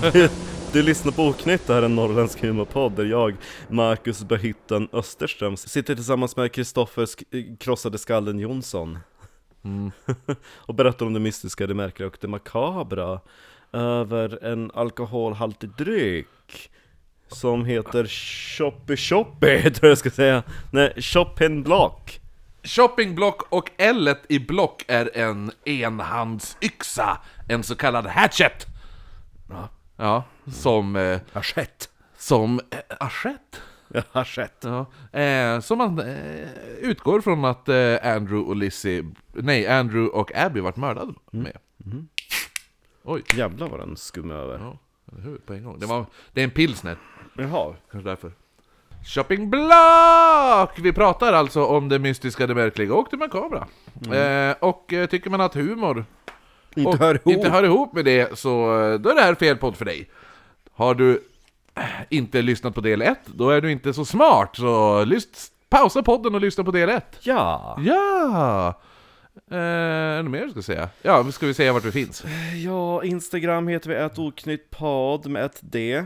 du, du lyssnar på Oknytt, det här är en norrländsk humorpodd där jag, Marcus Berhyttan Österström, sitter tillsammans med Kristoffer Sk- Krossade Skallen Jonsson och berättar om det mystiska, det märkliga och det makabra över en alkoholhaltig dryck som heter Choppy Choppy, tror jag ska säga. Nej, Choppin Block. Shoppingblock och L i block är en enhandsyxa, en så kallad hatchet. Ja, som... Eh, Aschett. som... Eh, assiett? Ja, Aschett. Ja, eh, som man eh, utgår från att eh, Andrew och Lizzie, nej, Andrew och Abby vart mördade med. Oj, Jävlar vad den skum över. ja, eller hur? På en gång. Det, var, det är en pilsner, Jaha. kanske därför. Shoppingblock! Vi pratar alltså om det mystiska, det märkliga och det makabra. Eh, och eh, tycker man att humor Inte och hör ihop. inte hör ihop med det, så eh, då är det här fel podd för dig. Har du eh, inte lyssnat på del 1, då är du inte så smart, så lyst, pausa podden och lyssna på del 1. Ja. Ja! Eh, är det mer du ska säga? Ja, ska vi säga vart vi finns? Ja, Instagram heter vi ett oknytt podd med ett D.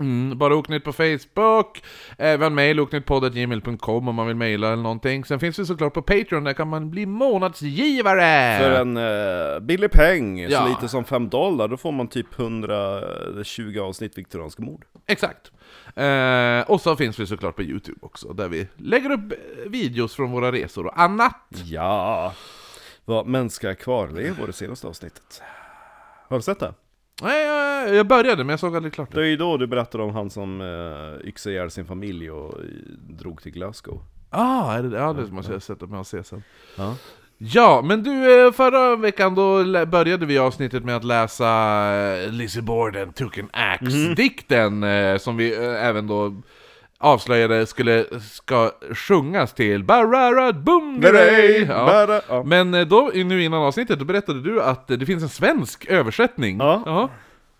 Mm, bara Oknytt på Facebook, eh, vi har en mail, oknyttpodd.gmail.com om man vill mejla eller någonting. Sen finns vi såklart på Patreon, där kan man bli månadsgivare! För en uh, billig peng, Ja. så lite som 5 dollar, då får man typ 120 avsnitt viktorianska mord. Exakt. Eh, och så finns vi såklart på Youtube också, där vi lägger upp eh, videos från våra resor och annat. Ja. Vad mänskliga kvarlevor det senaste avsnittet. Har du sett det? Nej, jag, jag började, men jag såg aldrig klart Det det. är ju då du berättade om han som uh, yxade ihjäl sin familj och eh, drog till Glasgow. Ah, är det, ja, det måste jag sätta mig och se sen. Ja. Ja, men du, eh, förra veckan då började vi avsnittet med att läsa eh, Lizzie Borden Took an Axe-dikten, eh, som vi eh, även då avslöjade skulle, ska sjungas till Barara Boom Hurray! ja. Bara- ja. Men eh, då, nu innan avsnittet, då berättade du att det finns en svensk översättning. Ja.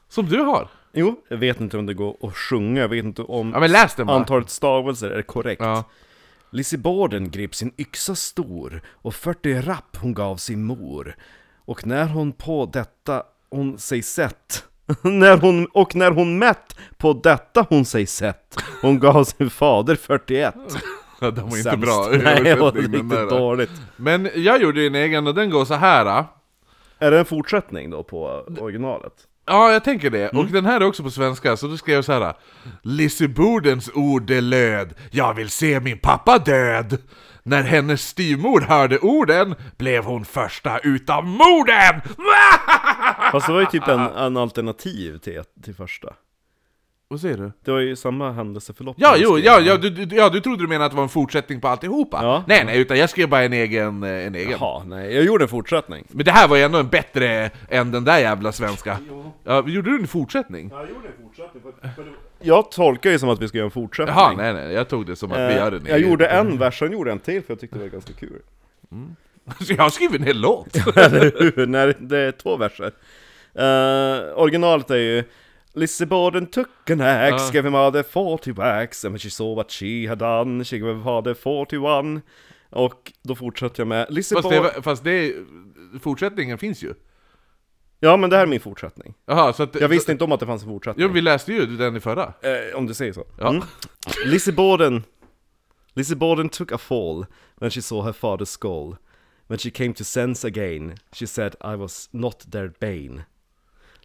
Som du har. Jo, jag vet inte om det går att sjunga, jag vet inte om Ja men läs den bara. antalet stavelser är korrekt. Ja. Lizzie Borden grep sin yxa stor och 40 rapp hon gav sin mor. Och när hon på detta hon sig sett när hon, och när hon mätt på detta hon sig sett Hon gav sin fader 41 Ja, den var inte Sämst. bra Nej, det var riktigt dåligt Men jag gjorde en egen och den går så här. ah. Är det en fortsättning då på originalet? Ja, jag tänker det. Mm. Och den här är också på svenska, så då skrev jag så här. Lizzie Bordens ord det löd, jag vill se min pappa död. När hennes styvmor hörde orden blev hon första utav morden! Fast det var ju typ en, en alternativ till, till första Vad säger du? Det var ju samma händelseförlopp Ja, jo, ja, ja, du, du, ja, du trodde du menade att det var en fortsättning på alltihopa? Ja. Nej, nej, utan jag skrev bara en egen, eh, en egen. Jaha, nej, jag gjorde en fortsättning Men det här var ju ändå en bättre än den där jävla svenska. Ja, gjorde du en fortsättning? Jag gjorde en fortsättning Jag tolkar ju som att vi ska göra en fortsättning Jaha, nej, nej, jag tog det som att vi Eh, gör en Jag egen. gjorde en vers, sen gjorde jag en till för jag tyckte det var ganska kul Så jag har skrivit en hel låt! Eller hur? När det är två verser Eh, Originalet är ju Lizzie Borden took an axe, gave him mother 40 wax And when she saw what she had done, she gave her father 41 Och då fortsätter jag med Lizzie Fast, det, fast det, fortsättningen finns ju. Ja men det här är min fortsättning Jaha, så att... Jag visste inte om att det fanns en fortsättning Jo, vi läste ju den i förra. Eh, om du säger så. Ja. Mm. Lizzie Borden Lizzie Borden took a fall when she saw her father's skull. When she came to sense again, she said I was not their bane.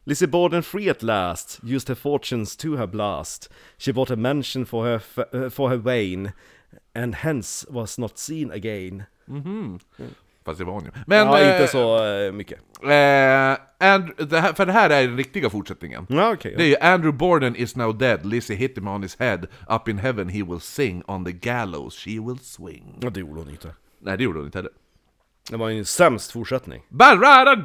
Lizzie Borden free at last, used her fortunes to her blast. She bought a mansion for her, uh, for her Wayne, and hence was not seen again. Fast det var hon ju. Men... ja, eh, inte så eh, mycket. Eh, and, det här, för det här är den riktiga fortsättningen. Ja, okej. Det är ju Andrew Borden is now dead, Lizzie hit him on his head, up in heaven he will sing, on the gallows she will swing. ja, det gjorde hon inte. Nej, det gjorde hon inte heller. Det var ju en sämst fortsättning.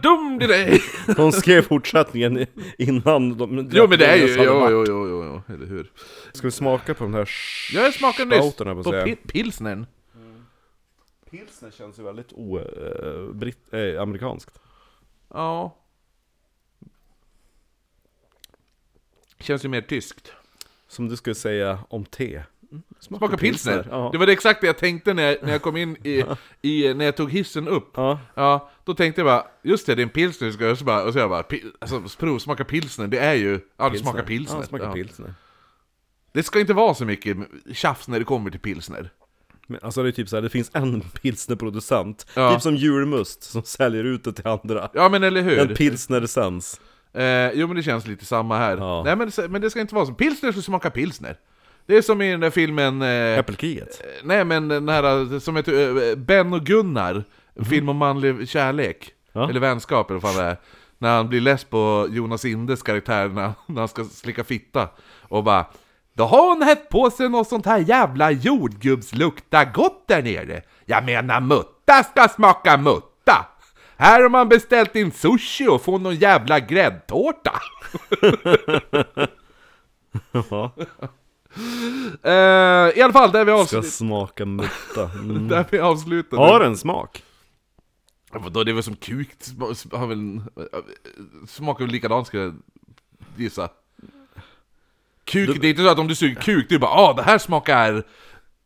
Dum dig! Hon skrev fortsättningen innan de... Jo men det är ju, jo, jo, jo, jo, eller hur? Ska vi smaka på den här Jag smakade nyss på pilsnern. Pilsner känns ju väldigt o... eh, britt, eh, amerikanskt. Ja. Känns ju mer tyskt. Som du skulle säga om te. Smakar pilsner. Ja. Det var det exakt det jag tänkte när jag, när jag kom in i, i, när jag tog hissen upp. Ja. Ja, då tänkte jag bara, just det, det är en pilsner ska så bara, och så jag bara, pi, alltså provsmaka pilsner, det är ju, ja det smakar pilsner. Ja, smakar Ja. pilsner. Det ska inte vara så mycket tjafs när det kommer till pilsner. Men alltså det är typ så här, det finns en pilsnerproducent, Ja. typ som julmust, som säljer ut det till andra. Ja men eller hur? En pilsner-essens. Eh, jo men det känns lite samma här. Ja. Nej men, men det ska inte vara så. Pilsner ska smaka pilsner. Det är som i den där filmen... Eh, Äppelkriget. nej men den här som heter eh, Ben och Gunnar. En film om manlig kärlek. Ja. Eller vänskap eller vad fan det är. När han blir less på Jonas Indes karaktär när, när han ska slicka fitta. Och bara... Då har hon hett på sig något sånt här jävla jordgubbslukta gott där nere. Jag menar mutta ska smaka mutta. Här har man beställt in sushi och får någon jävla gräddtårta. Ja. Eh, I alla fall, där vi, Ska avslut... smaka mutta. Mm. där vi avslutade. Har den smak? Vadå, det är väl som kuk, smakar väl likadant skulle jag gissa. Kuk, det är inte så att om du suger kuk, är bara ah det här smakar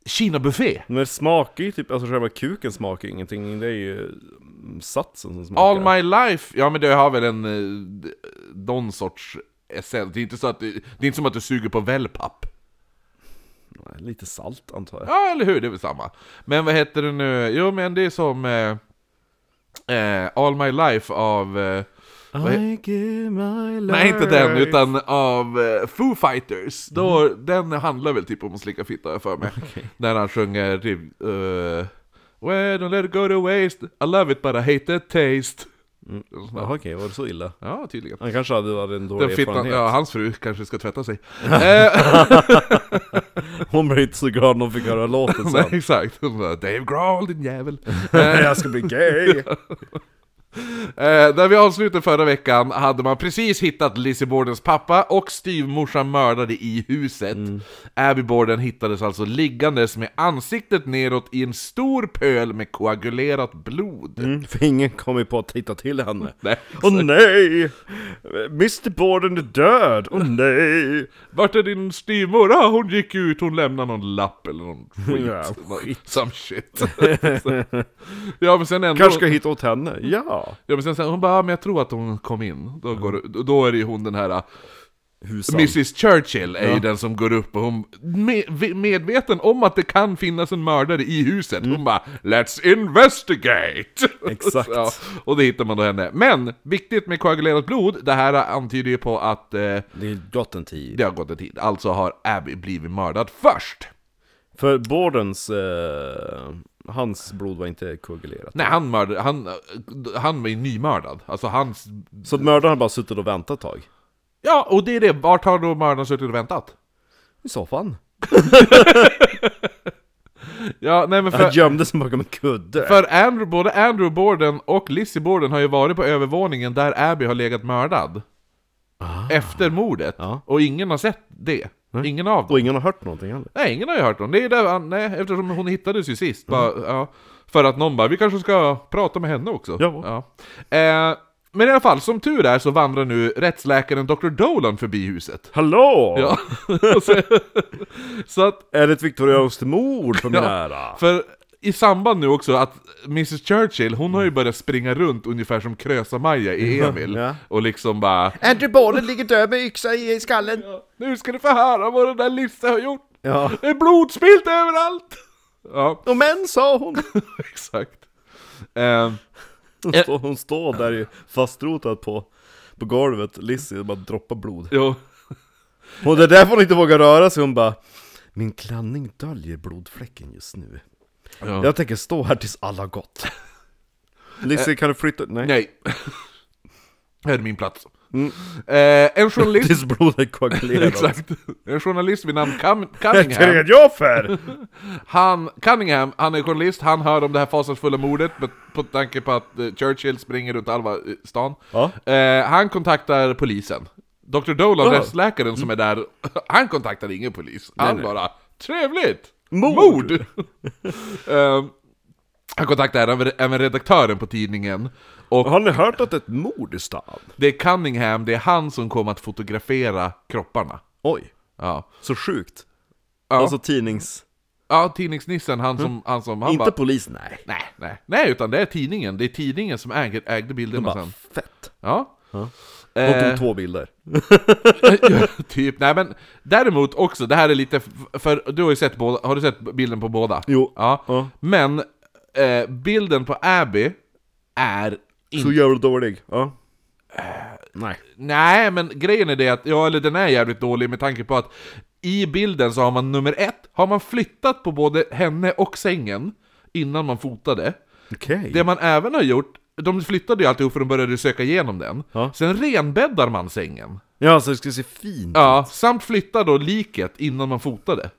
Kina-buffé. Men det smakar ju typ, alltså själva kuken smakar ingenting, det är ju mm, satsen som smakar. All my life, ja men det har väl en, eh, någon sorts essens. Det är inte så att, det, det är inte som att du suger på wellpapp. Lite salt antar jag. Ja, eller hur? Det är väl samma. Men vad heter det nu? Jo, men det är som eh, eh, All My Life av... Eh, I give my life. nej, inte den, utan av eh, Foo Fighters. Då, Den handlar väl typ om att slicka fitta, jag för mig. När han sjunger. Uh, Well, don't let it go to waste. I love it but I hate the taste. Jaha okej, var det så illa? Ja, tydligen. Han kanske hade, hade en dålig Den fittan, erfarenhet. ja, hans fru kanske ska tvätta sig. Eh, Hon blev inte så glad när hon fick höra låten Nej, sen. exakt. Hon bara, Dave Grohl din jävel. jag ska bli gay! Eh, där vi avslutade förra veckan hade man precis hittat Lizzie Bordens pappa och styvmorsan mördade i huset. Abby Borden hittades alltså liggandes med ansiktet neråt i en stor pöl med koagulerat blod. Mm, för ingen kom ju på att titta till henne. Nej, Åh nej! Mr Borden är död! Åh nej! Vart är din styvmor? Ah, hon gick ut, hon lämnade någon lapp eller någon skit. Ja, skit. Some shit. ja men sen ändå... Kanske ska hitta åt henne? Ja! Ja men sen, sen hon bara, ah, men jag tror att hon kom in. Då, går, då är det ju hon den här Husan. Mrs Churchill är ju Ja. den som går upp och hon, med, medveten om att det kan finnas en mördare i huset, hon bara 'Let's investigate!' Exakt. ja, och det hittar man då henne. Men, viktigt med koagulerat blod, det här antyder ju på att eh, Det är gott en tid. det har gått en tid. Alltså har Abby blivit mördad först. För Bordens, eh, hans blod var inte koagulerat. Nej, han mördade, han, han var ju nymördad. Alltså hans... Så mördaren har bara suttit och väntat ett tag? Ja, och det är det. Vart har då mördaren suttit och väntat? I soffan. Ja, nej men för... Han gömde sig bakom en kudde. För Andrew, både Andrew Borden och Lizzie Borden har ju varit på övervåningen där Abby har legat mördad. Efter mordet. Ja. Och ingen har sett det. Ingen av dem. Och ingen har hört någonting heller. Nej, ingen har ju hört dem. Det är där, han- nej, eftersom hon hittades ju sist. Bara, ja, för att någon bara, vi kanske ska prata med henne också. Ja. Eh, men i alla fall, som tur är så vandrar nu rättsläkaren Dr. Dolan förbi huset. Hallå! Ja. så, så att Är det ett viktorianskt mord på min Ja. ära? För i samband nu också att Mrs Churchill, hon har ju börjat springa runt ungefär som Krösa-Maja i Emil. Ja. Och liksom bara Andrew Borden ligger död med yxa i skallen. Nu ska du få höra vad den där Lisse har gjort! Ja. Det är blodspilt överallt! Ja, Och men sa hon. exakt. Ehm, Hon, står, hon står där fastrotad på, på golvet, Lizzie, och bara droppar blod. jo. Och det är därför hon inte vågar röra sig, hon bara Min klänning döljer blodfläcken just nu. Ja. Jag tänker stå här tills alla har gått. Lizzie, kan du flytta? Nej. Nej. Här är min plats. Eh, en journalist... Tills blodet är koagulerat. Exakt. En journalist vid namn Cam- Cunningham. för? Han, Cunningham, han är journalist, han hör om det här fasansfulla mordet på, på tanke på att eh, Churchill springer runt halva eh, stan. Ja. Eh, han kontaktar polisen. Dr. Dolan, Ja. rättsläkaren som är där, han kontaktar ingen polis. Han nej. bara 'Trevligt! Mord!" Eh, han kontaktar även, även redaktören på tidningen. Och Har ni hört att det är ett mord i stan? det är Cunningham, det är han som kommer att fotografera kropparna. Oj, Ja. så sjukt. Ja. Alltså tidnings... Ja, tidningsnissen, han som... Han som han inte bara, polis, nej. nej, nej, nej, utan det är tidningen. Det är tidningen som äger, ägde De bilderna bara, sen. fett. Ja. Ja. De Eh, tog två bilder. typ, nej men däremot också, det här är lite, för du har ju sett båda, har du sett bilden på båda? Jo. Ja. Ja. Men eh, bilden på Abby är Så jävla dålig. Ja. Eh, Nej. Nej, men grejen är det att, ja eller den är jävligt dålig med tanke på att i bilden så har man nummer ett, har man flyttat på både henne och sängen innan man fotade. Okej. Det man även har gjort, de flyttade ju alltihop för de började söka igenom den. Ja. Sen renbäddar man sängen. Ja, så det ska se fint Ja, samt flyttar då liket innan man fotade.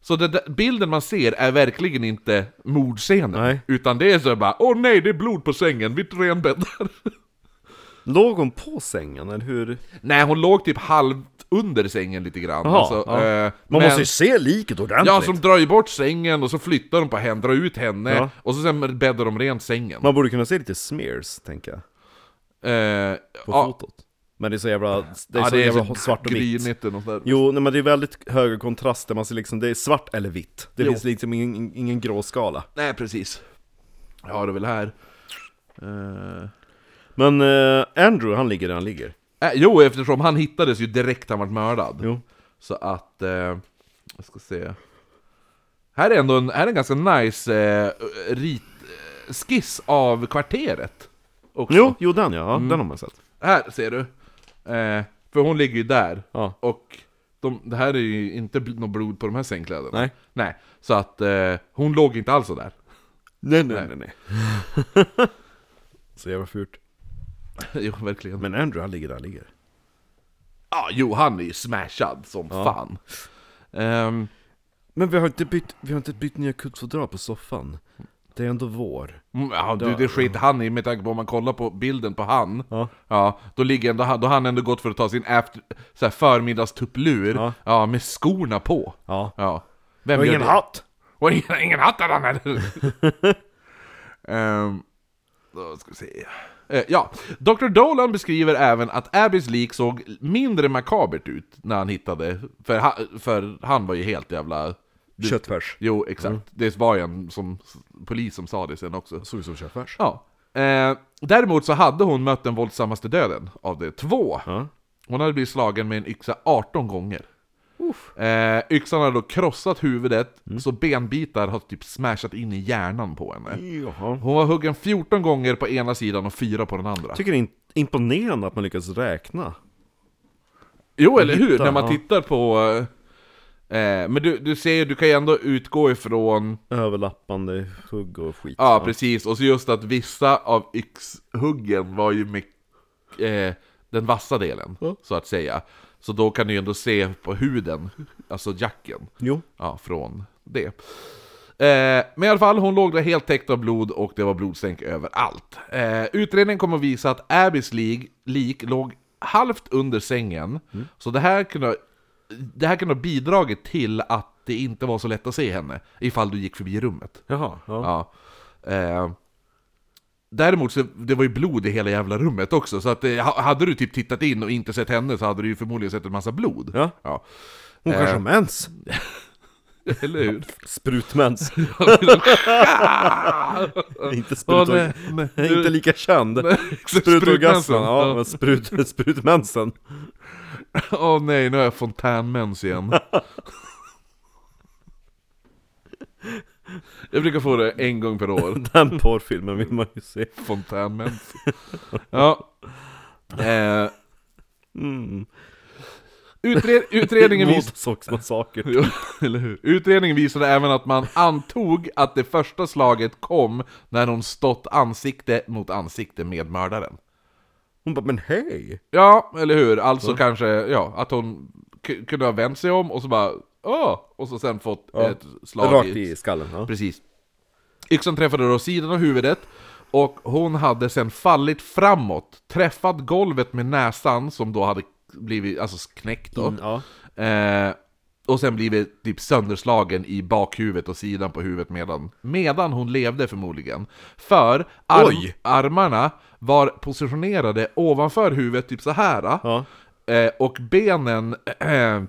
Så där- bilden man ser är verkligen inte mordscenen. Nej. Utan det är så bara, åh nej det är blod på sängen, vi renbäddar. Låg hon på sängen, eller hur? nej, hon låg typ halvt under sängen lite grann. Jaha, alltså, ja. eh, Man men- måste ju se liket ordentligt. Ja, som drar ju bort sängen och så flyttar de på henne, drar ut henne, Ja. och så sen bäddar de rent sängen. Man borde kunna se lite smears, tänker jag, Eh, på ja, fotot. Men det är så jävla, det är ja, så det är jävla så svart och vitt. och något där. Jo, nej, men det är väldigt höga kontraster, man ser liksom, det är svart eller vitt. Det Jo. finns liksom ingen, ingen grå skala. Nej, precis. Jag har det väl här. Eh, Men eh, Andrew, han ligger där han ligger. Äh, jo, eftersom han hittades ju direkt han vart mördad. Jo. Så att, eh, jag ska se. Här är ändå en, här är en ganska nice eh, rit, eh, skiss av kvarteret. Också. Jo, jo den ja, Mm. ja den har man sett. Här ser du. Eh, för hon ligger ju där. Ja. Och de, det här är ju inte bl- något blod på de här sängkläderna. Nej. Nej. Så att eh, hon låg inte alls så där. Nej, nej, nej, nej. så jävla fult. jo, verkligen. Men, Andrew, han ligger där han ligger. ah, jo, han är ju smashad som Ja. fan. Ehm, Men vi har inte bytt, vi har inte bytt nya kuddfodral på soffan. Det är ändå vår. mm, ja, du, Ja. det skit han i med tanke på om man kollar på bilden på han. Ja. Ja, då ligger ändå han, då har han ändå gått för att ta sin after, så här förmiddagstupplur. Ja. Ja. med skorna på. Ja. Ja. Vem Och ingen det? hatt! Och ingen, ingen hatt hade han heller! Ehm, då ska vi se. Eh, ja, Dr. Dolan beskriver även att Abbys lik såg mindre makabert ut när han hittade, för, ha, för han var ju helt jävla... Köttfärs. Jo, exakt. Det var ju en som, polis som sa det sen också. Såg ut som köttfärs. Ja. Eh, däremot så hade hon mött den våldsammaste döden av de två. Ja. Hon hade blivit slagen med en yxa 18 gånger. Eh, yxan hade då krossat huvudet, så benbitar har typ smashat in i hjärnan på henne. Jaha. Hon var huggen 14 gånger på ena sidan och fyra på den andra. Tycker det är imponerande att man lyckas räkna. Jo, eller hur? hitta, När man ja. tittar på... Eh, men du, du ser, du kan ju ändå utgå ifrån... Överlappande hugg och skit. Ja, precis. Och så just att vissa av yxhuggen var ju med eh, den vassa delen, Ja. så att säga. Så då kan du ju ändå se på huden, alltså jacken, Jo. ja, från det. Eh, men i alla fall, hon låg där helt täckt av blod och det var blodstänk överallt. Eh, utredningen kommer att visa att Abbys lik, lik låg halvt under sängen, så det här kunde det här kunde ha bidragit till att det inte var så lätt att se henne, ifall du gick förbi rummet. Jaha. Ja. Ja. Eh, däremot så det var ju blod i hela jävla rummet också, så att eh, ha- hade du typ tittat in och inte sett henne så hade du ju förmodligen sett en massa blod. Ja. ja. Hon kanske Eh. har mens. Eller hur? Sprutmens. inte Åh, sprut... nej, nej. inte lika känd. Sprutorgasmen, ja, Ja. men sprut, sprutmensen. Åh nej, nu har jag fontänmens igen. Jag brukar få det en gång per år. Den porrfilmen vill man ju se. Fontänmens. Ja. Eh, Mm. utred, utredningen. Jo, hur? Utredningen visade även att man antog att det första slaget kom när hon stått ansikte mot ansikte med mördaren. Hon bara, men hej! Ja, eller hur? Alltså kanske, ja, att hon kunde ha vänt sig om och så bara Åh! Och så sen fått Ja. ett slag Rakt i skallen. Ja. Precis. Yxan träffade då sidan av huvudet och hon hade sen fallit framåt, träffat golvet med näsan som då hade blivit alltså knäckt då. Mm, ja. Eh, och sen blivit typ sönderslagen i bakhuvudet och sidan på huvudet medan, medan hon levde förmodligen. För arm, armarna var positionerade ovanför huvudet, typ så här. Ja. Eh, och benen, eh,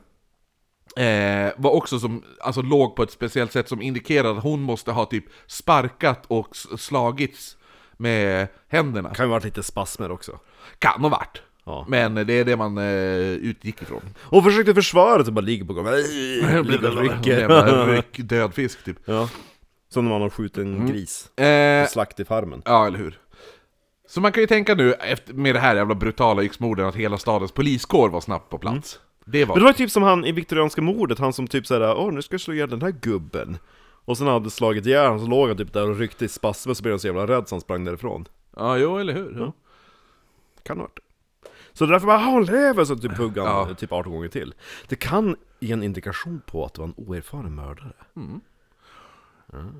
eh, var också som, alltså låg på ett speciellt sätt som indikerade att hon måste ha typ sparkat och slagits med händerna. Kan ju varit lite spasmer också. Kan ha varit. Ja. Men det är det man eh, utgick ifrån. Och försökte försvara sig, bara ligger på rycker. ryck, död fisk typ. Ja. Som när man har skjutit en gris. Eh, Slakt i farmen. ja, eller hur. Så man kan ju tänka nu, efter, med det här jävla brutala yxmorden, att hela stadens poliskår var snabbt på plats. Det var... Men det var typ som han i viktorianska mordet, han som typ såhär Åh nu ska jag slå ihjäl den här gubben Och sen hade slagit ihjäl honom, så låg han typ där och ryckte i spasmer så blev han så jävla rädd så han sprang därifrån Ja, jo, eller hur. Ja. Kan ha varit det Så därför bara, "Ah, hon lever! Så typ hugg han Ja. typ 18 gånger till Det kan ge en indikation på att det var en oerfaren mördare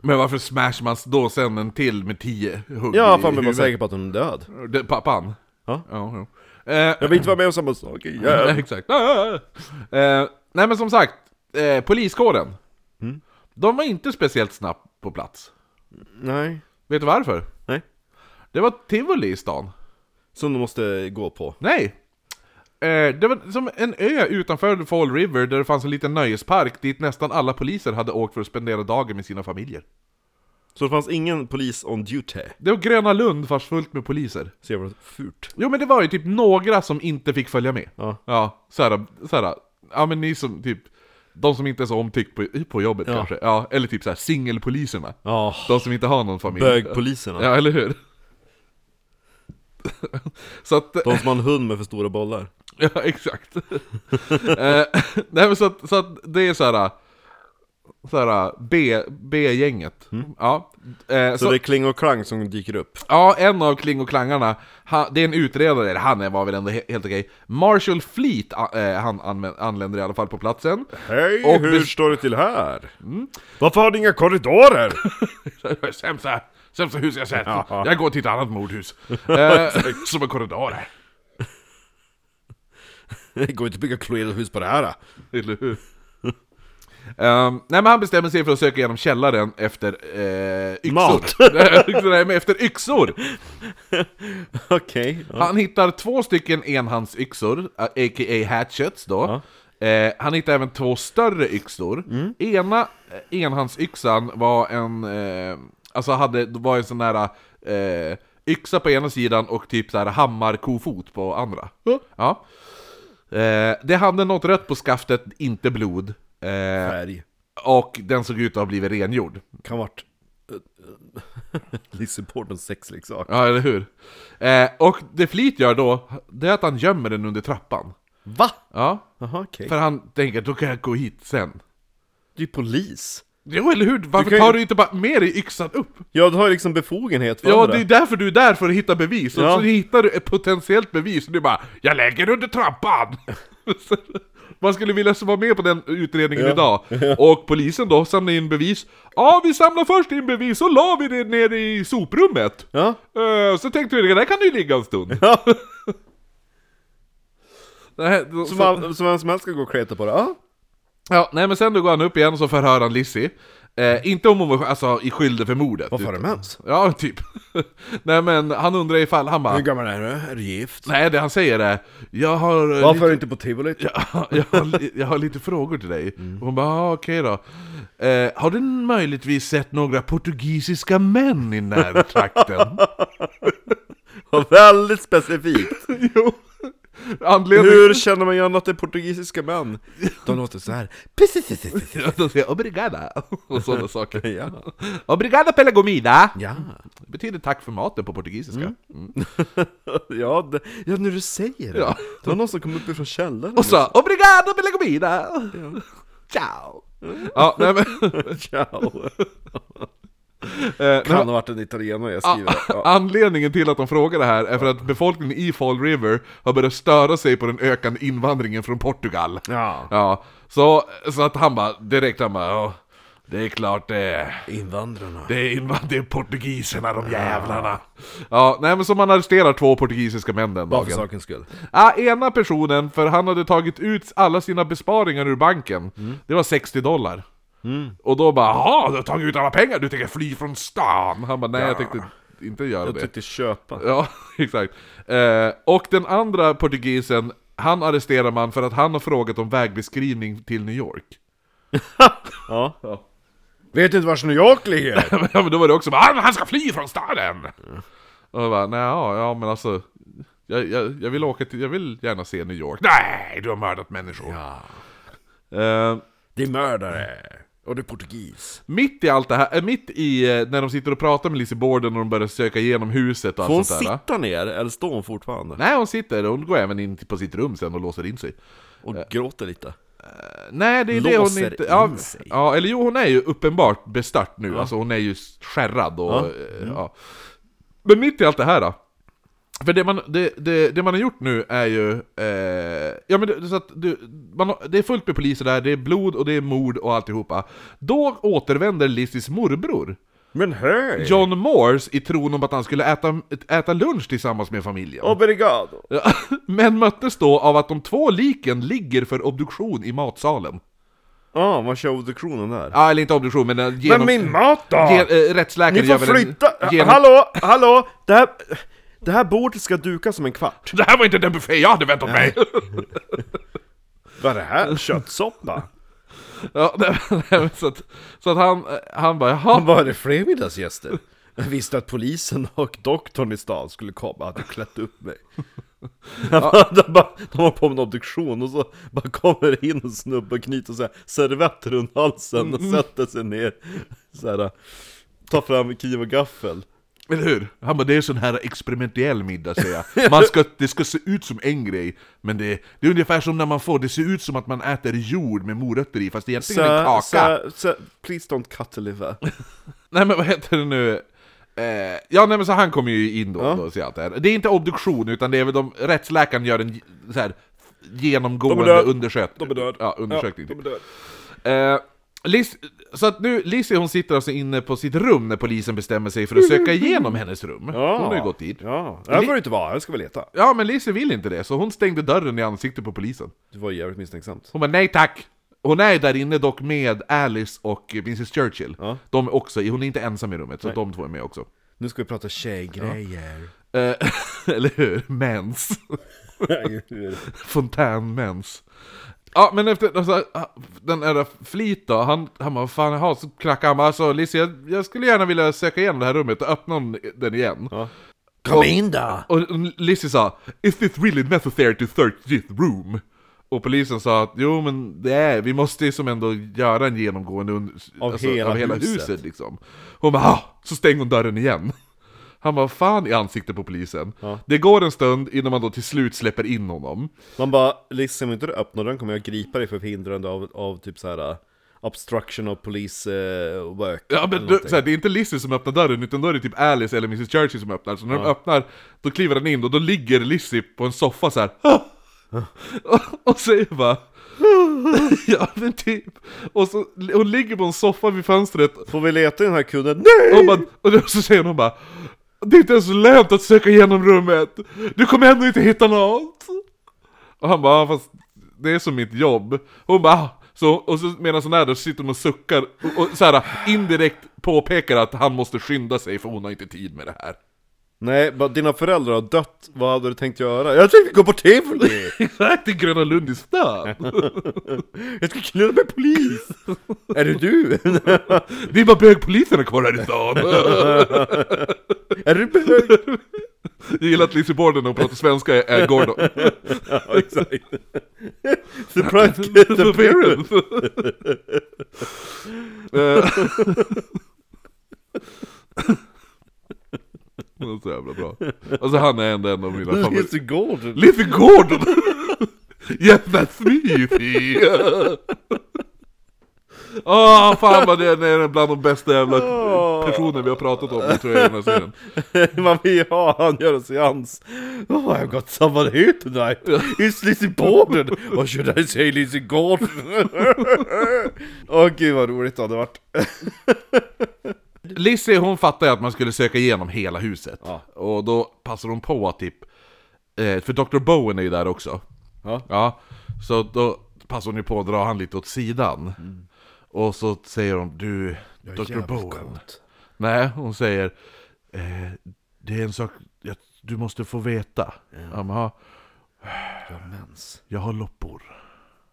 Men varför smashar man då sen en till med tio hugg Ja, i fan men var huvudet? säker på att hon är död Det, pappan? Ja. ja, ja. Eh, Jag vill inte vara med om samma sak igen exakt. Eh, nej men som sagt, eh, poliskåren. Mm. De var inte speciellt snabbt på plats. Nej, Vet du varför? nej Det var tivoli i stan. Som de måste gå på Nej! Eh, det var som en ö utanför Fall River där det fanns en liten nöjespark dit nästan alla poliser hade åkt för att spendera dagen med sina familjer. Så det fanns ingen polis on duty Det var Gröna Lund fast fullt med poliser. Så jävla fult Jo men det var ju typ några som inte fick följa med. Ja. Ja, såhär, såhär, ja men ni som typ, de som inte är så omtyckt på, på jobbet Ja. kanske. Ja, eller typ såhär singelpoliserna. Ja, De som inte har någon familj. bögpoliserna Ja, eller hur? så att, De som har en hund med för stora bollar ja exakt. eh, nej men så att, så att det är såhär, såhär B, B-gänget. Ja. Eh, Mm. Så, så, det är Kling och Klang som dyker upp ja, en av Kling och Klangarna, han, det är en utredare, han är- var väl ändå he- helt okej. Marshall Fleet, eh, han anländer i alla fall på platsen. Hej, Och hur står det till här? Varför har ni inga korridorer? sämsta, sämsta hus jag sett. Ja. Jag går till ett annat mordhus. eh, som har korridorer. Det går inte att bygga kloelhus på det här. Eller hur? Ehm, nej men han bestämmer sig för att söka igenom källaren efter eh, yxor. Mat. nej men efter yxor! Okej. ja. Han hittar två stycken enhandsyxor, eh, a.k.a. hatchets då. Eh, han hittar även två större yxor. Ena eh, enhandsyxan var en, eh, alltså hade, var en sån där eh, yxa på ena sidan och typ så här hammarkofot på andra. Ja. Eh, det hade något rött på skaftet, inte blod. Eh, Färg. och den såg ut att ha blivit rengjord. Kan varit... Lizzie Bordens sexleksak. Ja, eller hur? Eh, och det Fleet gör då, det är att han gömmer den under trappan. Va? Ja, Jaha, okej. för han tänker då kan jag gå hit sen. Det är ju polis. Jo, eller hur? Varför ju- tar du inte bara med dig yxan upp? Ja, du har ju liksom befogenhet för Ja, andra. det är därför du är där, för att hitta bevis. Och Ja. så hittar du ett potentiellt bevis, och du bara 'Jag lägger under trappan!' Man skulle vilja vara med på den utredningen idag. Och polisen då samlar in bevis. Ja, vi samlar först in bevis, och la vi det nere i soprummet. Ja. Eh, så tänkte vi, där kan det ju ligga en stund. ja. Nej, då- Så, så- man, så vem som helst ska gå och kleta på det? Ja. Ja, nej men sen då går han upp igen och så förhör han Lizzie. Eh, inte om hon var alltså, i skyldig för mordet. Varför har du mens? Ja, typ. nej men han undrar ifall, han bara... Hur gammal är du? Är du gift? Nej, det han säger är Jag har... eh, Varför är lite, du inte på tivolit? Ja, jag, har, jag har lite frågor till dig. Mm. Och hon bara, ah, okej då. Eh, har du möjligtvis sett några portugisiska män i närtrakten? Väldigt specifikt. jo. Anledningen... Hur känner man igen att det är portugisiska män? De låter så här. Ja, De säger obrigada och sådana saker. Ja. Obrigada pela comida! Ja. Det betyder tack för maten på portugisiska. Mm. Ja, det, ja, när du säger det. Ja. Det var någon som kom upp ifrån källaren. Och så obrigada pela comida! Ciao! Ja, nej men... Ciao. Eh, Kan ha varit en italienare jag men- skriver det. Ja. Anledningen till att de frågar det här är för att befolkningen i Fall River har börjat störa sig på den ökande invandringen från Portugal. Ja. Ja, så, så att han bara, direkt han bara, ja, det är klart det är... Invandrarna. Det är, invan- det är portugiserna, de jävlarna. Ja, nej men så man arresterar två portugisiska män den Bara för dagen. sakens skull. Ja, ena personen, för han hade tagit ut alla sina besparingar ur banken. Det var 60 dollar. Och då bara Jaha, du har tagit ut alla pengar, du tänker fly från stan? Han bara nej, jag tänkte inte göra Jag det. tyckte köpa. Ja, exakt. Eh, och den andra portugisen Han arresterar man för att han har frågat om vägbeskrivning till New York. Ja. Ja. Vet inte vars New York ligger? ja men då var det också bara han, han ska fly från staden! Och jag bara, nej ja, ja men alltså jag, jag, jag vill åka till, jag vill gärna se New York. Nej, du har mördat människor. Ja. Eh, Det är mördare. Och det är portugis. mitt i allt det här, eh, mitt i eh, när de sitter och pratar med Lizzie Borden och de börjar söka igenom huset och Får hon allt sånt där. sitta ner eller står hon fortfarande? Nej hon sitter, hon går även in på sitt rum sen och låser in sig. Och gråter lite? Nej, det är det hon Låser inte... in Ja, sig. ja, eller jo, hon är ju uppenbart bestört nu. Alltså hon är ju skärrad och... Eh, Ja. Men mitt i allt det här då. För det man, det, det, det man har gjort nu är ju... Eh, ja men det, så att du, man det är fullt med poliser där, det är blod och det är mord och alltihopa. Då återvänder Lizzies morbror. Men hej! John Morse i tron om att han skulle äta, äta lunch tillsammans med familjen. Obrigado! Men möttes då av att de två liken ligger för obduktion i matsalen. Ja, man kör obduktionen där. Ja, eller inte obduktion, men eh, genom... Men min mat då? Gen, äh, rättsläkaren Ni får en- flytta! genom- Hallå, hallå! Det här, det här bordet ska dukas om en kvart. Det här var inte den buffé jag hade väntat mig! Vad är det här? Köttsoppa? ja, nej, nej, så att, så att han, han bara jaha, Vad är det fler middagsgäster? Jag visste att polisen och doktorn i stan skulle komma, hade klätt upp mig. de, bara, de var på en obduktion och så bara kommer in en snubbe och knyter så här servett runt halsen och sätter sig ner så här, tar fram kniv och gaffel. Eller hur? Han bara det är sån här experimentell middag säger jag. Man ska, det ska se ut som en grej, men det, det är ungefär som när man får, det ser ut som att man äter jord med morötter i, fast det egentligen är en kaka. så, så, please don't cut the liver. Nej men vad heter det nu? Eh, ja nej men så han kommer ju in då, Ja. då och ser allt det här. Det är inte obduktion utan det är väl de, rättsläkaren gör en så här, genomgående De är död. undersök, De är död. Ja, undersökning. Ja, typ. de är död. Eh, Liz, så att nu, Lizzie hon sitter alltså inne på sitt rum när polisen bestämmer sig för att söka igenom hennes rum. Ja. Hon har ju gått dit. Ja, här får det inte vara, här ska vi leta. Ja men Lizzie vill inte det, så hon stängde dörren i ansiktet på polisen. Det var jävligt misstänksamt. Hon bara nej tack! Hon är där inne dock med Alice och Mrs Churchill. Ja. De är också, hon är inte ensam i rummet, så de två är med också. Nu ska vi prata tjejgrejer. Eh, eller hur? Mens. Fontänmens. Ja, men efter alltså, den där flit då, han, han bara, fan, jaha, så knackade han bara, alltså Lizzie, jag, jag skulle gärna vilja söka igenom det här rummet och öppna den- igen. Ja. Kom in då! Och Lizzie sa, is this really necessary to search this room? Och polisen sa att jo men det är, vi måste ju som ändå göra en genomgående under, Av hela huset." huset liksom. Hon bara ah! så stänger hon dörren igen. Han bara fan i ansiktet på polisen. Ja. Det går en stund innan man då till slut släpper in honom. Man bara, liksom om inte du öppnar den kommer jag gripa dig för förhindrande av, av typ så här uh, obstruction of police uh, work. Ja men du, någonting. så här, det är inte Lizzie som öppnar dörren utan då är det typ Alice eller Mrs Churchill som öppnar. Så när de Ja. öppnar, då kliver han in och då ligger Lizzie på en soffa så här. "Ah!" och, och säger bara Ja men typ. Och så, hon ligger på en soffa vid fönstret Får vi leta i den här kunden? Nej! och, bara, och så säger hon bara det är inte ens lönt att söka igenom rummet. Du kommer ändå inte hitta något. Och han bara, ah, fast det är som mitt jobb. Hon bara, "Ah." så, och så medan hon är där så sitter hon och suckar och, och så här, indirekt påpekar att han måste skynda sig för hon har inte tid med det här. Nej, bara dina föräldrar har dött, vad hade du tänkt göra? Jag tänkte gå på tivoli! Exakt, i Gröna Lund i stan! Jag ska knulla med polis! är det du? Det är bara bögpoliserna kvar här i stan! är du bög? Jag gillar att Lizzie Borden när hon pratar svenska är- är Gordon. ja, exakt. Surprise kid appearance! Det var så jävla bra. Alltså han är ändå en av mina favoriter. Lizzie Gordon! Lizzie Gordon! yes that's me! Åh fan vad det är bland de bästa jävla personer vi har pratat om tror jag i den här serien. Man vill ju ha han gör en seans. Oh, I've got someone here tonight. It's Lizzie Borden. Or should I say Lizzie Gordon? Åh gud vad roligt det hade varit. Lizzie hon fattar ju att man skulle söka igenom hela huset. Ja. Och då passar hon på att typ, eh, för Dr. Bowen är ju där också. Ja. Ja, så då passar hon ju på att dra han lite åt sidan. Och så säger hon, du, Dr. Bowen. Nej, hon säger, eh, det är en sak jag, du måste få veta. Ja. men, "Ja, Jag har mens. Jag har loppor.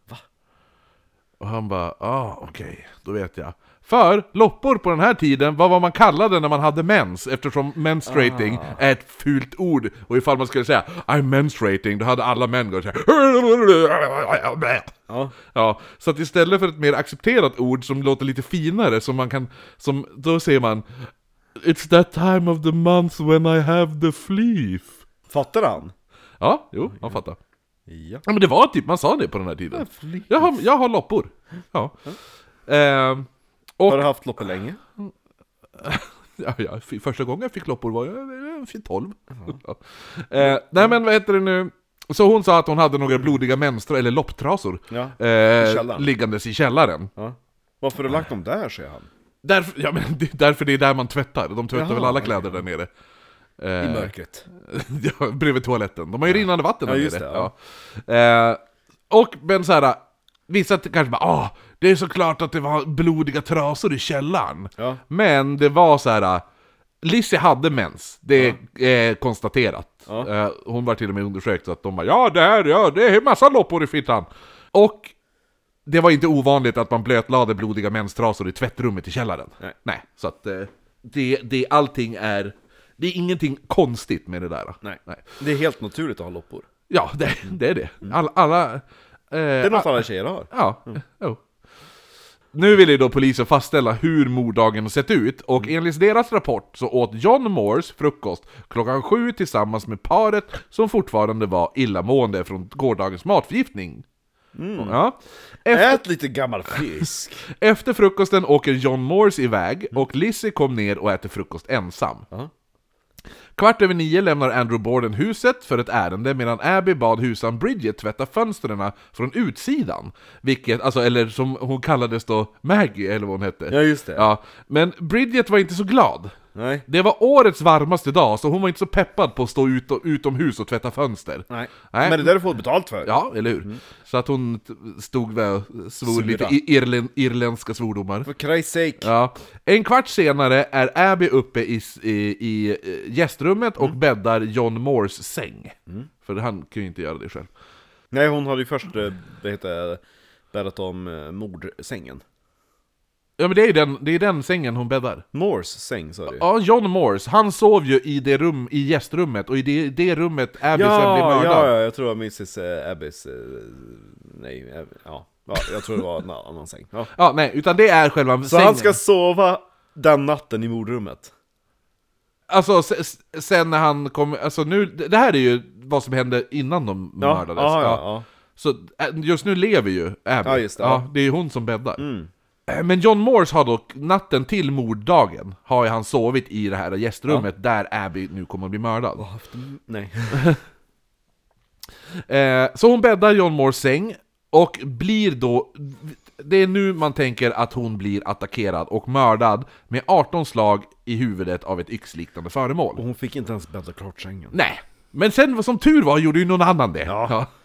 Va? Och han bara, ah okej, då vet jag. För loppor på den här tiden var vad man kallade när man hade mens, eftersom menstruating Ah. är ett fult ord. Och ifall man skulle säga I'm menstruating, då hade alla män gått såhär Ja. Ja, så att istället för ett mer accepterat ord som låter lite finare, som man kan, som, då säger man It's that time of the month when I have the fleef. Fattar han? Ja, jo, man fattar. Ja. Ja men det var typ, man sa det på den här tiden. Jag har, jag har loppor. Ja. Ehm, och, Har du haft loppor länge? ja, ja, första gången jag fick loppor var jag jag var 12. Ja. Eh, nej men vad heter det nu? Så hon sa att hon hade några blodiga menstrua, eller lopptrasor, Ja. eh, källaren. liggandes i källaren. ja. Varför har du lagt dem där, säger han? Därför, ja, men det, därför det är där man tvättar, de tvättar Jaha, väl alla kläder där nere. I Eh, mörkret. ja, bredvid toaletten. De har ju rinnande vatten där nere. det. Eh, och men så här, vissa kanske bara ah, det är såklart att det var blodiga trasor i källaren. Ja. Men det var så här. Lizzie hade mens, det är konstaterat. Ja. Eh, hon var till och med undersökt så att de bara ja det, här, ja, det är massa loppor i fittan. Och det var inte ovanligt att man blötlade blodiga menstrasor i tvättrummet i källaren. Nej. så att eh, det, det, allting är... Det är ingenting konstigt med det där. Nej. Nej. Det är helt naturligt att ha loppor. Ja, det, det är det. Alla... alla eh, Det är något alla tjejer har. Ja, jo. Nu vill ju då polisen fastställa hur morddagen sett ut, och enligt deras rapport så åt John Moores frukost klockan sju tillsammans med paret som fortfarande var illamående från gårdagens matförgiftning. Ja. Efter, Ät lite gammal fisk. efter frukosten åker John Moores iväg, och Lizzie kom ner och äter frukost ensam. Ja. Kvart över nio lämnar Andrew Borden huset för ett ärende medan Abby bad husan Bridget tvätta fönstren från utsidan. Vilket, alltså, eller som hon kallades då, Maggie eller vad hon hette. Ja, just det. Ja, men Bridget var inte så glad. Nej. Det var årets varmaste dag, så hon var inte så peppad på att stå ut, utomhus och tvätta fönster. Nej. Nej. Men det där du får betalt för. Ja, eller hur? Så att hon stod där och svor Sura. lite i- irlen, irländska svordomar. For Christ's sake. Ja. En kvart senare är Abby uppe i, i, i eh, gästrummet och bäddar John Moores säng. För han kan ju inte göra det själv. Nej, hon hade ju först, eh, vad heter det, berättat om eh, mordsängen. Ja men det är ju den, det är den sängen hon bäddar. Moores säng sa du? Ja, John Moores, han sov ju i det rum, i gästrummet, och i det, det rummet Abby sen blir ja, mördad. ja, jag tror var Mrs eh, Abbys, eh, nej, Ab- ja. ja, jag tror det var en annan säng. Ja. Ja, nej, utan det är själva Så sängen. han ska sova den natten i mordrummet? Alltså sen när han kom, alltså nu, det här är ju vad som hände innan de Ja, mördades. Ja. ja, ja. Så äh, just nu lever ju Abby. Ja, just det, ja. ja. det är ju hon som bäddar. Mm. Eh, Men John Morse har dock, natten till morddagen, har ju han sovit i det här gästrummet där Abby nu kommer att bli mördad. Nej. Eh, så hon bäddar John Moores säng, och blir då... Det är nu man tänker att hon blir attackerad och mördad med 18 slag i huvudet av ett yxliknande föremål. Och hon fick inte ens bädda klart sängen. Nej, men sen som tur var gjorde ju någon annan det. Ja. Ja.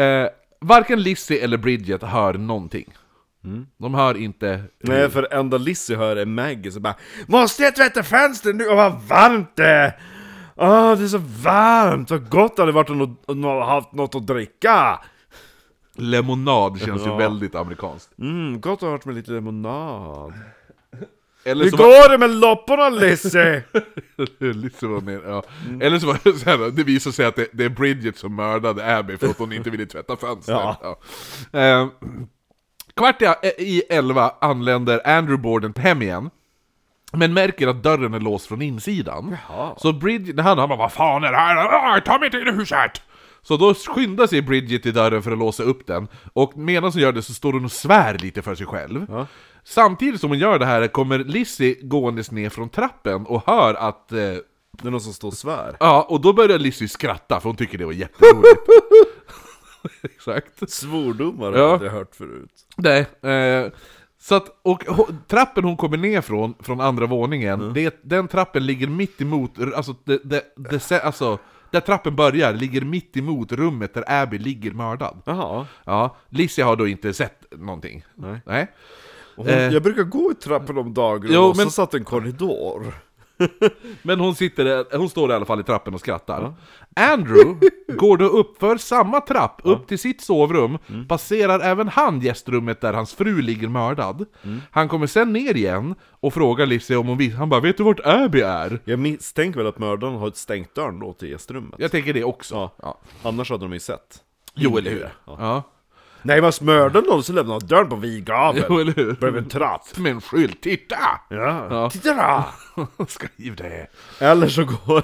Eh, varken Lizzie eller Bridget hör någonting. De hör inte... Nej, för enda Lizzie hör är Maggie som bara Måste jag tvätta fönstren nu? Och vad varmt det är! Åh, det är så varmt! Vad gott det hade varit de hade haft något att dricka! Lemonad känns ju Ja. väldigt amerikanskt. Mm, gott att ha varit med lite lemonad. Eller Hur går det med lopporna Lizzie? var, Lizzie var ner, ja. Eller så var det så här, det visar sig att det, det är Bridget som mördade Abby för att hon inte ville tvätta fönstren. Ja. Ja. Eh, kvart i, elva anländer Andrew Borden hem igen. Men märker att dörren är låst från insidan. Jaha. Så Bridget, han, han bara 'Vad fan är det här? Ah, Ta mig till huset!' Så då skyndar sig Bridget till dörren för att låsa upp den, och medan hon gör det så står hon och svär lite för sig själv. Ja. Samtidigt som hon gör det här kommer Lizzie gåendes ner från trappen och hör att... Eh, Det är någon som står och svär. ja, och då börjar Lizzie skratta för hon tycker det var jätteroligt. Exakt. Svordomar har Ja. jag aldrig hört förut. Nej, eh, så att, och trappen hon kommer ner från, från andra våningen, det, den trappen ligger mitt emot, alltså, det, det, det, alltså, där trappen börjar ligger mitt emot rummet där Abby ligger mördad. Jaha. Ja, Lizzie har då inte sett någonting. Nej. Nej. Hon, Eh. Jag brukar gå i trappen om dagen Jo, och men- så satt en korridor. Men hon sitter, hon står i alla fall i trappen och skrattar. Andrew går då upp för samma trapp, upp till sitt sovrum, passerar även han gästrummet där hans fru ligger mördad. Han kommer sen ner igen och frågar Lizzie om hon vet, han bara 'Vet du vart Abby är?' Jag misstänker väl att mördaren har stängt dörren då till gästrummet. Jag tänker det också. Ja. Ja. Annars hade de ju sett. Jo, eller hur? Ja. Nej men mördaren någon så lämnar dörren på vid gavel. Jo, eller hur? Bredvid en trapp. Med en skylt, titta! Ja. Ja. Titta då! Skriv det! Eller så går,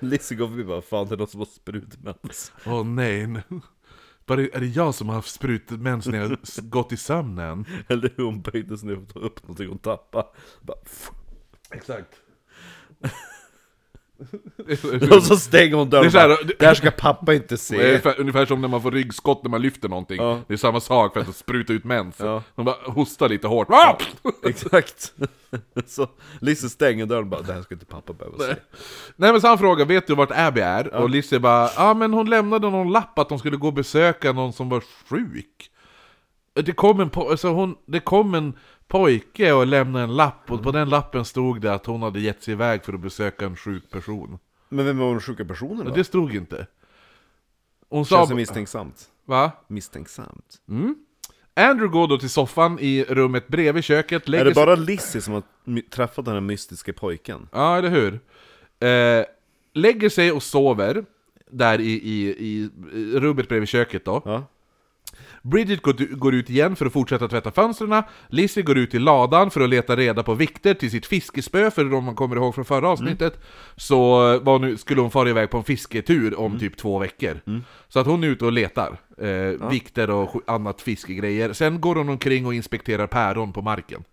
Lizzie går förbi och bara Fan det är någon som har sprutmens. Åh nej, nu- bara, är det jag som har haft sprutmens när jag gått i sömnen? Eller hur hon böjde sig ner och tog upp någonting hon tappade. Bara. Exakt. och så stänger hon dörren Det är så här- bara, Det här ska pappa inte se. ungefär, ungefär som när man får ryggskott när man lyfter någonting. Ja. Det är samma sak för att spruta ut mens. Ja. Man bara hostar lite hårt. Ah! Exakt. Så Lizzie stänger dörren bara Det här ska inte pappa behöva se. Nej men så han frågar, vet du vart Abby är? Och Lizzie bara, ja men hon lämnade någon lapp att hon skulle gå och besöka någon som var sjuk. Det kom en, po- alltså hon, det kom en pojke och lämnade en lapp, och på den lappen stod det att hon hade gett sig iväg för att besöka en sjuk person. Men vem var den sjuka personen då? det stod inte. Hon sa... Känns det misstänksamt? Va? Misstänksamt. Andrew går då till soffan i rummet bredvid köket, lägger Är det bara Lizzie som har träffat den här mystiska pojken? Ja, eller hur? Eh, lägger sig och sover där i, i, i rummet bredvid köket då. Ja. Bridget går, ut igen för att fortsätta tvätta fönstren. Lizzie går ut i ladan för att leta reda på vikter till sitt fiskespö, för om man kommer ihåg från förra avsnittet så var nu, skulle hon fara iväg på en fisketur om typ två veckor. Så att hon är ute och letar eh, vikter och annat fiskegrejer. Sen går hon omkring och inspekterar päron på marken.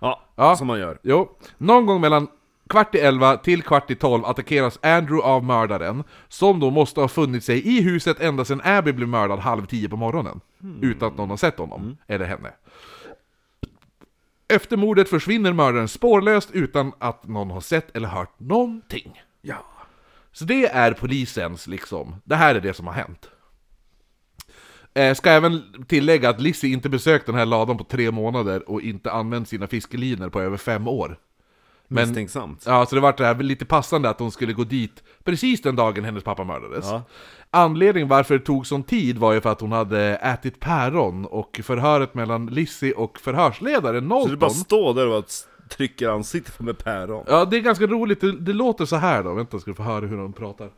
Ja, Ja. som man gör. Jo, någon gång mellan kvart i elva till kvart i tolv attackeras Andrew av mördaren, som då måste ha funnit sig i huset ända sedan Abby blev mördad halv tio på morgonen. Utan att någon har sett honom, eller henne. Efter mordet försvinner mördaren spårlöst utan att någon har sett eller hört någonting. Ja. Så det är polisens liksom, det här är det som har hänt. Eh, ska även tillägga att Lizzie inte besökt den här ladan på tre månader och inte använt sina fiskelinor på över fem år. Men, Misstänksamt. ja, så det var det här lite passande att hon skulle gå dit precis den dagen hennes pappa mördades. Ja. Anledningen varför det tog sån tid var ju för att hon hade ätit päron och förhöret mellan Lizzie och förhörsledaren Så Knowlton du bara står där och trycker ansiktet med päron? Ja, det är ganska roligt. Det, det låter så här då. Vänta, ska du få höra hur de pratar.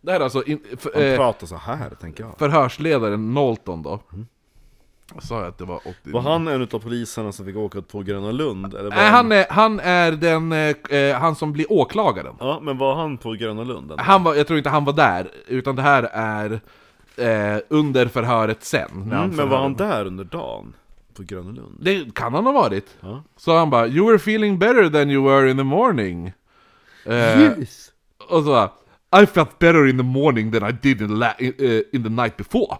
Det här är alltså in, f, Han eh, pratar så här, tänker jag. förhörsledaren Knowlton då. Jag sa jag att det var 80... Var han en utav poliserna som fick åka på Gröna Lund? Eller var Nej, han är, han är den, eh, eh, han som blir åklagaren. Ja, men var han på Gröna Lund? eller? Han var, jag tror inte han var där, utan det här är eh, under förhöret sen. när Mm, han men var han där under dagen? På Gröna Lund? Det kan han ha varit. Ja. Så han bara 'You were feeling better than you were in the morning' eh, Och så bara, I felt better in the morning than I did in, la- in, uh, in the night before.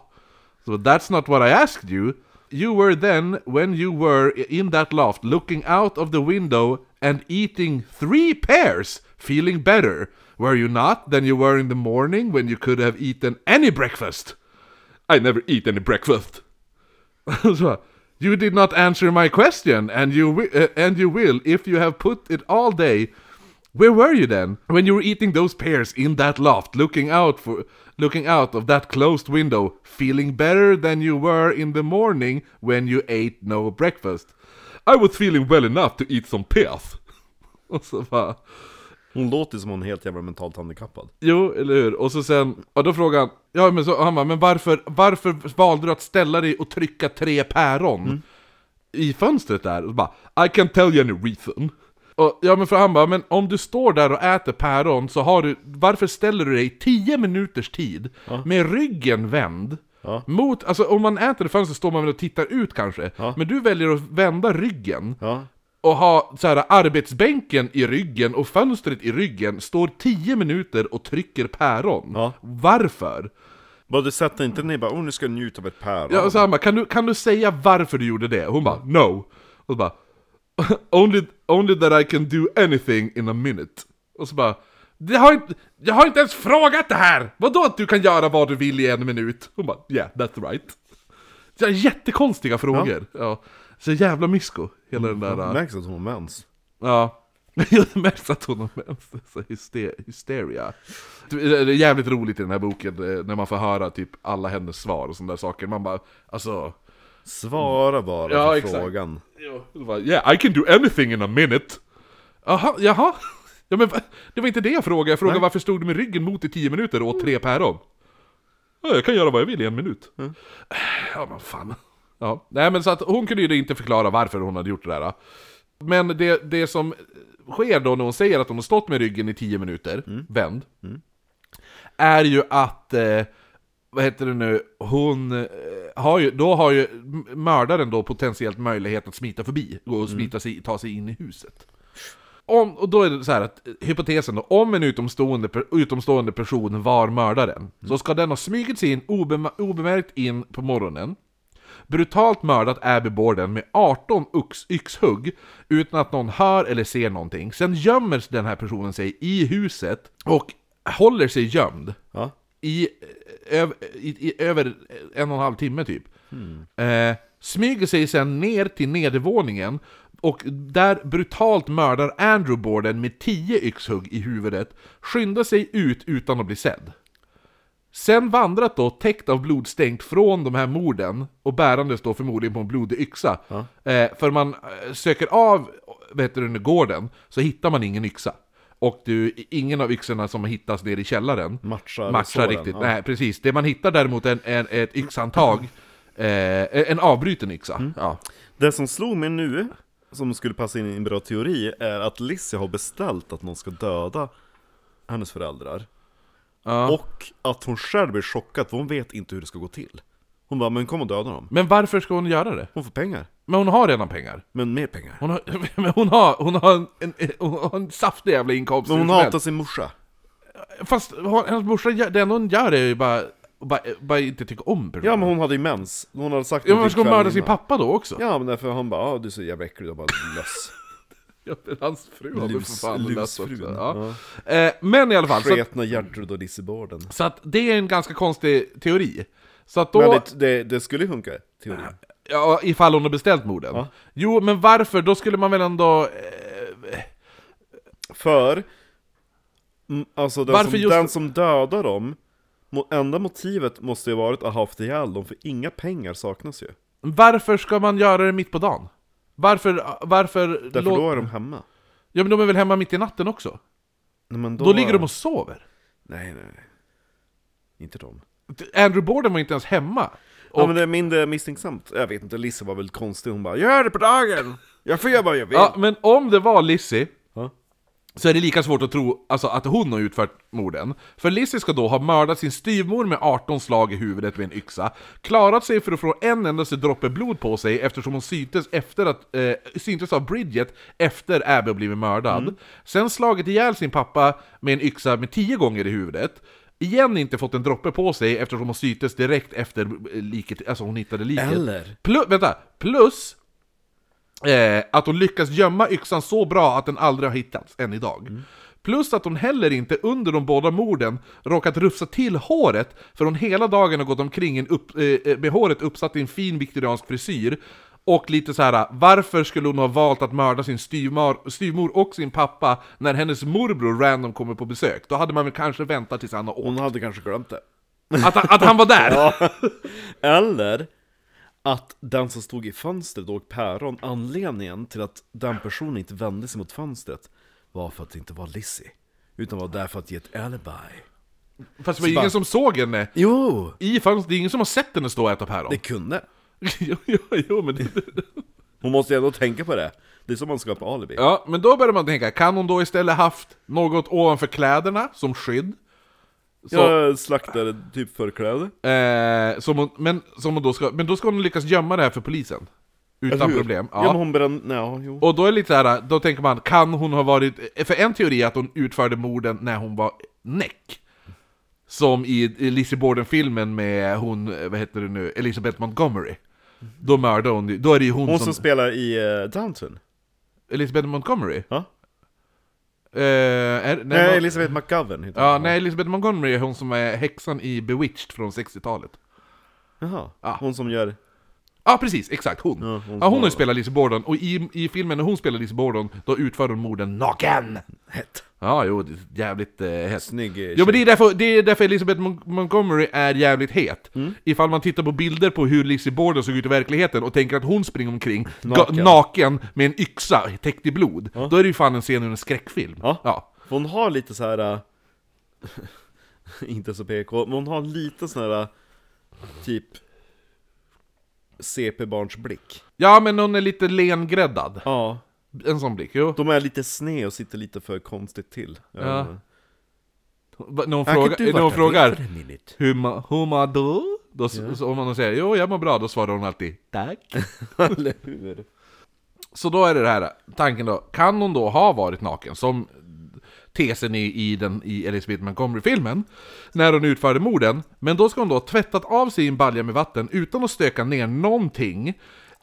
So that's not what I asked you. You were then, when you were in that loft, looking out of the window and eating three pears, feeling better. Were you not than you were in the morning when you could have eaten any breakfast? I never eat any breakfast. so, you did not answer my question, and you wi- uh, and you will if you have put it all day. Where were you then when you were eating those pears in that loft, looking out for looking out of that closed window, feeling better than you were in the morning when you ate no breakfast? I was feeling well enough to eat some pears. Och så bara, Hon låter som hon är helt jävla mentalt handikappad. Jo, eller hur? Och så sen, och då frågar han, ja men så, han bara, men varför, varför valde du att ställa dig och trycka tre päron i fönstret där? Och så bara, I can tell you any reason. Och, ja men för han bara, men om du står där och äter päron så har du, varför ställer du dig i 10 minuters tid med ryggen vänd? Ja. Mot, alltså om man äter i fönstret står man väl och tittar ut kanske, Ja. men du väljer att vända ryggen Ja. och ha så här, arbetsbänken i ryggen och fönstret i ryggen, står 10 minuter och trycker päron. Ja. Varför? Bara du sätter inte ner bara, oh nu ska jag njuta av ett päron. Ja, och så han bara, kan du, kan du säga varför du gjorde det? Och hon bara, no. Och så bara, only, only that I can do anything in a minute. Och så bara, det har inte, jag har inte ens frågat det här! Vadå att du kan göra vad du vill i en minut? Hon bara, yeah, that's right. Så jättekonstiga frågor. Ja. Så jävla mysko, hela den där... Det äh, märks att hon har mens. Ja. Det märks att hon har mens, så hyster, hysteria. Det är jävligt roligt i den här boken eh, när man får höra typ alla hennes svar och sådana där saker. Man bara, alltså... Svara bara Ja, på exakt. frågan. Det var, yeah, I can do anything in a minute. Jaha, jaha. Ja, men det var inte det jag frågade. Jag frågade Nej. varför stod du med ryggen mot i 10 minuter och åt tre päron? Ja, jag kan göra vad jag vill i en minut. Ja, men fan. Ja, nej men så att hon kunde ju inte förklara varför hon hade gjort det där. Men det, det som sker då när hon säger att hon har stått med ryggen i 10 minuter, vänd, är ju att, eh, vad heter det nu, hon eh, har ju, då har ju mördaren då potentiellt möjlighet att smita förbi och smita sig, ta sig in i huset. Om, och då är det så här att, eh, hypotesen då, om en utomstående, utomstående person var mördaren, så ska den ha smugit sig in obem- obemärkt in på morgonen, brutalt mördat Abby Borden med 18 yx, yxhugg utan att någon hör eller ser någonting. Sen gömmer den här personen sig i huset och håller sig gömd Ja. I, öv, i, i över en och en halv timme typ. Eh, smyger sig sen ner till nedervåningen och där brutalt mördar Andrew Borden med 10 yxhugg i huvudet, skyndar sig ut utan att bli sedd. Sen vandrat då, täckt av blodstänk från de här morden och bärandes då förmodligen på en blodig yxa. Eh, för man eh, söker av vad heter det gården, så hittar man ingen yxa. Och du, ingen av yxorna som hittas nere i källaren Matchar matchar riktigt. ja. Nej, precis. Det man hittar däremot är en, en, ett yxhandtag, eh, en avbruten yxa. Mm. Ja. Det som slog mig nu, som skulle passa in i en bra teori, är att Lizzie har beställt att någon ska döda hennes föräldrar. Ja. Och att hon själv blir chockad, för hon vet inte hur det ska gå till. Hon bara, men kom och döda dem. Men varför ska hon göra det? Hon får pengar. Men hon har redan pengar. Men mer pengar. Hon har, men hon har, hon har en, en, hon har en saftig jävla inkomst. Men hon hatar sin morsa. Fast hon- hennes morsa, gör- det enda hon gör är ju bara, bara, bara inte tycka om personen. Ja men hon hade ju mens. Hon hade sagt Ja, men varför ska hon mörda sin pappa då också? Ja men därför han bara, ah, du är så jävla äcklig, och bara löss. Ja, men hans fru har väl för fan löst lusfrun. också. Ja. Eh, men i alla fall, så, att, Sketna Gertrud och Lizzie Borden. så att det är en ganska konstig teori. Så att då... Men det, det, det skulle funka, teorin. Ja, ifall hon har beställt morden. Ja. Jo, men varför? Då skulle man väl ändå... Eh, För, mm, alltså den, Varför som, just- den som dödar dem, mo- enda motivet måste ju varit att ha haft ihjäl dem, för inga pengar saknas ju. varför ska man göra det mitt på dagen? Varför... varför Därför låt- då är de hemma. Ja, men de är väl hemma mitt i natten också? Nej, men Då, ligger de och sover. Nej, nej, nej. Inte de. Andrew Borden var inte ens hemma. Ja Och- men det är mindre misstänksamt. Jag vet inte, Lizzie var väl konstig, hon bara 'Gör det på dagen! Jag får göra vad jag vill' Ja, men om det var Lizzie, Ja. så är det lika svårt att tro alltså, att hon har utfört morden. För Lizzie ska då ha mördat sin styvmor med 18 slag i huvudet med en yxa, klarat sig för att få en endaste droppe blod på sig eftersom hon syntes, efter att, eh, syntes av Bridget efter Abby blivit mördad. Sen slagit ihjäl sin pappa med en yxa med 10 gånger i huvudet. Igen inte fått en droppe på sig eftersom hon syntes direkt efter eh, liket, alltså hon hittade liket. Eller? Plus, vänta, plus eh, att hon lyckas gömma yxan så bra att den aldrig har hittats, än idag. Plus att hon heller inte under de båda morden råkat rufsa till håret, för hon hela dagen har gått omkring upp, eh, med håret uppsatt i en fin viktoriansk frisyr. Och lite så här, varför skulle hon ha valt att mörda sin styvmor, styvmor och sin pappa när hennes morbror random kommer på besök? Då hade man väl kanske väntat tills han har åkt. Hon hade kanske glömt det. Att, han- att han var där! Ja. Eller att den som stod i fönstret och päron, anledningen till att den personen inte vände sig mot fönstret var för att det inte var Lizzie. Utan var där för att ge ett alibi. Fast det var Så ingen bara- som såg henne Jo! i fönstret, det är ingen som har sett henne stå och äta päron. Det kunde. jo, jo, jo, men det... Hon måste ju ändå tänka på det. Det är som man ska på alibi. Ja, men då börjar man tänka, kan hon då istället haft något ovanför kläderna som skydd? Så, Jag slaktade typ förkläde. eh, som hon, men, som hon då ska, men då ska hon lyckas gömma det här för polisen. Utan problem. Ja, men hon brände... Ja, jo. Och då är det lite så här, då tänker man, kan hon ha varit... För en teori är att hon utförde morden när hon var näck. Som i, i Lizzie Borden-filmen med hon, vad heter det nu, Elizabeth Montgomery. Då mördar hon ju- då är det ju hon, Hon som... som spelar i uh, Downton. Elizabeth Montgomery? Ja? Eh, är, nej, Nej, Elizabeth McGovern heter Ja, hon. nej, Elizabeth Montgomery är hon som är häxan i Bewitched från 60-talet. Jaha. Ja. Hon som gör... Ja, precis, exakt, hon. Ja, Ja, hon hon, som har ju spelat Lizzie Borden, och i, i filmen när hon spelar Lizzie Borden, då utför hon morden naken! Hett. Ja, jo, det är jävligt eh, hett. Snygg eh, Jo men det är därför, det är därför Elizabeth Mon- Montgomery är jävligt het. Mm. Ifall man tittar på bilder på hur Lizzie Borden såg ut i verkligheten och tänker att hon springer omkring Naken. naken, med en yxa täckt i blod, då är det ju fan en scen ur en skräckfilm. Ja. ja. Hon har lite så här. äh, inte så PK, men hon har lite sån här äh, typ CP-barns blick. Ja, men hon är lite lengräddad. Ja, En sån blick, jo. de är lite sned och sitter lite för konstigt till. Ja. När hon, fråga, när hon frågar hur, ma, hur mår du? Då, så, om man säger jo, jag mår bra, då svarar hon alltid tack. Eller hur? Så då är det det här, tanken då, kan hon då ha varit naken? Som tesen i, i, den, i Elizabeth Montgomery-filmen, när hon utförde morden. Men då ska hon då ha tvättat av sig i en balja med vatten utan att stöka ner någonting.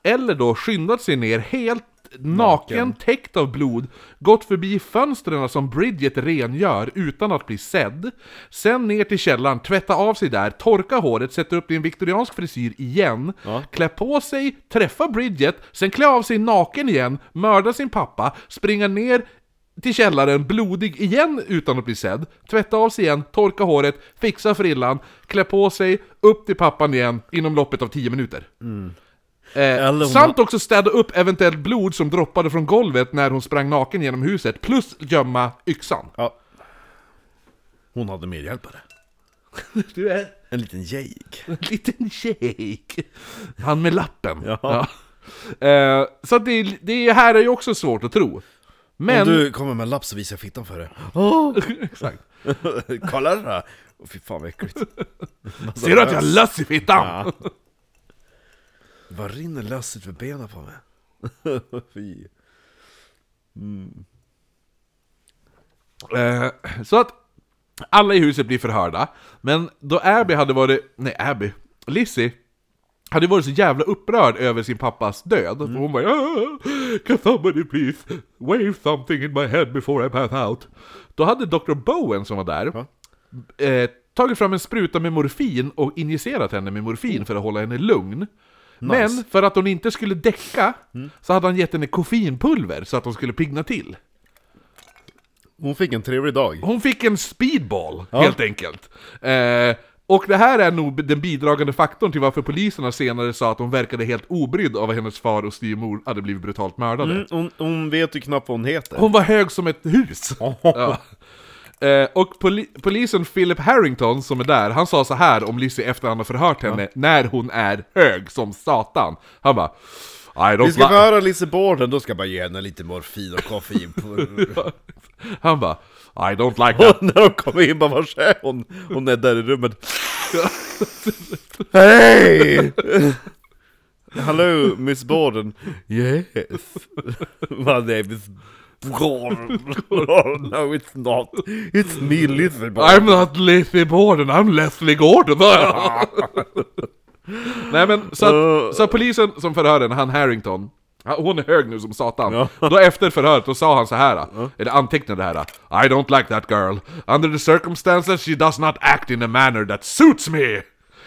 Eller då skyndat sig ner helt naken, täckt av blod, gått förbi fönstren som Bridget rengör utan att bli sedd. Sen ner till källaren, tvätta av sig där, torka håret, sätta upp en viktoriansk frisyr igen, Ja. klä på sig, träffa Bridget, sen klä av sig naken igen, mörda sin pappa, springa ner till källaren blodig igen utan att bli sedd, tvätta av sig igen, torka håret, fixa frillan, klä på sig, upp till pappan igen inom loppet av 10 minuter. Eh, Eller hon samt också städa upp eventuellt blod som droppade från golvet när hon sprang naken genom huset, plus gömma yxan. Ja. Hon hade medhjälpare. Du är En liten jake. en liten shake. Han med lappen. Ja. Eh, så det, det här är ju också svårt att tro. Men... Om du kommer med en lapp så visar jag fittan för dig. Exakt. Kolla det här! Åh, fy fan vad äckligt. Ser du att jag har löss. i fittan? Ja. Vad rinner löss ut för benen på mig? Fy. Eh, så att alla i huset blir förhörda, men då Abby hade varit, nej Abby, Lizzie hade varit så jävla upprörd över sin pappas död, och hon bara "Ah, Can somebody please wave something in my head before I pass out? Då hade Dr. Bowen som var där, eh, tagit fram en spruta med morfin och injicerat henne med morfin för att hålla henne lugn. Men för att hon inte skulle däcka, så hade han gett henne koffeinpulver så att hon skulle pigna till. Hon fick en trevlig dag. Hon fick en speedball, helt enkelt. Eh, och det här är nog den bidragande faktorn till varför poliserna senare sa att hon verkade helt obrydd av att hennes far och styvmor hade blivit brutalt mördade. Mm, hon, hon vet ju knappt vad hon heter. Hon var hög som ett hus! ja. eh, och poli polisen Philip Harrington som är där, han sa så här om Lizzie efter han har förhört henne, när hon är hög som satan. Han bara Vi ska föra Lizzie Borden, då ska jag bara ge henne lite morfin och koffein. Han bara I don't like that. Och när de kommer in, bara vars är hon? Hon är där i rummet. Hej! Hello, Miss Borden. Yes. My name is Borden. Oh, no, it's not. It's me, Lizzie Borden. I'm not Lizzie Borden, I'm Leslie Gordon! Nej men, så, att, så att polisen som förhör henne, han Harrington, hon är hög nu som satan. Då efter förhöret, då sa han så här, eller antecknade det här. I don't like that girl. Under the circumstances she does not act in a manner that suits me.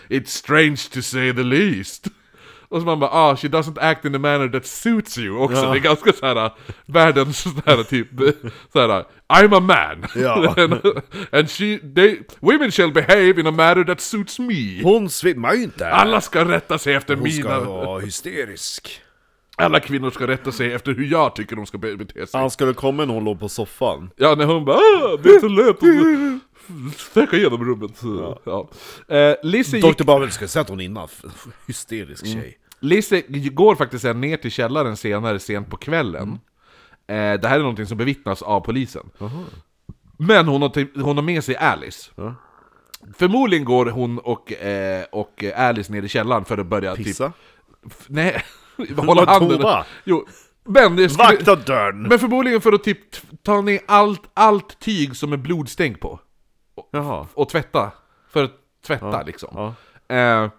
It's strange to say the least. Och så man bara, ah, she doesn't act in a manner that suits you också. Det är ganska såhär, världens såhär typ, såhär, I'm a man. Ja. and, and she, they, women shall behave in a manner that suits me. Hon svimmar ju inte. Alla ska rätta sig efter Hon ska mina... vara hysterisk. Alla kvinnor ska rätta sig efter hur jag tycker de ska be- bete sig. Han skulle komma när hon låg på soffan. Ja, när hon bara ah, det är så lätt att stöka igenom rummet. Ja. Ja. Eh, Lizzie, gick, Dr. Babel skulle säga att hon är innan. Hysterisk tjej. Lizzie går faktiskt ner till källaren senare, sent på kvällen. Eh, det här är någonting som bevittnas av polisen. Men hon har, ty- hon har med sig Alice. Ja. Förmodligen går hon och, eh, och Alice ner i källaren för att börja Pissa. typ... Nej, hålla handen... Jo, men det skulle... Vakta dörren! Men förmodligen för att typ ta ner allt, allt tyg som är blodstänk på. Jaha. Och tvätta. För att tvätta liksom. Ja. Eh,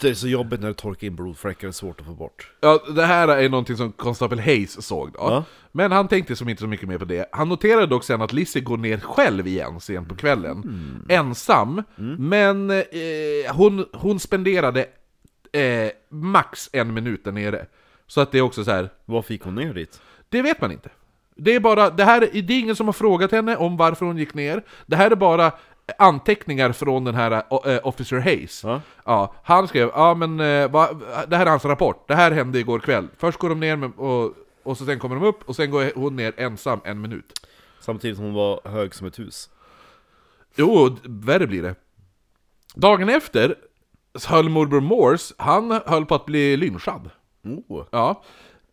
Det är så jobbigt när du torkar in blodfläckar, det är svårt att få bort. ja, det här är någonting som konstapel Hayes såg då. Ja. Men han tänkte som inte så mycket mer på det. Han noterade dock sen att Lizzie går ner själv igen sent på kvällen. Ensam. Men eh, hon, hon spenderade eh, max en minut där nere. Så att det är också så här. Vad fick hon ner dit? det vet man inte. Det är bara, det här, det är ingen som har frågat henne om varför hon gick ner. Det här är bara anteckningar från den här äh, Officer Hayes. Ja. Ja, han skrev, ja men äh, va, det här är hans rapport, det här hände igår kväll. Först går de ner med, och, och så sen kommer de upp, och sen går hon ner ensam en minut. Samtidigt som hon var hög som ett hus. Jo, värre blir det. Dagen efter höll morbror Morse, han höll på att bli lynchad. Oh. Ja.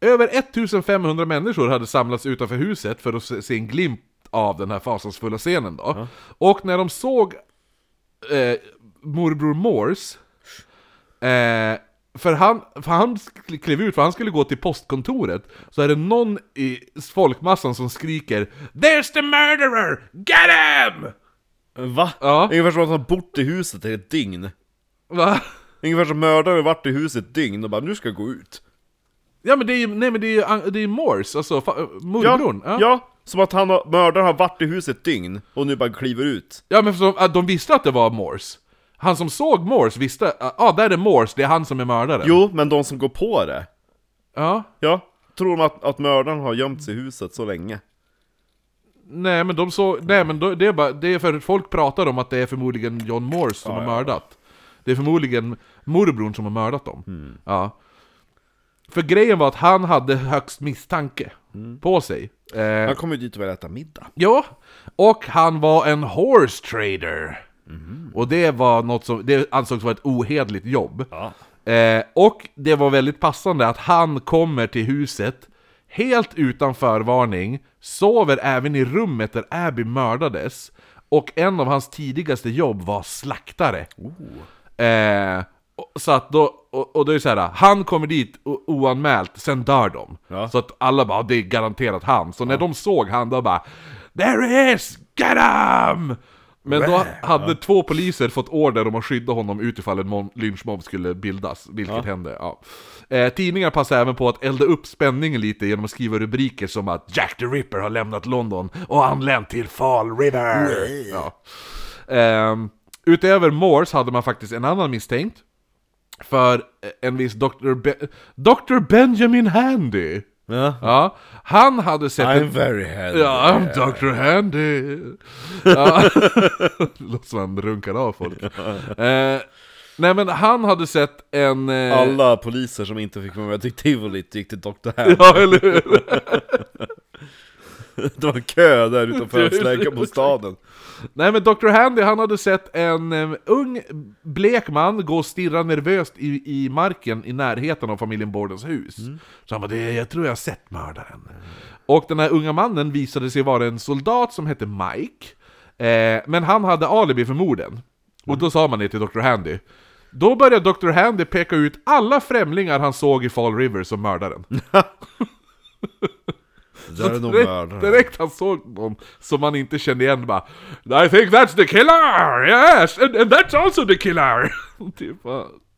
Över 1500 människor hade samlats utanför huset för att se en glimt av den här fasansfulla scenen då. Och när de såg eh, morbror Morse, eh, för han, för han klev ut, för han skulle gå till postkontoret, så är det någon i folkmassan som skriker 'There's the murderer! Get him!' Va? Ja. Ungefär som att han bott i huset i ett dygn. Va? Ungefär som mördaren varit i huset dygn och bara 'Nu ska jag gå ut' Ja men det är ju, nej men det är ju an- det är Morse, alltså fa- morbrorn. ja, ja, som att han har, mördaren har varit i huset dygn och nu bara kliver ut. Ja men för att de visste att det var Morse. Han som såg Morse visste, ja ah, där är Morse, det är han som är mördaren. Jo, men de som går på det. Ja. Ja, tror de att, att mördaren har gömt sig i huset så länge? Nej men de såg, nej men då, det är bara, det är för folk pratar om att det är förmodligen John Morse som Ja, har ja. mördat. Det är förmodligen morbrorn som har mördat dem. Ja. För grejen var att han hade högst misstanke på sig. Eh, Han kommer ju dit och vill äta middag. Ja, och han var en horse trader. Och det var något som, det ansågs vara ett ohedligt jobb. Ja. Eh, och det var väldigt passande att han kommer till huset helt utan förvarning, sover även i rummet där Abby mördades, och en av hans tidigaste jobb var slaktare. Eh, så att då, och, och då är det så här, han kommer dit o- oanmält, sen dör de. Ja. Så att alla bara, det är garanterat han. Så när de såg han, då bara There he is! Get him! Men då hade två poliser fått order om att skydda honom utifall en mon- lynchmobb skulle bildas, vilket hände. Ja. Eh, tidningar passar även på att elda upp spänningen lite genom att skriva rubriker som att Jack the Ripper har lämnat London och anlänt till Fall River. Ja. Ehm, utöver Morse hade man faktiskt en annan misstänkt. För en viss Dr. Be- Dr. Benjamin Handy. Ja. Ja, han hade sett I'm en... very handy. Ja, I'm Dr. Handy. Ja. Låter som han runkar av folk. Eh, nej men han hade sett en... Eh, Alla poliser som inte fick vara med till Tivolit gick till Dr. Hand. Ja, eller hur? Det var kö där utanför Släggabostaden. Nej men Dr. Handy han hade sett en eh, ung blek man gå och stirra nervöst i, i marken i närheten av familjen Bordens hus. Så han bara, det, jag tror jag har sett mördaren. Och den här unga mannen visade sig vara en soldat som hette Mike. Eh, men han hade alibi för morden. Och då sa man det till Dr. Handy. Då började Dr. Handy peka ut alla främlingar han såg i Fall River som mördaren. Där är direkt, direkt han såg dem som man inte kände igen bara I think that's the killer! Yes! And, and that's also the killer! typ.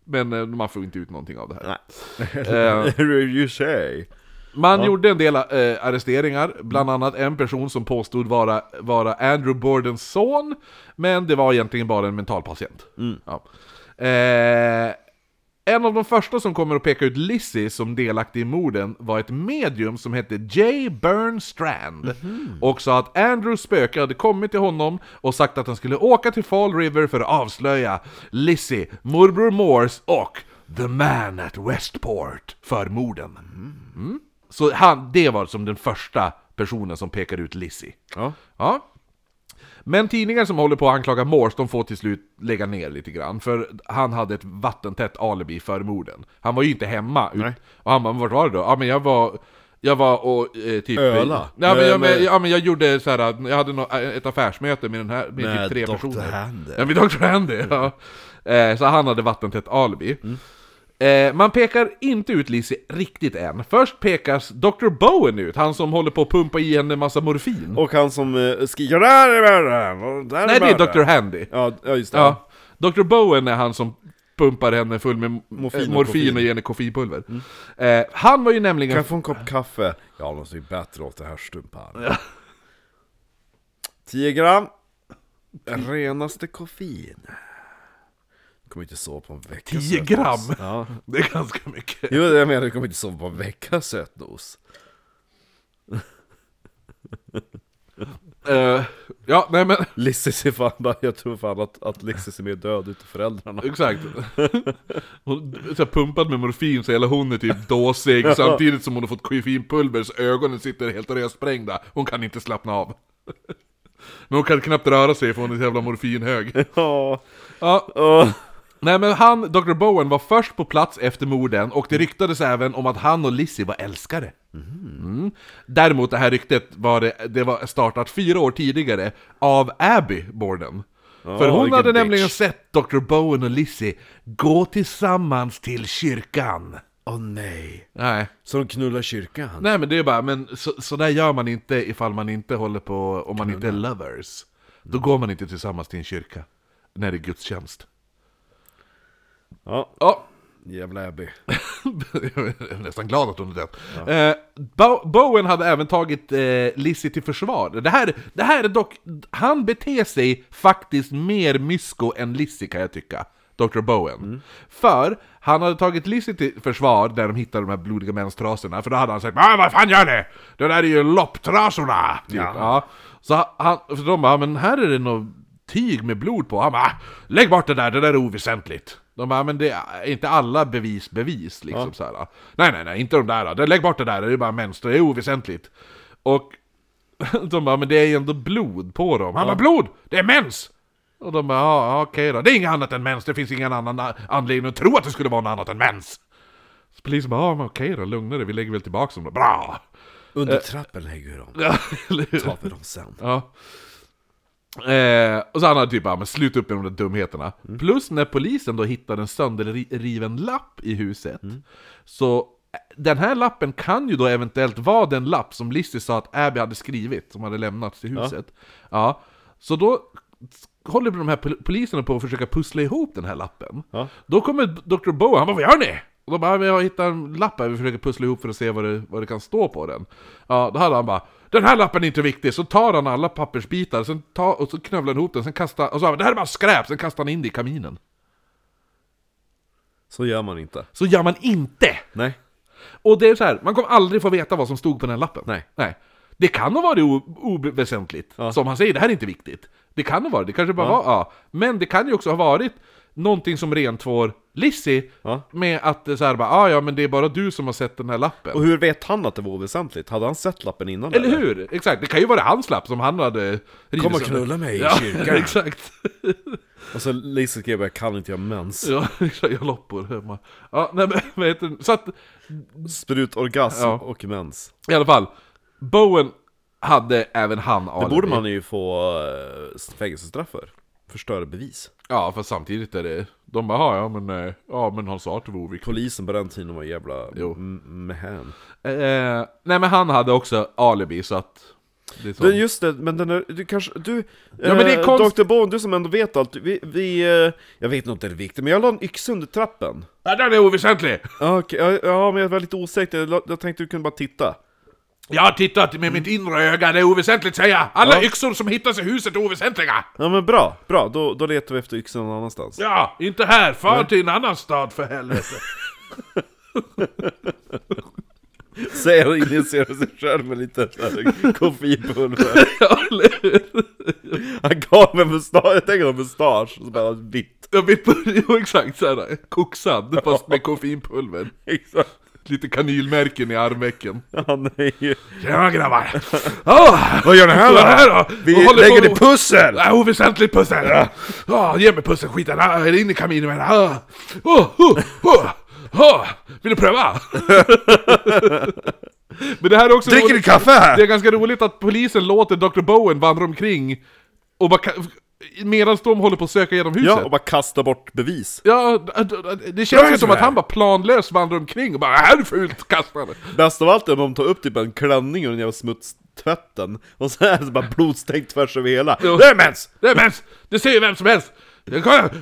Men eh, man får inte ut någonting av det här. You say. man gjorde en del eh, arresteringar, bland annat en person som påstod vara, vara Andrew Bordens son, men det var egentligen bara en mentalpatient. Ja. Eh, en av de första som kommer att peka ut Lizzie som delaktig i morden var ett medium som hette J. Burn Strand. Och sa att Andrews spöke hade kommit till honom och sagt att han skulle åka till Fall River för att avslöja Lizzie, morbror Morse och The Man at Westport för morden. Mm. Så han, det var som den första personen som pekade ut Lizzie. Ja. Ja. Men tidningar som håller på att anklaga Morse, de får till slut lägga ner lite grann. För han hade ett vattentätt alibi för morden. Han var ju inte hemma. Ut, och han bara, vart var det då? Ja men jag var... Jag var och eh, typ... Öla? Ja men, jag, men, ja men jag gjorde så här, jag hade nå- ett affärsmöte med den här, med, Med typ tre Dr. personer. Handy. Ja med Dr. Handy, ja. Eh, så han hade vattentätt alibi. Mm. Eh, man pekar inte ut Lizzie riktigt än. Först pekas Dr. Bowen ut, han som håller på att pumpa i henne massa morfin. Och han som uh, skriker där är och där Nej, det är mördaren." Dr. Handy. Ja, ja just det. Ja. Dr. Bowen är han som pumpar henne full med morfin, Morfin och morfin och ger henne koffeinpulver. Eh, han var ju nämligen... Kan jag få en kopp kaffe? Ja, de ser bättre åt det här stumpan. 10 gram. Renaste koffein. Kommer inte sova på en vecka 10 sötnos. gram? Ja. Det är ganska mycket. Jo, jag menar du kommer inte sova på en vecka sötnos. Eh, ja, nej men Lizzie ser fan jag tror fan att, att Lizzie ser mer död ut än föräldrarna. Exakt. Hon är pumpad med morfin så hela hon är typ dåsig samtidigt som hon har fått koffeinpulver så ögonen sitter helt rödsprängda. Hon kan inte slappna av. Men hon kan knappt röra sig för hon är så jävla morfinhög. Ja, Ja. Nej men han, Dr. Bowen, var först på plats efter morden och det ryktades även om att han och Lizzie var älskare. Mm. Däremot det här ryktet var, det, det var startat fyra år tidigare av Abby Borden. För hon hade bitch. nämligen sett Dr. Bowen och Lizzie gå tillsammans till kyrkan. Åh nej. Nej, Så de knullar kyrkan? nej men det är bara, men så, så där gör man inte ifall man inte håller på, om man inte är lovers. Då går man inte tillsammans till en kyrka. När det är gudstjänst. Ja, Ja, jävla Abby. jag är nästan glad att hon är död. Eh, Bo- Bowen hade även tagit eh, Lizzie till försvar. Det här, det här är dock, han beter sig faktiskt mer mysko än Lizzie kan jag tycka. Dr. Bowen. För han hade tagit Lizzie till försvar där de hittade de här blodiga menstrasorna, för då hade han sagt "Ah, vad fan gör ni? Det där är ju lopptrasorna! Typ. Ja. Så han, för de bara, men här är det något tyg med blod på. Han bara, "Ah, lägg bort det där, det där är oväsentligt. De bara, men det är inte alla bevis bevis liksom så här. Nej, nej, nej, inte de där. då. Lägg bort det där, det är bara mönster, det är oväsentligt. Och de bara, men det är ju ändå blod på dem. Han bara, blod! Det är mens! Och de bara, ja okej då. Det är inget annat än mens, det finns ingen annan anledning att tro att det skulle vara något annat än mens. Så polisen bara, ja men okej då, lugna dig, vi lägger väl tillbaka dem då. Bra! Under trappen lägger vi dem. Ja? Tar vi dem sen. Ja. Eh, och så han hade typ bara, men slut upp med de där dumheterna. Plus när polisen då hittade en sönderriven lapp i huset. Så eh, den här lappen kan ju då eventuellt vara den lapp som Lizzie sa att Abby hade skrivit, som hade lämnats till huset. Ja. Så då håller de här pol- poliserna på att försöka pussla ihop den här lappen. Ja. Då kommer Dr. Bowen, han bara 'Vad gör ni?' Och de bara 'Vi har hittat en lapp här, vi försöker pussla ihop för att se vad det, vad det kan stå på den' Ja, då hade han bara 'Den här lappen är inte viktig' Så tar han alla pappersbitar, sen tar, och så knövlar han ihop den, sen kastar och så 'Det här är bara skräp' Sen kastar han in det i kaminen. Så gör man inte. Så gör man inte! Nej. Och det är så här, man kommer aldrig få veta vad som stod på den här lappen. Nej. Nej. Det kan ha varit oväsentligt, som han säger, det här är inte viktigt. Det kan ha varit, det. Kanske bara var, ja. Men det kan ju också ha varit någonting som rentvår Lizzie Ja. Med att det så här bara, ah, ja men det är bara du som har sett den här lappen Och hur vet han att det var oväsentligt? Hade han sett lappen innan? Eller hur? Exakt, det kan ju vara hans lapp som han hade rivit Kom och knulla mig i ja, kyrkan. exakt Och så Lisa skrev jag kan inte göra mens. Ja, exakt, jag loppor hemma Ja, nej men vad heter det? Så att, Sprutorgasm Ja. och mens. i alla fall Bowen hade även han Det alibi. borde man ju få äh, fängelsestraff för. Förstöra bevis. Ja, fast samtidigt är det... De bara, "Ja, men, eh, ja men han sa att det var oviktigt. Polisen på den tiden var jävla Jo. mehän. Eh, nej men han hade också alibi så att... Det är så. Men just det, men den är, du kanske, du, Ja, men det är eh, konst- Dr. Bone, du som ändå vet allt, vi, vi eh, jag vet nog inte det är viktigt, men jag la en yxa under trappen. Ja, den är oväsentlig! Ja, okej, ja, ja, men jag var lite osäker, jag, la- jag tänkte du kunde bara titta. Jag har tittat med mitt inre öga, det är oväsentligt säger jag! Alla Ja. yxor som hittas i huset är oväsentliga! Ja men bra, bra, då, då letar vi efter yxan någon annanstans. Ja, inte här, far till en annan stad för helvete! Säger han injicerar sig själv med lite koffeinpulver. ja, eller hur? Han gav mig mustasch, jag tänker en mustasch, och så bara vitt. Jag vet på, exakt såhär, koksad fast med koffeinpulver. Exakt. Lite kanylmärken i armvecken. Han är ju... Tjena grabbar! Oh, Vad gör ni här vad är det då? Vi lägger på- det pussel! Ah, oväsentligt pussel! Ja. ge mig pusselskiten, ah, in i kaminen med ah. oh, oh, oh, oh. Vill du pröva? Men det här är också Dricker du kaffe här? Det är ganska roligt att polisen låter Dr. Bowen vandra omkring och bara medan de håller på att söka igenom huset. Ja, och bara kasta bort bevis. Ja, det känns ju som att han bara planlöst vandrar omkring och bara 'Här är fult, kasta det!' Bäst av allt är om de tar upp typ en klänning och den jävla smutstvätten Och så är det bara blodstänkt tvärs över hela Jo. Det är mens! Det är mens! Det ser ju vem som helst!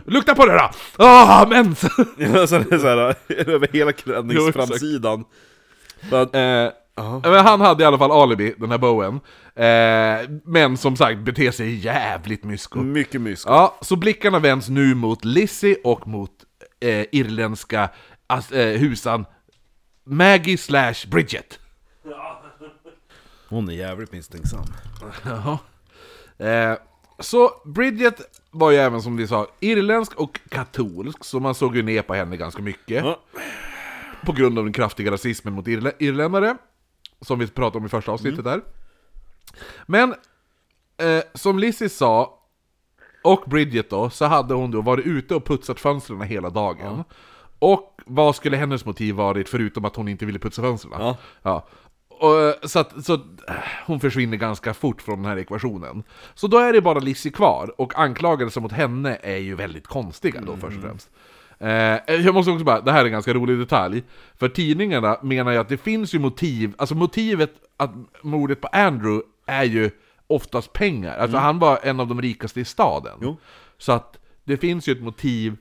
Lukta på det då! Ah, mens! Ja, så är det så här, över hela Jo, klänningsframsidan Bara, Eh, Men han hade i alla fall alibi, den här Bowen. Eh, men som sagt, beter sig jävligt mysko. Mycket mysko. Ja, så blickarna vänds nu mot Lizzie och mot eh, irländska as, eh, husan Maggie slash Bridget. Hon är jävligt misstänksam. Jaha. Eh, så Bridget var ju även som vi sa irländsk och katolsk, så man såg ju ner på henne ganska mycket. Ja. På grund av den kraftiga rasismen mot irlä irländare, som vi pratade om i första avsnittet där. Men, eh, som Lizzie sa, och Bridget då, så hade hon då varit ute och putsat fönstren hela dagen. Och vad skulle hennes motiv varit förutom att hon inte ville putsa fönstren? Ja. Ja. Och, eh, så att, så eh, hon försvinner ganska fort från den här ekvationen. Så då är det bara Lizzie kvar, och anklagelser mot henne är ju väldigt konstiga då först och främst. Eh, jag måste också bara, det här är en ganska rolig detalj, för tidningarna menar ju att det finns ju motiv, alltså motivet att mordet på Andrew är ju oftast pengar, alltså han var en av de rikaste i staden. Jo. Så att det finns ju ett motiv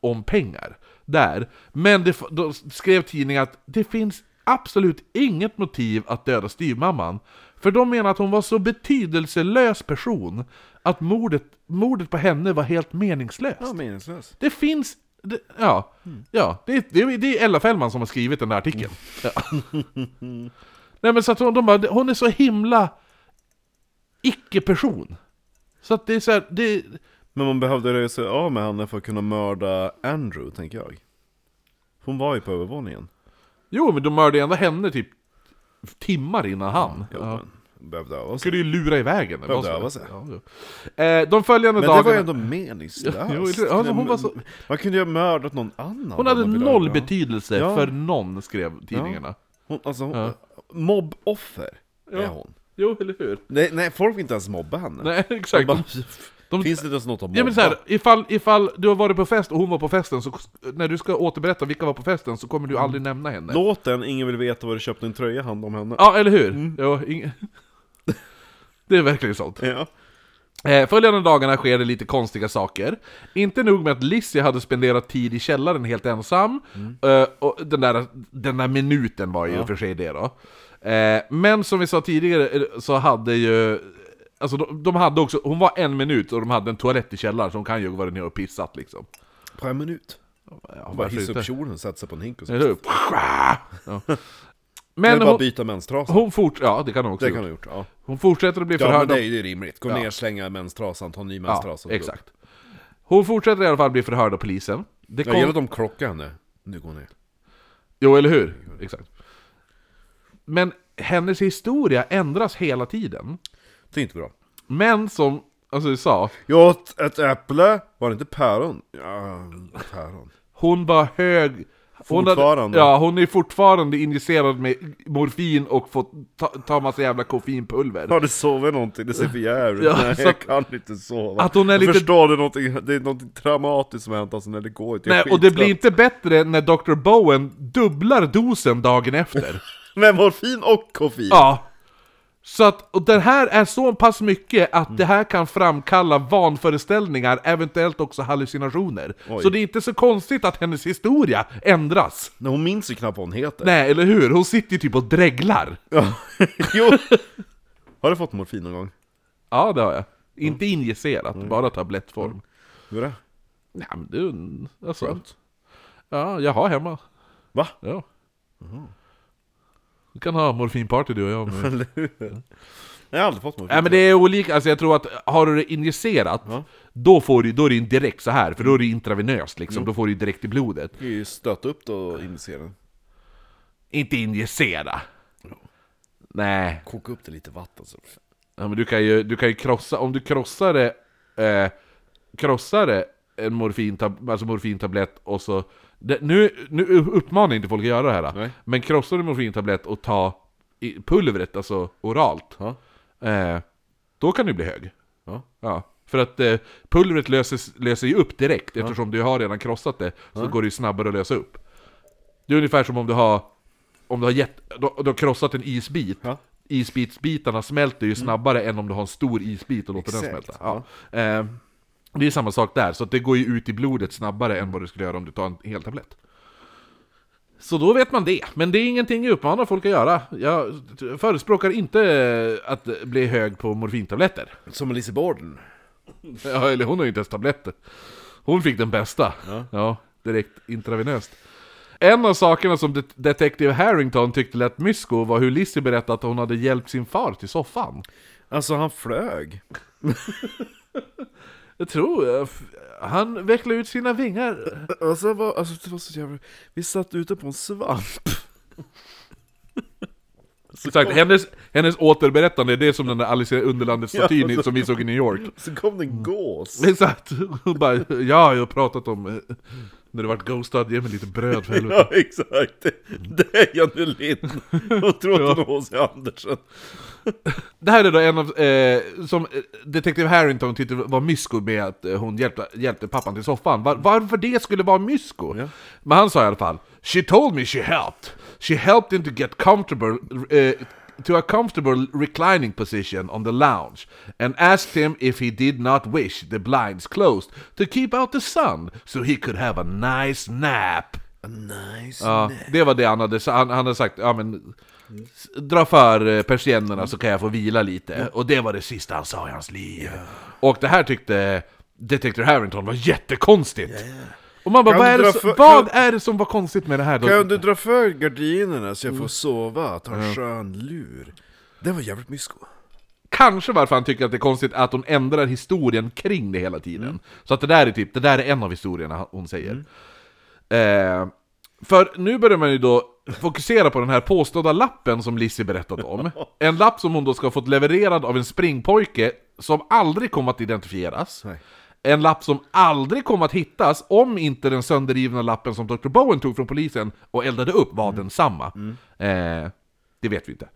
om pengar där. Men det, då skrev tidningen att det finns absolut inget motiv att döda styvmamman. För de menar att hon var så betydelselös person att mordet, mordet på henne var helt meningslöst. Ja, meningslös. Det finns... Det, ja, ja det, det, det är Ella Fällman som har skrivit den där artikeln. Ja. Nej men så att hon, de bara, hon är så himla icke-person. Så att det är så här, det... Men man behövde röja sig av med henne för att kunna mörda Andrew, tänker jag. Hon var ju på övervåningen. Jo men de mördade ändå henne typ timmar innan han. Ja. Behövde öva sig. Skulle ju lura iväg henne. Behövde öva sig. Ja, eh, de följande Men det dagarna... var ju ändå meningslöst. Det- alltså, hon var så- Man kunde ju ha mördat någon annan. Hon hade noll ha- betydelse Ja. för någon, skrev tidningarna. Hon, alltså, hon, Ja. mobboffer är Ja. hon. Jo, eller hur? Nej, nej, folk vill inte ens mobba henne. Nej, exakt. Bara, De- Finns det ens något att mobba? Ja men så här, ifall, ifall du har varit på fest och hon var på festen, så när du ska återberätta vilka var på festen så kommer du aldrig nämna henne. Låt den, ingen vill veta vad du köpte en tröja hand om henne. Ja, eller hur? Jo, ing... Det är verkligen sånt. Ja. Eh, följande dagarna sker det lite konstiga saker. Inte nog med att Lizzie hade spenderat tid i källaren helt ensam, eh, och den där, den där minuten var ju och för sig det då. Eh, men som vi sa tidigare så hade ju, alltså de, de hade också, hon var en minut och de hade en toalett i källaren, så hon kan ju ha varit nere och pissat liksom. På en minut. Ja, Bara varför hissa upp kjolen och sätta sig på en hink och så. Ja. Men Men bara hon, byta menstrasa. hon fort, ja det kan hon också det kan ha gjort, ja. Hon fortsätter att bli Ja förhörd men om- det är ju rimligt. Gå Ja. ner, slänga menstrasan, ta en ny Ja, menstrasa. och gå upp. exakt. Hon fortsätter i alla fall bli förhörd av polisen. Det Jag kom... gillar att de krockar henne. Nu går hon ner. Jo, eller hur? Exakt. Men hennes historia ändras hela tiden. Det är inte bra. Men som, alltså du sa, Jag åt ett äpple, var det inte päron? Ja, päron. hon var hög... Hon hade- ja, hon är fortfarande injicerad med morfin och fått ta, ta massa jävla koffeinpulver. Har du sovit någonting? Det ser för jävligt Ja, Nej, jag kan inte sova. att hon är jag lite- förstår, det är, någonting, det är någonting traumatiskt som har hänt alltså när det går inte. Nej, och det blir inte bättre när Dr. Bowen dubblar dosen dagen efter. Med morfin och koffein? Ja. Så att, och den här är så pass mycket att det här kan framkalla vanföreställningar, eventuellt också hallucinationer. Oj. Så det är inte så konstigt att hennes historia ändras. Nej, hon minns ju knappt vad hon heter. Nej, eller hur? Hon sitter ju typ och dreglar. Ja. jo. Har du fått morfin någon gång? Ja, det har jag. Inte injicerat, bara tablettform. Hur är det? Nej, men det är alltså, Skönt. Ja, jag har hemma. Va? Ja. Vi kan ha morfinparty du och jag. Men... Jag har aldrig fått morfin. Nej men det är olika, alltså jag tror att har du det injicerat, då, får du, då är det direkt så här för då är det intravenöst liksom, då får du direkt i blodet. Du kan ju stöta upp det och injicera. Inte injicera. Nej, Koka upp det lite vatten så. ja, men du kan ju, du kan ju krossa, om du krossar det, eh, krossar det en morfintab alltså morfintablett och så det, nu, nu uppmanar jag inte folk att göra det här, Nej. men krossar du morfintablett och ta i pulvret, alltså oralt, Ja. eh, då kan du bli hög. Ja. Ja, för att eh, pulvret löses, löser ju upp direkt eftersom du har redan krossat det, så går det ju snabbare att lösa upp. Det är ungefär som om du har, om du har, gett, du, du har krossat en isbit, Ja. isbitsbitarna smälter ju snabbare än om du har en stor isbit och låter den Exakt, smälta. Ja. Eh, det är samma sak där, så att det går ju ut i blodet snabbare än vad det skulle göra om du tar en hel tablett. Så då vet man det, men det är ingenting jag uppmanar folk att göra. Jag förespråkar inte att bli hög på morfintabletter. Som Lizzie Borden. Ja, eller hon har ju inte ens tabletter. Hon fick den bästa. Ja, direkt intravenöst. En av sakerna som det- Detective Harrington tyckte lät mysko var hur Lizzie berättade att hon hade hjälpt sin far till soffan. Alltså han flög. Jag tror jag. F- Han vecklade ut sina vingar. Alltså, var, alltså det var så jävla... Vi satt ute på en svamp. Exakt, hennes, hennes återberättande är det som den där Alice i Underlandet-statyn Ja, som vi såg i New York. Så kom det en gås. Exakt, hon bara ja, jag har pratat om eh, när du vart ghostad, ge mig lite bröd för helvete. Ja exakt, det är Janne Lind. Och tror att hon är H.C. Andersen. Det här är då en av, eh, som eh, Detective Harrington tyckte var mysko med att eh, hon hjälpte, hjälpte pappan till soffan. Var, varför det skulle vara mysko? Ja. Men han sa i alla fall She told me she helped. She helped him to get comfortable, eh, to a comfortable reclining position on the lounge and asked him if he did not wish the blinds closed to keep out the sun so he could have a nice nap. Nice. Ja, det var det han hade. Han, han hade sagt, ja men Dra för eh, persiennerna så kan jag få vila lite. Och det var det sista han sa i hans liv. Och det här tyckte Detective Harrington var jättekonstigt. Och man bara, vad, är det, som- för- vad kan- är det som var konstigt med det här? Då? Kan du dra för gardinerna så jag får sova? Ta en skön lur. Det var jävligt mysko. Kanske varför han tycker att det är konstigt att hon ändrar historien kring det hela tiden. Så att det där är typ, det där är en av historierna hon säger. Eh, för nu börjar man ju då fokusera på den här påstådda lappen som Lizzie berättat om. En lapp som hon då ska ha fått levererad av en springpojke som aldrig kom att identifieras. Nej. En lapp som aldrig kom att hittas om inte den sönderrivna lappen som Dr. Bowen tog från polisen och eldade upp var densamma. Eh, det vet vi inte.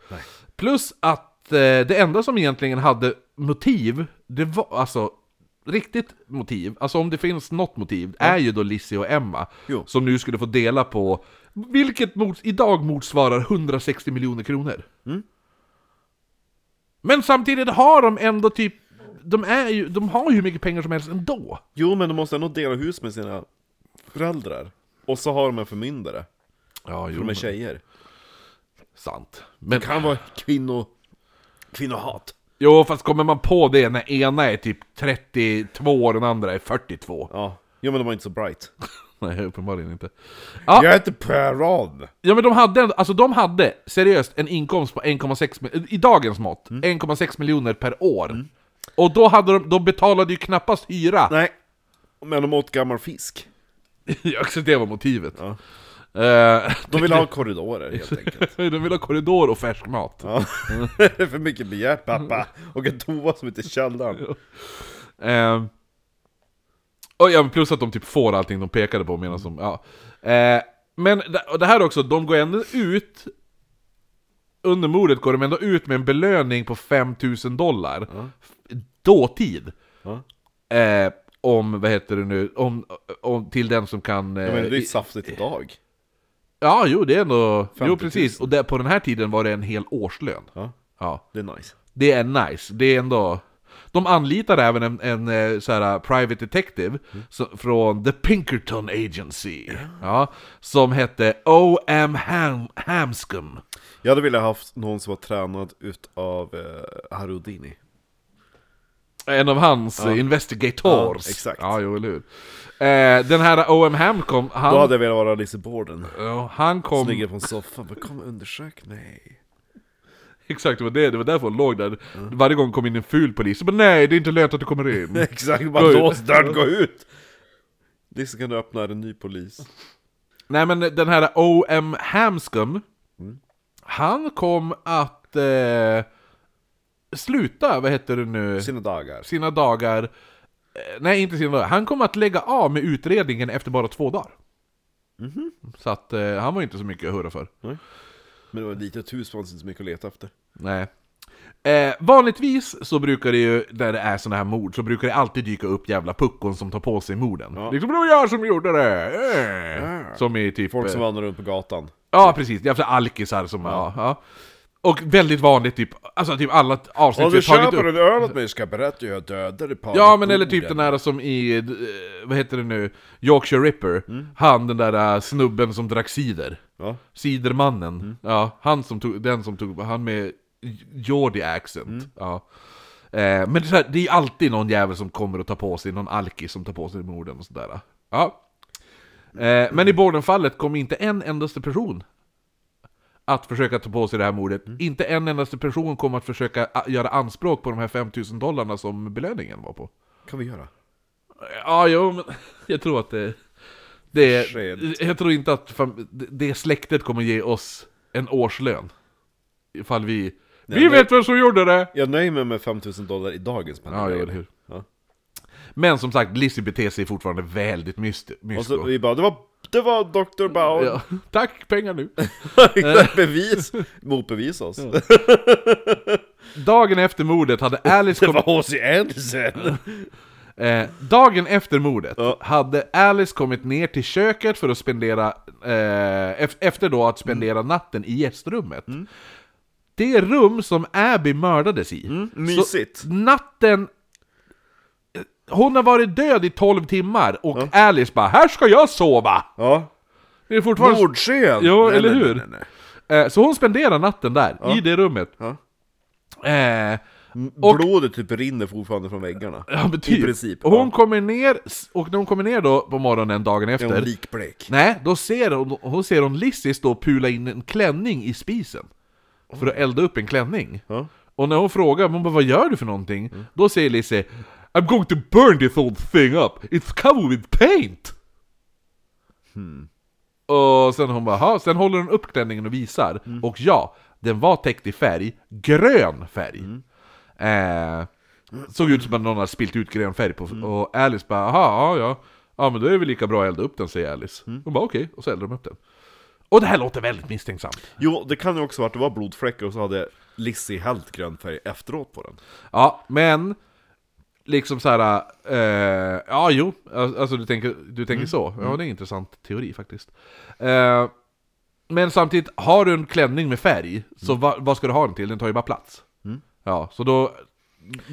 Plus att eh, det enda som egentligen hade motiv, det var alltså riktigt motiv, alltså om det finns något motiv, är ju då Lizzie och Emma. Jo. Som nu skulle få dela på, vilket mot, idag motsvarar 160 miljoner kronor. Men samtidigt har de ändå typ, de, är ju, de har ju hur mycket pengar som helst ändå. Jo men de måste ändå dela hus med sina föräldrar. Och så har de en förmyndare. Ja, För de är tjejer. sant. Men, Det kan vara kvinno... Kvinnohat. jo, fast kommer man på det när ena är typ 32 och den andra är 42? Ja. Jo men de var inte så bright. Nej, uppenbarligen inte. Ja, Jag heter Peron! Ja men de hade, alltså de hade seriöst en inkomst på 1,6 mi- i dagens mått, 1,6 miljoner per år. Och då hade de, de betalade ju knappast hyra. Nej. Men de åt gammal fisk. Ja, så det var motivet. Ja. Eh, De vill ha korridorer helt enkelt. de vill ha korridor och färsk mat. Ja. För mycket begärt pappa. Och en toa som inte är källaren. Eh, och ja, plus att de typ får allting de pekade på medan de, ja. Eh, men det, här också, de går ändå ut Under mordet går de ändå ut med en belöning på 5000 dollar Dåtid Ja. eh, Om, vad heter det nu, om, om, till den som kan... Eh, Ja, men det är ju i- saftigt idag. ja, jo det är ändå... 50 000. Jo precis, och det, på den här tiden var det en hel årslön Ja, Ja, det är nice. det är nice, det är ändå... De anlitar även en, en eh, så här, private detective så, från The Pinkerton Agency. Ja, som hette O.M. Ham, Hamscom. Jag hade velat haft någon som var tränad utav eh, Harudini. En av hans Ja. eh, investigators. Ja, exakt. Ja, jo, eller hur. Eh, den här O.M. Hamcom, han, Då hade jag velat vara Lizzie Borden. ja, han kom... ligger på en soffa, bara kom och undersök mig. Exakt, det var, det, det var därför hon låg där. Varje gång kom in en ful polis, bara nej, det är inte lönt att du kommer in. Exakt, bara lås dörren, gå ut! Lizzie kan du öppna, en ny polis? Nej men den här O.M. Hamscom Mm. Han kom att eh, sluta, vad heter det nu, Sina dagar. sina dagar eh, Nej inte sina dagar, han kom att lägga av med utredningen efter bara två dagar Mhm. Så att eh, han var inte så mycket att hurra för Men det var ett litet hus, fanns inte så mycket att leta efter. Nej eh, Vanligtvis så brukar det ju, när det är såna här mord, så brukar det alltid dyka upp jävla puckon som tar på sig morden Ja. Liksom det var jag som gjorde det! Eh. Ja. Som i typ Folk som eh, vandrar runt på gatan. Ja, precis. Jävla alkisar som... Ja. Ja, Och väldigt vanligt, typ, alltså typ alla avsnitt Om vi du köper en öl åt mig ska jag berätta hur jag dödade paret Ja, men eller typ den här som i, eh, vad heter det nu, Yorkshire Ripper. Han, den där eh, snubben som drack cider. Ja. Cidermannen. Ja, han som tog, den som tog, han med Geordie accent. Ja. Eh, men det är, så här, det är alltid någon jävel som kommer och tar på sig, någon alkis som tar på sig morden och sådär. Ja. Eh, men i Bordenfallet kom inte en endaste person att försöka ta på sig det här mordet. Inte en endaste person kom att försöka göra anspråk på de här 5000 dollarna som belöningen var på. kan vi göra? Ja, jo, men jag tror att det... det Sent. jag tror inte att fam- det- släktet kommer ge oss en årslön. Ifall vi... vi men- vet vem som gjorde det! Jag nöjer mig med 5000 dollar i dagens Ja, jo, eller hur. Ja. Men som sagt, Lizzie beter sig fortfarande väldigt myst- Och så mysko. vi bara, det var, det var Dr. Bauer. Ja. Tack, pengar nu! Bevis, motbevisa oss. Dagen efter mordet hade Alice Det kommit... var H.C. Andersen! Eh, dagen efter mordet Ja. hade Alice kommit ner till köket för att spendera, eh, ef- efter då att spendera Mm. natten i gästrummet. Det rum som Abby mördades i. Mm, mysigt. Så natten... Hon har varit död i 12 timmar och Alice bara 'Här ska jag sova!' Ja. Det är fortfarande... Mordsken! Jo, Nej, eller nej, hur? nej. Eh, så hon spenderar natten där, i det rummet. Ja. Eh, Och- Blodet typ rinner fortfarande från väggarna. ja, men typ. I princip. Och hon ja. kommer ner, och när hon kommer ner då på morgonen dagen Är efter hon likblek? Nej, då ser hon, hon ser hon Lizzie stå och pula in en klänning i spisen. För att elda upp en klänning. Ja. Och när hon frågar, hon bara 'Vad gör du för någonting?' Då säger Lizzie 'I'm going to burn this whole thing up, it's covered with paint' Och sen hon bara 'Ha?' Sen håller hon upp klänningen och visar. Och ja, den var täckt i färg, grön färg. Eh, såg ut som att någon hade spilt ut grön färg på, och Alice bara 'Jaha, ja, ja' Ja men då är det väl lika bra att elda upp den, säger Alice. Hon bara okej, och så eldar de upp den. Och det här låter väldigt misstänksamt. Jo, det kan ju också vara att det var blodfläckar och så hade Lizzie hällt grön färg efteråt på den. Ja, men liksom så här. Eh, ja, jo, alltså du tänker, du tänker så. Ja, det är en intressant teori faktiskt. Eh, men samtidigt, har du en klänning med färg, så va, vad ska du ha den till? Den tar ju bara plats. Ja, så då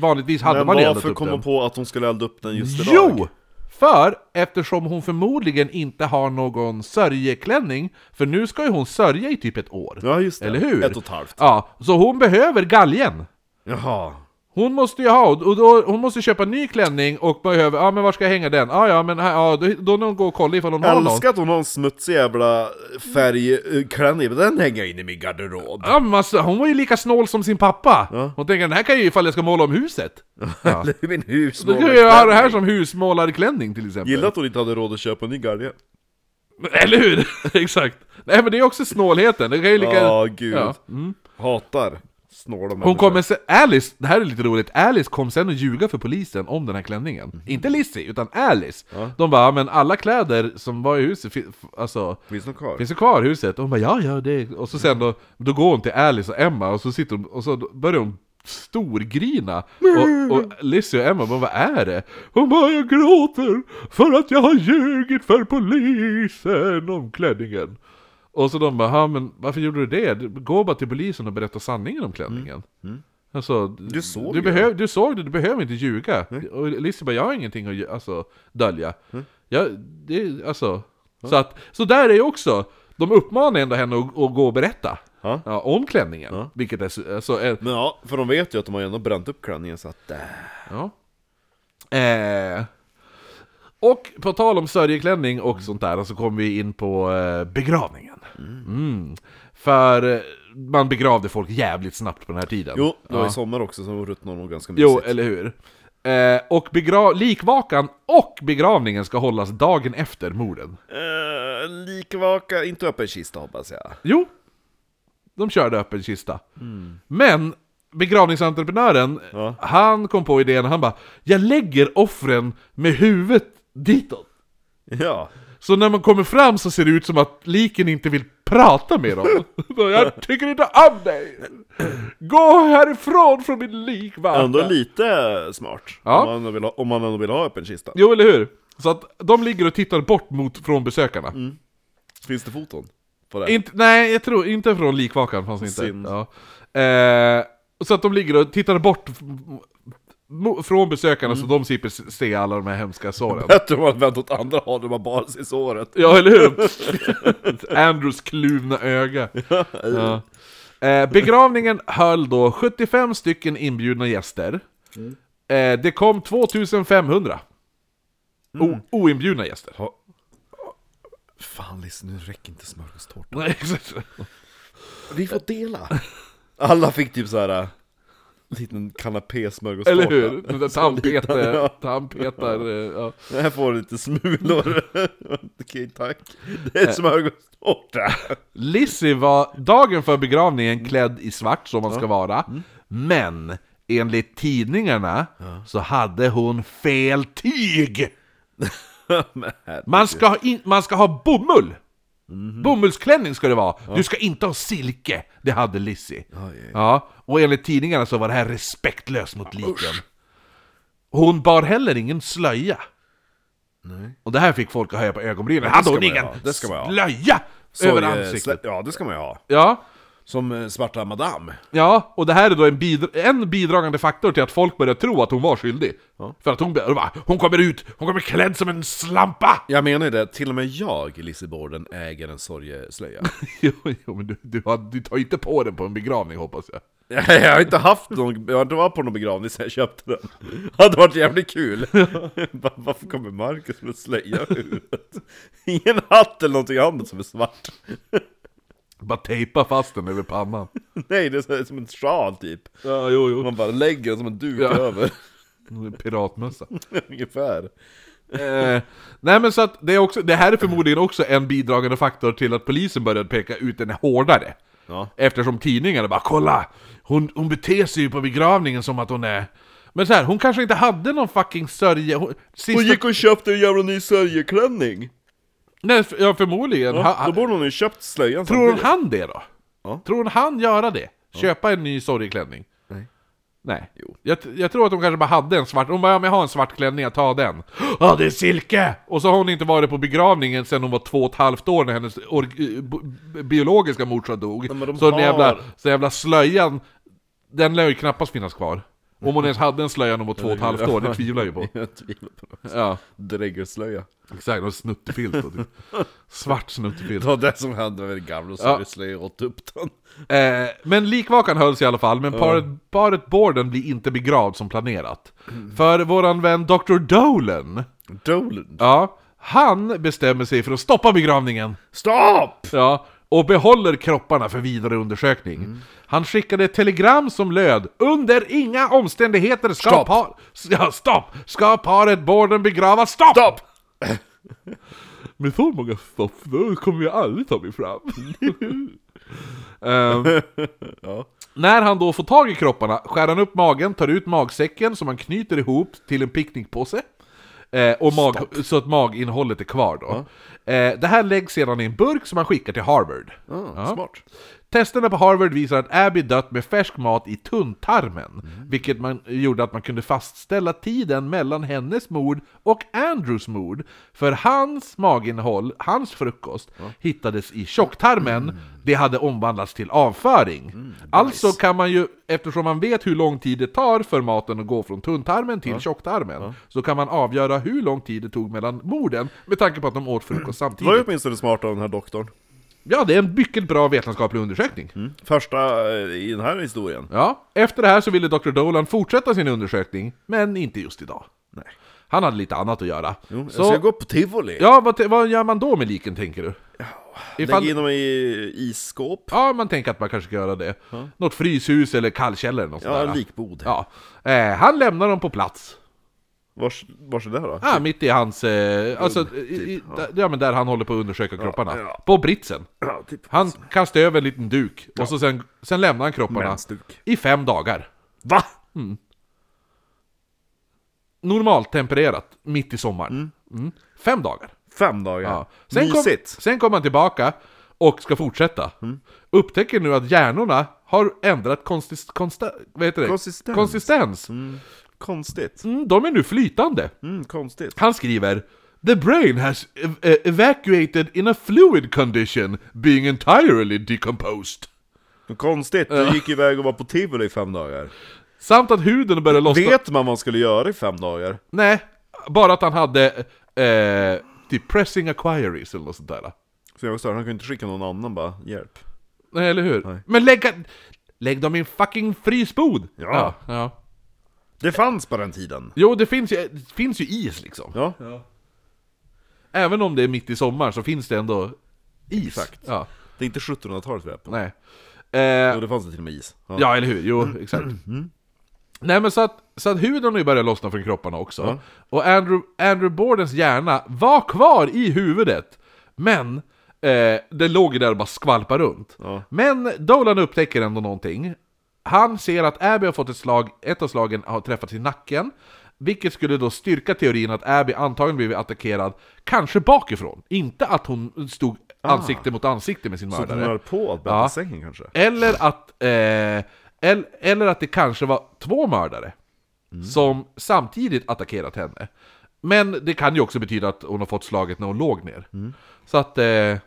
vanligtvis hade Men man eldat varför upp kom den. hon på att hon skulle elda upp den just idag? Jo! För eftersom hon förmodligen inte har någon sörjeklänning, för nu ska ju hon sörja i typ ett år. Ja, just det. Eller hur? Ett och ett halvt. Ja, så hon behöver galgen. Jaha. Hon måste ju ha, och då, hon måste köpa ny klänning och behöver, ja men var ska jag hänga den? Ja ja men här, ja, då, då när hon går och kollar ifall hon har någon. Älskar att hon har en smutsig jävla färgklänning, men den hänger jag in i min garderob. Ja, men alltså, hon var ju lika snål som sin pappa! Hon tänker den här kan jag ju ifall jag ska måla om huset. Ja. Min hus. Då kan jag ha det här som husmålarklänning till exempel. Gillar att hon inte hade råd att köpa en ny galge. Eller hur? Exakt! Nej men det är också snålheten, det kan ju lika... Ja, gud. Ja. Mm. Hatar snåla människor. Hon kommer se, Alice, det här är lite roligt, Alice kom sen att ljuga för polisen om den här klänningen. Mhm. Inte Lizzie, utan Alice. De bara, "Ja, men alla kläder som var i huset, alltså, Finns det kvar? finns det kvar i huset? Och hon bara, ja ja det Och så sen då, då går hon till Alice och Emma, och så sitter hon, och så börjar hon storgrina. Och, och Lizzie och Emma bara, vad är det? Hon bara, jag gråter för att jag har ljugit för polisen om klänningen. Och så de bara, "Ja, men varför gjorde du det? Gå bara till polisen och berätta sanningen om klänningen. Alltså, Du såg du, behöv, du såg det, du behöver inte ljuga. Och Lizzie bara, jag har ingenting att alltså, dölja. Ja, det, alltså, så, att, så där är ju också, de uppmanar ändå henne att, att gå och berätta. Ja. Ja, om klänningen. Vilket är så, alltså, är, Men ja, för de vet ju att de har ändå bränt upp klänningen så att... Äh. Ja. Eh. Och på tal om sörjeklänning och sånt där så kommer vi in på eh, begravningen. Mm. För eh, man begravde folk jävligt snabbt på den här tiden. Jo, det var ja. i sommar också som ruttnade nog ganska mysigt. Jo, eller hur? Eh, och likvakan och begravningen ska hållas dagen efter morden. Eh, likvaka, inte öppen kista hoppas jag. Jo, de körde öppen kista. Men begravningsentreprenören, Ja. han kom på idén, han bara Jag lägger offren med huvudet ditåt. Ja. Så när man kommer fram så ser det ut som att liken inte vill prata med dem. Jag tycker inte om dig! Gå härifrån från min likvaka! Ändå lite smart. Ja. Om, man vill ha, om man ändå vill ha öppen kista. Jo, eller hur? Så att de ligger och tittar bort mot, från besökarna. Finns det foton på det? Inte, nej, jag tror inte från likvakan fanns inte. Ja. Eh, så att de ligger och tittar bort från besökarna så de slipper se alla de här hemska såren. Bättre om man vänt åt andra hållet, man bara ser såret. Ja, eller hur? Andrews kluvna öga. Ja. Eh, begravningen höll då 75 stycken inbjudna gäster. Eh, det kom 2500. O- oinbjudna gäster. Fan Lisse, nu räcker inte smörgåstårta. Nej, exakt. Vi får dela. Alla fick typ såhär en liten kanapé smörgåstårta. Eller hur? Den där tandpetar, Ja. tandpetar, eh, ja. Här får du lite smulor. Okej, tack. Det är smörgåstårta. Lizzie var dagen för begravningen klädd i svart som man ska vara. Men enligt tidningarna så hade hon fel tyg. Man ska ha, in, man ska ha bomull! Bomullsklänning ska det vara. Du ska inte ha silke. Det hade Lizzie. Ja, och enligt tidningarna så var det här respektlöst mot liken. Hon bar heller ingen slöja. Nej. Och det här fick folk att höja på ögonbrynen. Hade hon ingen ha, slöja över eh, ansiktet? Ja, det ska man ju ha. Ja, Som eh, Svarta Madame. Ja, och det här är då en, bidra- en bidragande faktor till att folk börjar tro att hon var skyldig. För att hon, bara, hon kommer ut, hon kommer klädd som en slampa! Jag menar ju det, till och med jag, Lizzie Borden, äger en sorgeslöja. jo, jo, men du, du, har, du tar inte på den på en begravning hoppas jag. jag har inte haft någon, jag har inte varit på någon begravning sen jag köpte den. Hade varit jävligt kul. Va- Varför kommer Marcus med slöja över huvudet? Ingen hatt eller någonting annat som är svart. Bara tejpa fast den över pannan. Nej, det är så- som en sjal typ. Ja, jo, jo. Man bara lägger den som en duk Ja. över. Piratmössa. Ungefär. eh, nej men så att det är också, det här är förmodligen också en bidragande faktor till att polisen började peka ut den hårdare. Ja. Eftersom tidningarna bara 'Kolla! Hon, hon beter sig ju på begravningen som att hon är..' Men så här, hon kanske inte hade någon fucking sörja... Hon, sista, Hon gick och köpte en jävla ny sörjeklänning. Nej, ja förmodligen. Ja, ha, då borde hon ju köpt slöjan tror hon han det då? Ja. Tror hon han göra det? Köpa en ny sorgeklänning? Nej. Nej. Jo. Jag, jag tror att hon kanske bara hade en svart, hon bara ja, men jag har en svart klänning, jag tar den. Ja, det är silke! Och så har hon inte varit på begravningen sedan hon var två och ett halvt år när hennes eh, biologiska morsa dog. Ja, de så den har- jävla, så jävla slöjan, den lär ju knappast finnas kvar. Om hon ens hade en slöja när hon var två och ett halvt år, det tvivlar jag ju på. Jag tvivlar på det. Ja, Dräggelslöja. exakt, och snuttefilt och typ. Svart snuttefilt. Det var det som hände med den gamla sörjeslöjan och åt upp den. Eh, men likvakan hölls i alla fall, men paret, paret Borden blir inte begravd som planerat. För våran vän Dr. Dolan, Dolan. ja, han bestämmer sig för att stoppa begravningen. Stopp! Ja, och behåller kropparna för vidare undersökning. Han skickade ett telegram som löd Under inga omständigheter ska Stopp. par... Ja, stopp! Ska paret Borden begravas? Stopp! Stopp! Med så många stopp, då kommer jag aldrig ta mig fram. Ehm, Ja. När han då får tag i kropparna skär han upp magen, tar ut magsäcken som han knyter ihop till en picknickpåse. Eh, och mag, så att maginnehållet är kvar då. Eh, det här läggs sedan i en burk som han skickar till Harvard. Ah, Ja. Smart. Testerna på Harvard visar att Abby dött med färsk mat i tunntarmen, vilket man, gjorde att man kunde fastställa tiden mellan hennes mord och Andrews mord. För hans maginnehåll, hans frukost, hittades i tjocktarmen, det hade omvandlats till avföring. Alltså kan man ju, eftersom man vet hur lång tid det tar för maten att gå från tunntarmen till tjocktarmen, så kan man avgöra hur lång tid det tog mellan morden, med tanke på att de åt frukost Det var ju samtidigt. åtminstone smart av den här doktorn. Ja, det är en mycket bra vetenskaplig undersökning. Första eh, i den här historien. Ja, efter det här så ville Dr. Dolan fortsätta sin undersökning, men inte just idag. Nej. Han hade lite annat att göra. Jo, så, Jag ska gå på tivoli. Ja, vad, vad gör man då med liken tänker du? Ifall, Lägg in dem i isskåp. ja, man tänker att man kanske ska göra det. Något fryshus eller kallkällare eller något Ja, likbod. Ja. Eh, han lämnar dem på plats. Vars, vars är det då? Ja, mitt i hans... Eh, alltså, i, i, där, ja, men där han håller på att undersöka kropparna. ja. På britsen. Ja, typ. Han kastar över en liten duk, och så sen, sen lämnar han kropparna i fem dagar. Va? Normalt tempererat, mitt i sommaren. Mm. Fem dagar. Fem dagar. Ja. Sen, kom, Mysigt. sen kommer han tillbaka och ska fortsätta. Upptäcker nu att hjärnorna har ändrat konsist, konsta, vad heter det? Konsistens. Konsistens. Konstigt. Mm, de är nu flytande. Mm, konstigt. Han skriver The brain has ev- eh, evacuated in a fluid condition, being entirely decomposed. Konstigt, du gick iväg och var på tivoli i fem dagar. Samt att huden började lossna... Vet man vad man skulle göra i fem dagar? Nej, bara att han hade eh, typ pressing acquiries eller något sånt där. Så jag var störd, han kunde inte skicka någon annan bara, hjälp. Nej, eller hur? Nej. Men lägg, lägg dem i en fucking frysbod! Ja. ja. ja. Det fanns på den tiden. Jo, det finns ju, det finns ju is liksom. Ja. Även om det är mitt i sommaren så finns det ändå is. Exakt. Ja, Det är inte 1700-talet vi är på. nej. Eh, Jo, det fanns det till och med is. Ja. Ja, eller hur? Jo, exakt. Nej men så att, så att huden har ju börjat lossna från kropparna också. Ja. Och Andrew, Andrew Bordens hjärna var kvar i huvudet. Men eh, det låg ju där och bara skvalpade runt. Ja. Men Dolan upptäcker ändå någonting. Han ser att Abby har fått ett slag, ett av slagen har träffats i nacken. Vilket skulle då styrka teorin att Abby antagligen blivit attackerad, kanske bakifrån. Inte att hon stod ansikte mot ansikte med sin Så mördare. hon höll på att Ja. sängen kanske? Eller att, eh, el, eller att det kanske var två mördare som samtidigt attackerat henne. Men det kan ju också betyda att hon har fått slaget när hon låg ner. Så att... Eh,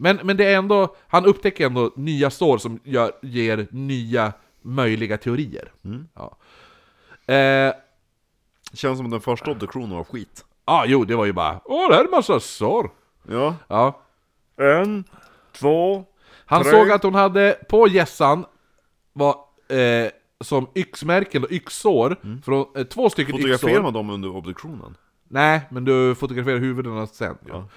men, men det är ändå, han upptäcker ändå nya sår som gör, ger nya möjliga teorier. Ja. Eh, Känns som den första obduktionen var skit. ah, jo, det var ju bara Åh, det här är en massa sår! Ja. Ja. En, två, Han Tre. såg att hon hade på gässan var eh, som yxmärken och yxsår, från, eh, två stycken fotograferar yxsår. man dem under obduktionen? Nej, men du fotograferar huvudena sen. Ja.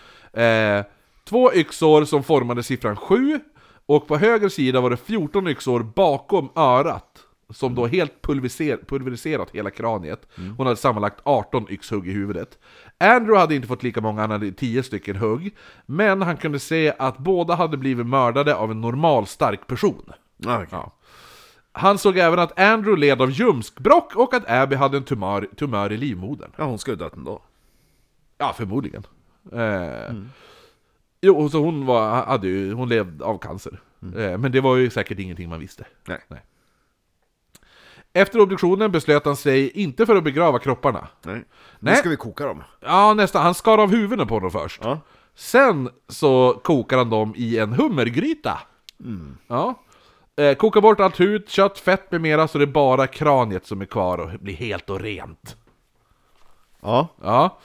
Eh, två yxsår som formade siffran 7, och på höger sida var det 14 yxsår bakom örat. Som då helt pulveriser, pulveriserat hela kraniet. Hon hade sammanlagt 18 yxhugg i huvudet. Andrew hade inte fått lika många, han hade 10 stycken hugg. Men han kunde se att båda hade blivit mördade av en normal stark person. Ah, okej. Ja. Han såg även att Andrew led av ljumskbråck och att Abby hade en tumör, tumör i livmodern. ja, hon skulle dött ändå. Ja, förmodligen. Eh, Jo, så hon, var, hade ju, hon levde av cancer. Eh, men det var ju säkert ingenting man visste. Nej. Efter obduktionen beslöt han sig inte för att begrava kropparna. Nej. Nu Nej. ska vi koka dem. Ja, nästan. Han skar av huvudena på dem först. Ja. Sen så kokar han dem i en hummergryta. Ja. Eh, kokar bort allt hud, kött, fett med mera så det är bara kraniet som är kvar och blir helt och rent. Ja. Ja.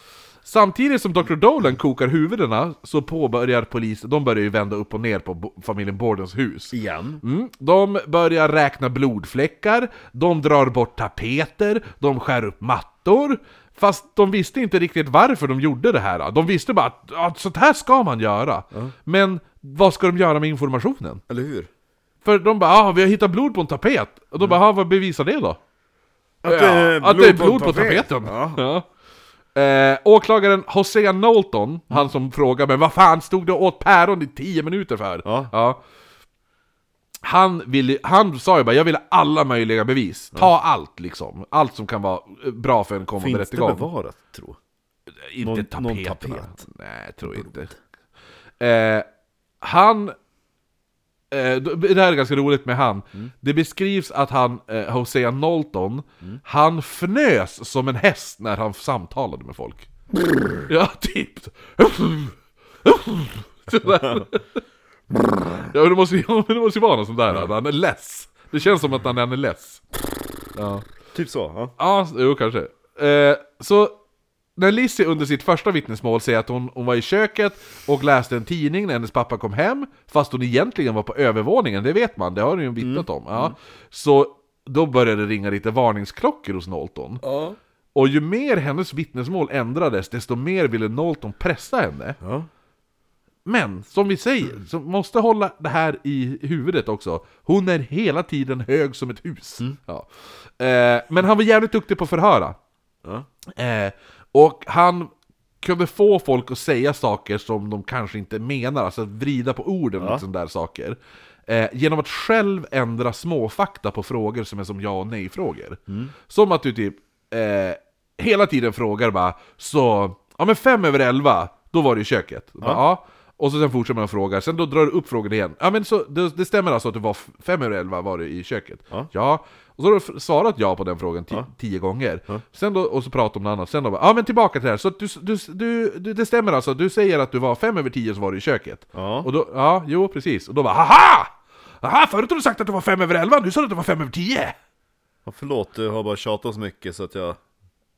Samtidigt som Dr. Dolan kokar huvudena så påbörjar polisen, de börjar ju vända upp och ner på familjen Bordens hus. Igen. Mm. De börjar räkna blodfläckar, de drar bort tapeter, de skär upp mattor. Fast de visste inte riktigt varför de gjorde det här. De visste bara att, att sånt här ska man göra. Men vad ska de göra med informationen? Eller hur? För de bara ah, vi har hittat blod på en tapet. Och de bara ah, vad bevisar det då? Att det är att det är blod på på tapet. tapeten. Ja. Ja. Eh, åklagaren Hosea Knowlton, han som frågar men vad fan stod du åt päron i 10 minuter för? Ja. Han, ville, han sa ju bara jag vill ha alla möjliga bevis, ta allt liksom. Allt som kan vara eh, bra för en kommande Finns det rättegång. bevarat, tro? Inte någon- tapeterna. någon tapet? Nej, jag tror inte. Eh, han... Eh, det här är ganska roligt med han. Mm. Det beskrivs att han, eh, Hosea Knowlton, han fnös som en häst när han samtalade med folk. ja, typ. Sådär. ja, men det måste, ju- ja, det måste vara något sånt där. Han är less. Det känns som att han är less. Ja. Typ så, ja. Ja, jo kanske. Eh, så när Lizzie under sitt första vittnesmål säger att hon, hon var i köket och läste en tidning när hennes pappa kom hem, fast hon egentligen var på övervåningen, det vet man, det har hon ju vittnat om. Ja. Så då började det ringa lite varningsklockor hos Knowlton. Ja. Och ju mer hennes vittnesmål ändrades, desto mer ville Knowlton pressa henne. Ja. Men, som vi säger, så måste hålla det här i huvudet också. Hon är hela tiden hög som ett hus. Ja. Eh, men han var jävligt duktig på att förhöra. Ja. Eh, och han kunde få folk att säga saker som de kanske inte menar, alltså vrida på orden och Ja. sådana där saker. Eh, genom att själv ändra småfakta på frågor som är som ja och nej-frågor. Som att du typ eh, hela tiden frågar bara så, ja men fem över elva, då var du i köket. Ja. Bara, ja. Och så sen fortsätter man fråga, sen då drar du upp frågan igen. Ja men så, det, det stämmer alltså att du var fem över elva var du i köket? Ja. Och så har du svarat ja på den frågan ti- tio gånger. Sen då, och så pratar om något annat. Sen då bara, ja men tillbaka till det här. Så du, du, du, du, det stämmer alltså, du säger att du var fem över tio så var du i köket. Ja. Och då, ja, jo precis. Och då bara, haha! Haha, förut har du sagt att du var fem över elva, nu sa du att du var fem över tio! Ja, förlåt, du har bara tjatat så mycket så att jag...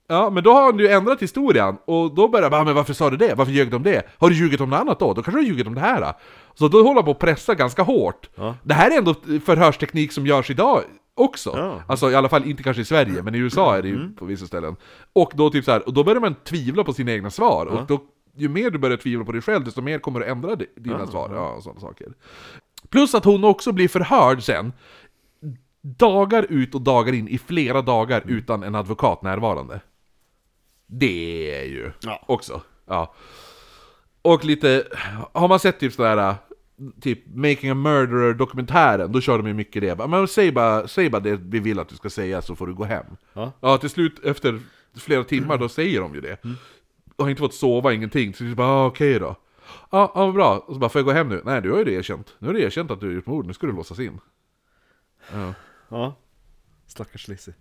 Ja, men då har han ju ändrat historien, och då börjar jag bara, men varför sa du det? Varför ljög du om det? Har du ljugit om något annat då? Då kanske du har ljugit om det här? Då? Så då håller han på att pressa ganska hårt. Ja. Det här är ändå förhörsteknik som görs idag också. Ja. Alltså i alla fall inte kanske i Sverige, men i USA är det ju på vissa ställen. Och då typ så här, och då börjar man tvivla på sina egna svar, och då, ju mer du börjar tvivla på dig själv, desto mer kommer du ändra di- dina svar, ja, och sådana saker. Plus att hon också blir förhörd sen, dagar ut och dagar in, i flera dagar utan en advokat närvarande. Det är ju Ja. också, ja. Och lite, har man sett typ sådär, typ Making a Murderer-dokumentären, då kör de ju mycket det. Men säg bara, säg bara det vi vill att du ska säga så får du gå hem. Ja. Ja, till slut efter flera timmar, då säger de ju det. Och har inte fått sova, ingenting. Så det är bara, ah, okej då. Ja, ja, vad bra. Och så bara, får jag gå hem nu? Nej, du har ju det erkänt. Nu har du erkänt att du har gjort mord, nu ska du låsas in. Ja. Ja. Stackars Lizzie.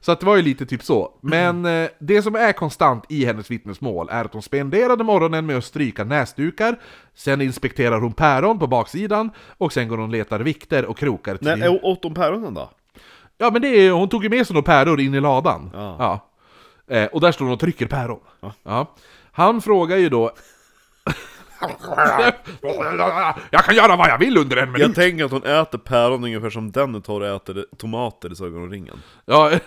Så att det var ju lite typ så. Men eh, det som är konstant i hennes vittnesmål är att hon spenderade morgonen med att stryka näsdukar, sen inspekterar hon päron på baksidan, och sen går hon och letar vikter och krokar till... Nej, åt de päronen då? Ja men det är, hon tog ju med sig några päror in i ladan. Ja. Eh, och där står hon och trycker päron. Ja. Han frågar ju då... jag kan göra vad jag vill under en minut! Jag tänker att hon äter päron ungefär som Denethor äter tomater i Sagan om ringen. Ja,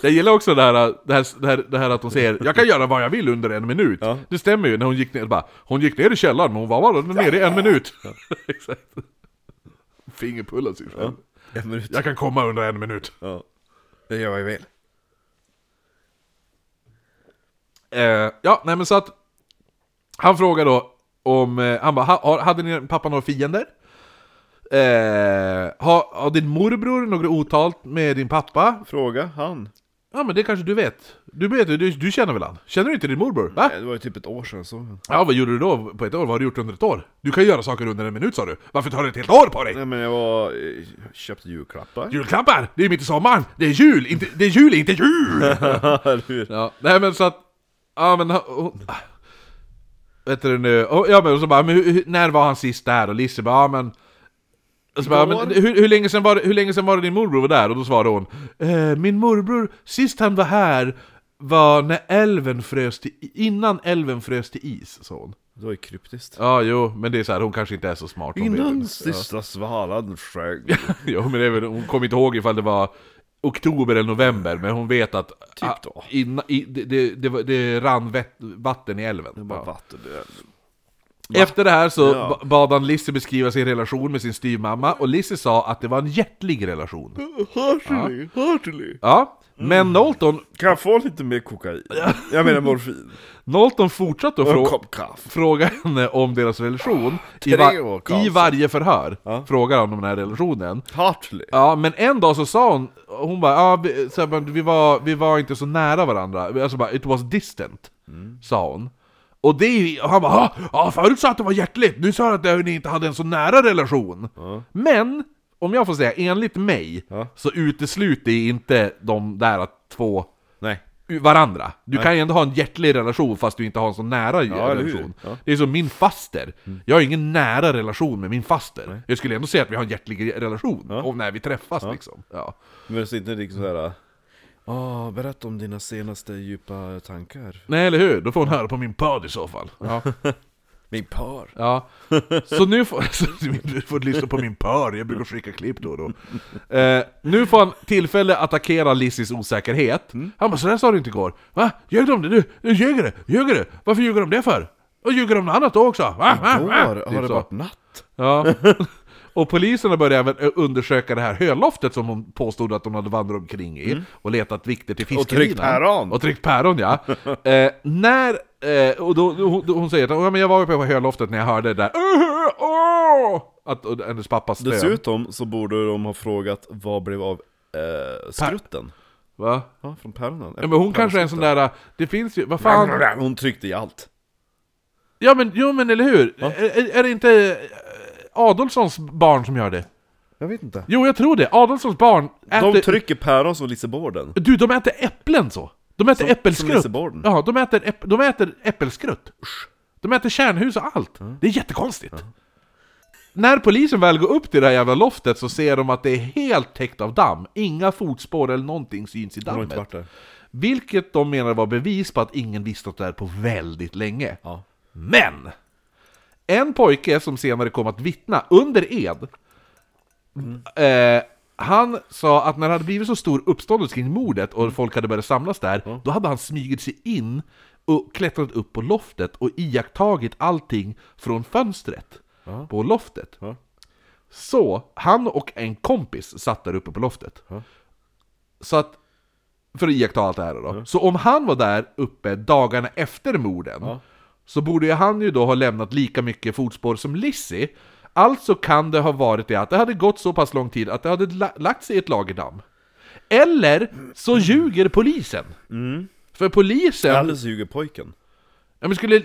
jag gillar också det här, det, här, det, här, det här att hon säger 'Jag kan göra vad jag vill under en minut' Ja. Det stämmer ju, när hon gick ner, bara, hon gick ner i källaren men hon var bara nere i en minut Exakt Fingerpullar sig själv En minut. Jag kan komma under en minut Ja. Jag gör vad jag vill. eh, Ja, nej men så att Han frågar då om, eh, han bara, "Ha- har- hade ni pappa några fiender? Eh, har, har din morbror något otalt med din pappa? Fråga han. Ja men det kanske du vet. Du vet, du, du känner väl han? Känner du inte din morbror? Va? Nej, Det var ju typ ett år sedan så. Ja, vad gjorde du då på ett år? Vad har du gjort under ett år? Du kan ju göra saker under en minut sa du. Varför tar det ett helt år på dig? Nej men jag var... eh, köpte julklappar. Julklappar! Det är mitt i sommaren! Det är jul! Inte, det är jul, inte jul! Ja, nej men så att... Ja men... hon- Vet du nu? och- Ja men så bara, men hur, när var han sist där? Och Lisse bara, ja men... Och så bara, men hur, hur, länge sedan var det, hur länge sedan var det din morbror var där? Och då svarade hon eh, Min morbror, sist han var här var när älven frös till, innan älven frös till is, sa hon. Det var ju kryptiskt. Ja, jo, men det är så här, hon kanske inte är så smart. Innan sista svalan sjöng. Jo, men det är väl, hon kommer inte ihåg ifall det var oktober eller november, men hon vet att Typ ah, då. inna, i, det, det, det, det rann vatten i älven. Det var Ja. vatten. Efter det här så Ja. ba- bad han Lizzie beskriva sin relation med sin styvmamma, och Lizzie sa att det var en hjärtlig relation. Heartily, heartily. Ja, men Mm. Nolton, Kan jag få lite mer kokain? Jag menar morfin. Nolton fortsatte att frå, fråga henne om deras relation. I, va. I varje förhör Ja. frågar han om den här relationen. Heartily. Ja, men en dag så sa hon, hon bara, ja, vi, så här, vi, var, vi var inte så nära varandra, alltså bara, it was distant, sa hon. Och det, är och han bara, "Ah, ja, förut sa att det var hjärtligt, nu sa att ni inte hade en så nära relation. Men, om jag får säga, enligt mig, Ja. så utesluter inte de där två Nej. varandra. Du kan ju ändå ha en hjärtlig relation fast du inte har en så nära hur? relation. Ja. Det är som min faster. Jag har ingen nära relation med min faster. Jag skulle ändå säga att vi har en hjärtlig relation, Ja. om när vi träffas liksom. Ja. Men är inte riktigt såhär... Åh, berätta om dina senaste djupa tankar. Nej eller hur? Då får hon höra på min podd i så fall. Ja. Min par. ja. Så nu får så du får lyssna på min pör, jag brukar skicka klipp då och då. Eh, nu får han tillfälle att attackera Lizzies osäkerhet. Han bara 'Sådär sa du inte igår' Va? Ljög de det? Du, du ljuger du? Ljuger du? Varför ljuger de det för? Och ljuger de något annat då också? Va? Va? Igår Va? har Typ det varit natt. Ja. Och poliserna började även eh, undersöka det här höloftet som hon påstod att de hade vandrat omkring i och letat vikter till Och fiskelinan. tryckt päron. Och tryckt päron ja. eh, när, eh, och då, då hon säger att ja, men jag var uppe på höloftet när jag hörde det där att och hennes pappa stön. Dessutom så borde de ha frågat vad blev av eh, skrutten? Va? Ja, från päronen. Ja, men hon kanske är en sån där, det finns ju, vad fan? Hon tryckte i allt. Ja men, jo men eller hur? Är, är, det inte Adolfssons barn som gör det? Jag vet inte. Jo jag tror det, Adolfssons barn äter... De trycker päron som Lisseborden. Du, de äter äpplen så! De äter Som- äppelskrutt! som. Ja, de äter, äpp, de äter äppelskrutt! De äter kärnhus och allt! Det är jättekonstigt! när polisen väl går upp till det här jävla loftet så ser de att det är helt täckt av damm. Inga fotspår eller någonting syns i dammet. Vilket de menar var bevis på att ingen vistats där på väldigt länge. Ja. Men! En pojke som senare kom att vittna under ed, eh, han sa att när det hade blivit så stor uppståndelse kring mordet och folk hade börjat samlas där, då hade han smugit sig in och klättrat upp på loftet och iakttagit allting från fönstret Ja. på loftet. Så han och en kompis satt där uppe på loftet. Så att, för att iaktta allt det här då. Så om han var där uppe dagarna efter morden. Så borde ju han ju då ha lämnat lika mycket fotspår som Lizzie. Alltså kan det ha varit det att det hade gått så pass lång tid att det hade la- lagt sig i ett lager damm. Eller så ljuger polisen. För polisen... Eller så ljuger pojken. Ja, men skulle,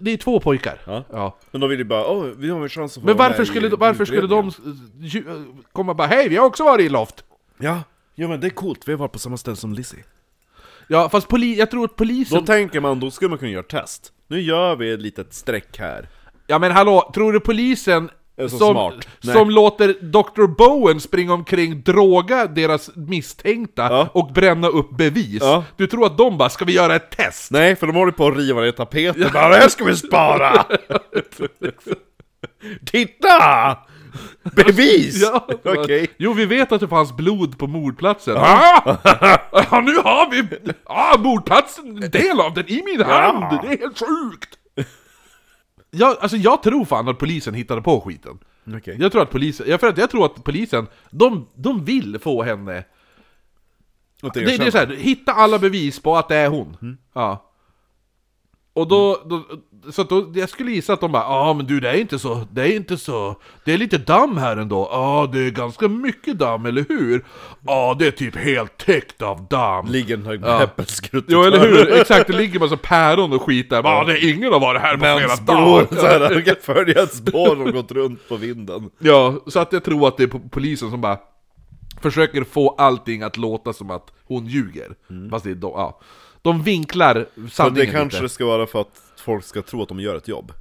det är två pojkar. Ja. Ja. Men de vill ju bara, åh, vi har en chans att få Men varför skulle, i varför skulle de utredningen." ju- komma och bara Hej, vi har också varit i loft! Ja, ja men det är coolt, vi har varit på samma ställe som Lizzie. Ja, fast poli, jag tror att polisen... Då tänker man, då skulle man kunna göra test. Nu gör vi ett litet streck här. Ja men hallå, tror du polisen Är så som, smart? Nej. som låter Dr. Bowen springa omkring, droga deras misstänkta Ja. och bränna upp bevis? Ja. Du tror att de bara 'Ska vi göra ett test?' Nej, för de håller på att riva ner tapeten, bara det här ska vi spara! Titta! Bevis! Ja, Okej. Jo, vi vet att det fanns blod på mordplatsen. Ah! Ja, nu har vi ah, mordplatsen, en del av den i min hand! Det är helt sjukt! Ja, alltså jag tror fan att polisen hittade på skiten. Okej. Jag tror att polisen, jag, för att jag tror att polisen, de, de vill få henne... Det, det är så här, hitta alla bevis på att det är hon. Ja. Och då, då, så då, jag skulle gissa att de bara ah, men du det är inte så, det är inte så, det är lite damm här ändå, ja ah, det är ganska mycket damm, eller hur? Ja ah, det är typ helt täckt av damm. Ligger en hög Ja. äppelskrutt Jo eller hur, exakt, det ligger massa päron och skit där, ah, det är ingen har varit här på flera Mensspår, dagar. de kan följa ett spår som gått runt på vinden. Ja, så att jag tror att det är po- polisen som bara försöker få allting att låta som att hon ljuger. Fast det är de, ja. De vinklar Så det sanningen kanske lite. ska vara för att folk ska tro att de gör ett jobb.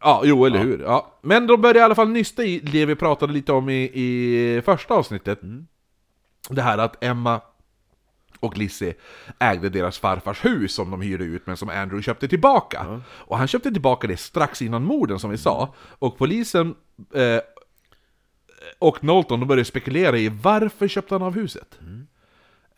Ja, jo eller hur. Ja. Men de börjar i alla fall nysta i det vi pratade lite om i, i första avsnittet. Det här att Emma och Lizzie ägde deras farfars hus som de hyrde ut men som Andrew köpte tillbaka. Och han köpte tillbaka det strax innan morden som vi sa. Och polisen eh, och Knowlton de började spekulera i varför köpte han av huset.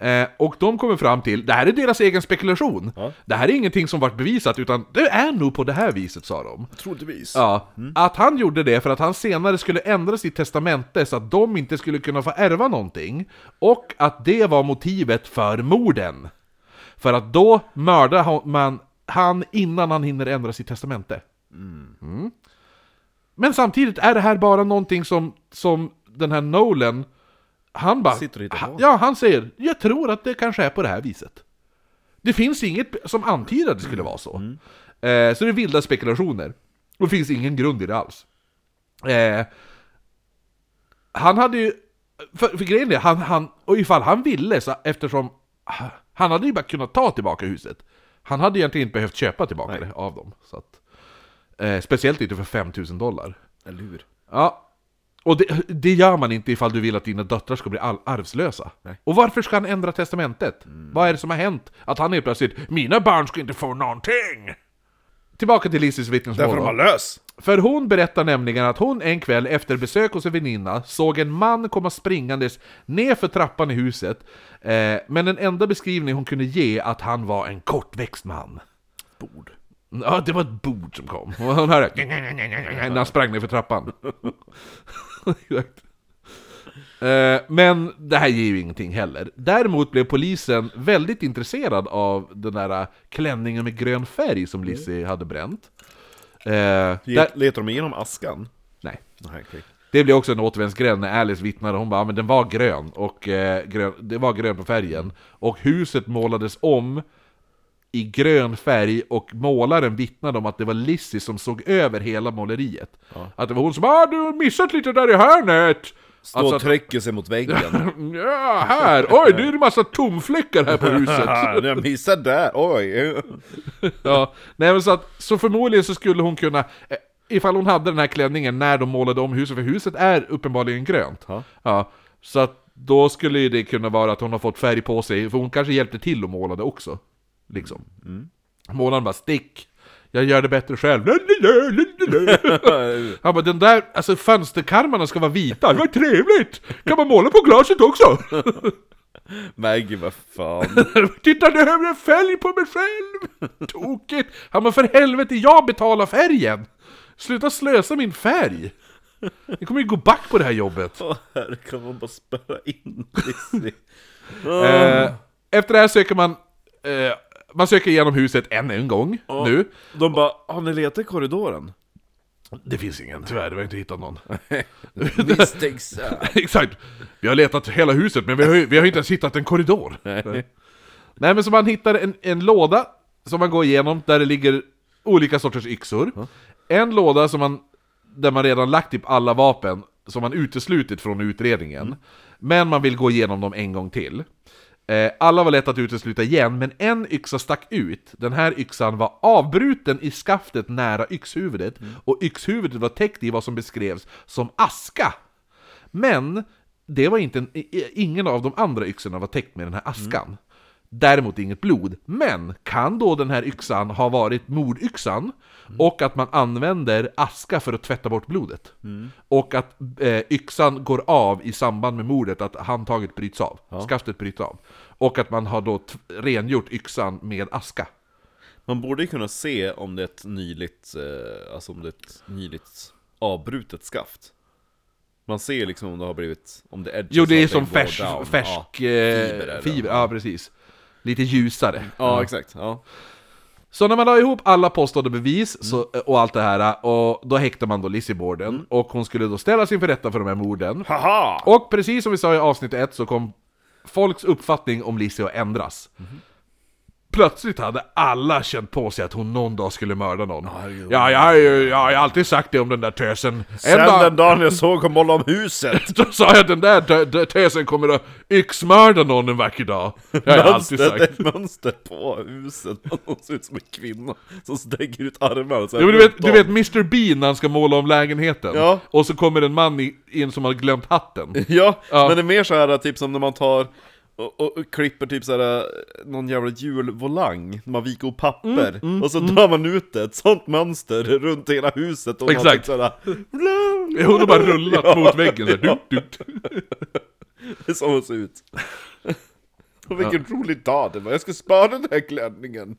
Eh, och de kommer fram till, det här är deras egen spekulation. Ja. Det här är ingenting som varit bevisat utan det är nog på det här viset sa de. Troligtvis. Ja, att han gjorde det för att han senare skulle ändra sitt testamente så att de inte skulle kunna få ärva någonting. Och att det var motivet för morden. För att då mördar man han innan han hinner ändra sitt testamente. Mm. Men samtidigt är det här bara någonting som, som den här Nolan, han bara... Sitter och hittar han, på. ja, han säger jag tror att det kanske är på det här viset. Det finns inget som antyder att det skulle vara så. Eh, så det är vilda spekulationer. Och det finns ingen grund i det alls. Eh, han hade ju... För, för grejen är, han, han, och ifall han ville, så eftersom... Han hade ju bara kunnat ta tillbaka huset. Han hade egentligen inte behövt köpa tillbaka Nej. det av dem. Så att, eh, speciellt inte för 5000 dollar. Eller hur? Ja. Och det, det gör man inte ifall du vill att dina döttrar ska bli all, arvslösa. Nej. Och varför ska han ändra testamentet? Vad är det som har hänt? Att han helt plötsligt 'Mina barn ska inte få någonting!' Tillbaka till Lizzies vittnesmål Därför de var lös! För hon berättar nämligen att hon en kväll efter besök hos en väninna såg en man komma springandes ner för trappan i huset. Eh, men den enda beskrivning hon kunde ge att han var en kortväxt man. Bord. Ja, det var ett bord som kom. Och hon hörde när han sprang ner för trappan. Exakt. Eh, Men det här ger ju ingenting heller. Däremot blev polisen väldigt intresserad av den där klänningen med grön färg som Lizzie hade bränt. Eh, där, letar de igenom askan? nej. Nej, okej. Det blev också en återvändsgränd när Alice vittnade, hon bara "Ja, men den var grön, och eh, grön, det var grön på färgen. Och huset målades om i grön färg, och målaren vittnade om att det var Lizzie som såg över hela måleriet. Att det var hon som ah, du har missat lite där i hörnet! Stå Alltså och trycker sig mot väggen. Ja, här! Oj, det är en massa tomfläckar här på huset! Jag missade där, oj! ja, nej men så att, så förmodligen så skulle hon kunna... eh, ifall hon hade den här klänningen när de målade om huset, för huset är uppenbarligen grönt. Ja. Ja, så att då skulle det kunna vara att hon har fått färg på sig, för hon kanske hjälpte till att måla det också. Liksom. Målaren bara 'Stick! Jag gör det bättre själv' Han bara 'Den där, alltså fönsterkarmarna ska vara vita, vad trevligt! Kan man måla på glaset också?' Maggie, vad fan. Titta nu har jag färg på mig själv! Tokigt! Han bara 'För helvete, jag betalar färgen! Sluta slösa min färg! Jag kommer ju gå back på det här jobbet' Åh herre, kan man bara spärra in? Eh, efter det här söker man, eh, man söker igenom huset än en gång nu. De bara, har ni letat i korridoren? Det finns ingen, tyvärr, vi har inte hittat någon. Misstänksam. Exakt! Vi har letat hela huset, men vi har, vi har inte ens hittat en korridor. Nej. Nej men så man hittar en, en låda som man går igenom, där det ligger olika sorters yxor. En låda som man, där man redan lagt typ alla vapen, som man uteslutit från utredningen. Men man vill gå igenom dem en gång till. Eh, alla var lätt att utesluta igen, men en yxa stack ut. Den här yxan var avbruten i skaftet nära yxhuvudet, och yxhuvudet var täckt i vad som beskrevs som aska. Men det var inte en, ingen av de andra yxorna var täckt med den här askan. Däremot inget blod. Men kan då den här yxan ha varit mordyxan? Och att man använder aska för att tvätta bort blodet. Och att eh, yxan går av i samband med mordet, att handtaget bryts av. Skaftet bryts av. Och att man har då rengjort yxan med aska. Man borde ju kunna se om det är ett nyligt, eh, alltså om det är ett nyligt avbrutet skaft. Man ser liksom om det har blivit, om det edges Jo, det är som färsk, färsk Ja, fiber, eller- fiber. Ja, precis. Lite ljusare. ja exakt. Ja. Så när man la ihop alla påstådda bevis så, och allt det här, och då häktade man då Lizzie Borden, och hon skulle då ställas inför rätta för de här morden. Haha! Och precis som vi sa i avsnitt 1 så kom folks uppfattning om Lizzie att ändras. Plötsligt hade alla känt på sig att hon någon dag skulle mörda någon. Ja, jag, har ju- jag har ju alltid sagt det om den där tösen. En Sen dag, den dagen jag såg hon måla om huset! då sa jag att den där tö- tö- tösen kommer att yxmörda någon en vacker dag. Det har jag alltid Mönster, det är sagt. ett mönster på huset, hon ser ut som en kvinna som sträcker ut armarna men du, vet, du vet Mr Bean när han ska måla om lägenheten? Ja. Och så kommer en man in som har glömt hatten. Ja, Ja. men det är mer så här typ som när man tar och, och, och klipper typ såhär någon jävla julvolang, man viker ihop papper, Mm, och så drar man ut det, ett sånt mönster runt hela huset och Exakt. typ såhär, Hon har bara rullat Ja. mot väggen så här, duk, duk. det är så hon ser ut. Och vilken rolig dag det var, jag ska spara den här klänningen.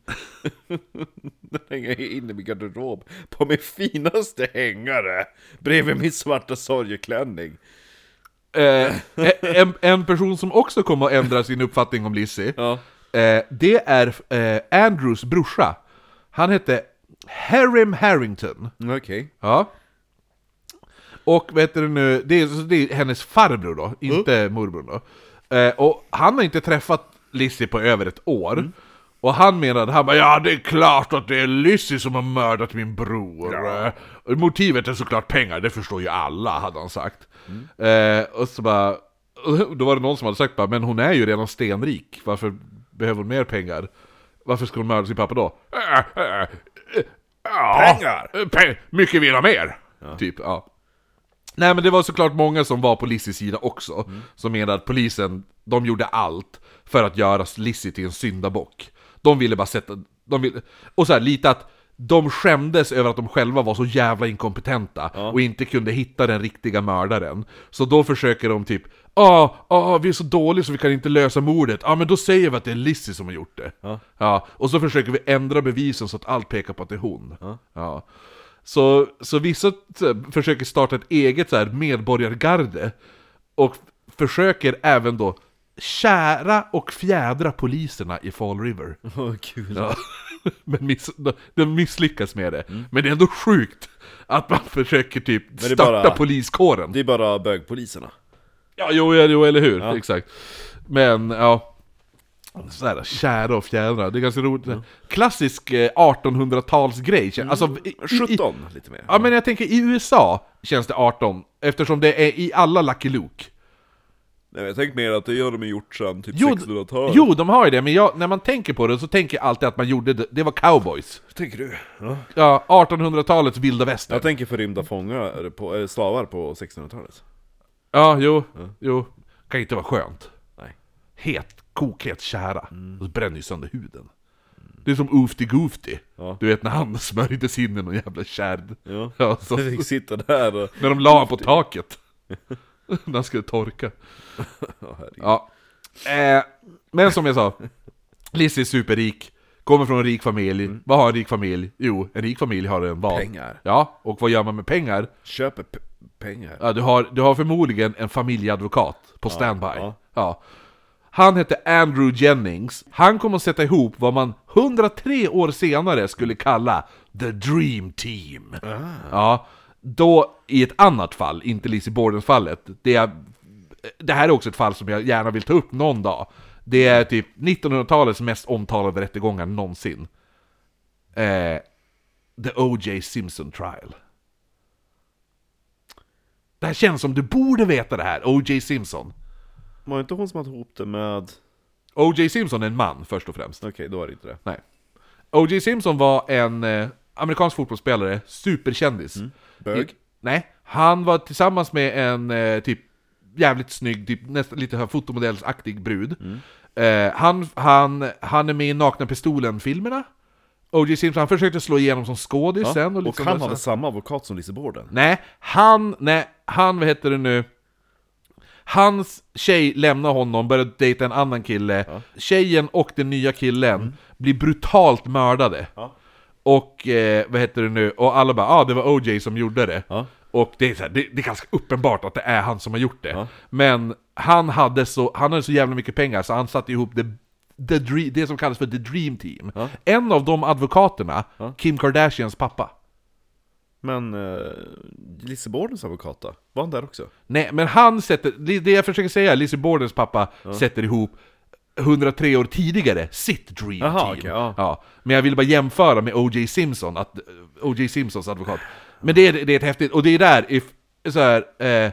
Den hänger jag in i min garderob, på min finaste hängare, bredvid min svarta sorgeklänning. Eh, en, en person som också kommer att ändra sin uppfattning om Lizzie, Ja. eh, det är eh, Andrews brorsa. Han hette Harrim Harrington. Okej. Ja. Och vet du nu, det är, så det är hennes farbror då, inte morbror då. Eh, och han har inte träffat Lizzie på över ett år. Och han menade, han bara ja det är klart att det är Lizzie som har mördat min bror. Eh, motivet är såklart pengar, det förstår ju alla, hade han sagt. Eh, och så bara, då var det någon som hade sagt bara, men hon är ju redan stenrik, varför behöver hon mer pengar? Varför ska hon mörda sin pappa då? "Eh, eh, eh, ja, Pengar! eh, Pe- mycket vill ha mer! Typ, ja. Nej men det var såklart många som var på Lissies sida också, som menade att polisen, de gjorde allt för att göra Lissie till en syndabock. De ville bara sätta, de ville, och så här, lite att de skämdes över att de själva var så jävla inkompetenta och inte kunde hitta den riktiga mördaren. Så då försöker de typ Ja, ah, ah, vi är så dåliga så vi kan inte lösa mordet. Ja, ah, men då säger vi att det är Lizzie som har gjort det. Ja. och så försöker vi ändra bevisen så att allt pekar på att det är hon. Ja. Så, så vissa så här, försöker starta ett eget så här, medborgargarde och försöker även då kära och fjädra poliserna i Fall River. Åh kul. Ja. Men miss, de, misslyckas med det. Men det är ändå sjukt att man försöker typ starta bara- poliskåren. Det är bara bögpoliserna. Ja, jo, jo eller hur? Ja. Exakt. Men, ja. Sådär, kära och fjädra, det är ganska roligt. Klassisk eh, 1800-talsgrej. Alltså, i, i, 17 lite mer. Ja men jag tänker i USA känns det 18, eftersom det är i alla Lucky Luke. Nej jag tänker mer att det har de gjort sedan typ Jo, 1600-talet. Jo, de har ju det, men jag, när man tänker på det så tänker jag alltid att man gjorde det, det var cowboys. tänker du? Ja. Ja, 1800-talets vilda västern. Jag tänker förrymda fångar, på, äh, slavar på 1600-talet. Ja, jo, jo. Kan inte vara skönt. Nej. Het, kokhet kära. Och så bränner ju sönder huden. Det är som Oofty Goofty. Ja. Du vet när han smörjdes in i någon jävla kärd. Ja. Ja, så, fick sitta där och... när de la på taket. när han skulle torka. Herregud. Ja. Eh, men som jag sa, Lizzie är superrik, kommer från en rik familj. Vad har en rik familj? Jo, en rik familj har en vad? Pengar. Ja, och vad gör man med pengar? Köper pengar. Ja, du, har, du har förmodligen en familjeadvokat på standby. ja. Ja. Han hette Andrew Jennings. Han kom att sätta ihop vad man 103 år senare skulle kalla The Dream Team. Ja, då i ett annat fall, inte Lizzie Borden-fallet. Det, är- det här är också ett fall som jag gärna vill ta upp någon dag. Det är typ 1900-talets mest omtalade rättegångar någonsin. Eh, The O.J. Simpson Trial. Det här känns som du borde veta det här, O.J. Simpson. Var det inte hon som hade ihop det med... O.J. Simpson är en man, först och främst. Okej, då var det inte det. Nej. O.J. Simpson var en eh, amerikansk fotbollsspelare, superkändis. Bög? Nej, han var tillsammans med en eh, typ jävligt snygg, typ nästan lite fotomodellsaktig brud. Eh, han, han, han är med i Nakna Pistolen-filmerna. O.J. Simpson, han försökte slå igenom som skådis sen. och liksom han så- hade samma advokat som Lise Borden. Nej, han, nej, han, vad heter det nu? Hans tjej lämnar honom, börjar dejta en annan kille. Tjejen och den nya killen blir brutalt mördade. Ja. Och, eh, vad heter det nu? Och alla bara ah, det var OJ som gjorde det. Ja. Och det är, så här, det, det är ganska uppenbart att det är han som har gjort det. Ja. Men han hade, så, han hade så jävla mycket pengar så han satte ihop det, the dream, det som kallas för The Dream Team. Ja. En av de advokaterna, Kim Kardashians pappa. Men uh, Lise Bordens advokat då? Var han där också? Nej, men han sätter, det det jag försöker säga, Lizzie Bordens pappa sätter ihop 103 år tidigare sitt Dream Jaha, Team. okej, ja. Men jag vill bara jämföra med O.J. Simpson, att O.J. Simpsons advokat. Men det är, det är ett häftigt, och det är där, if, så här, eh,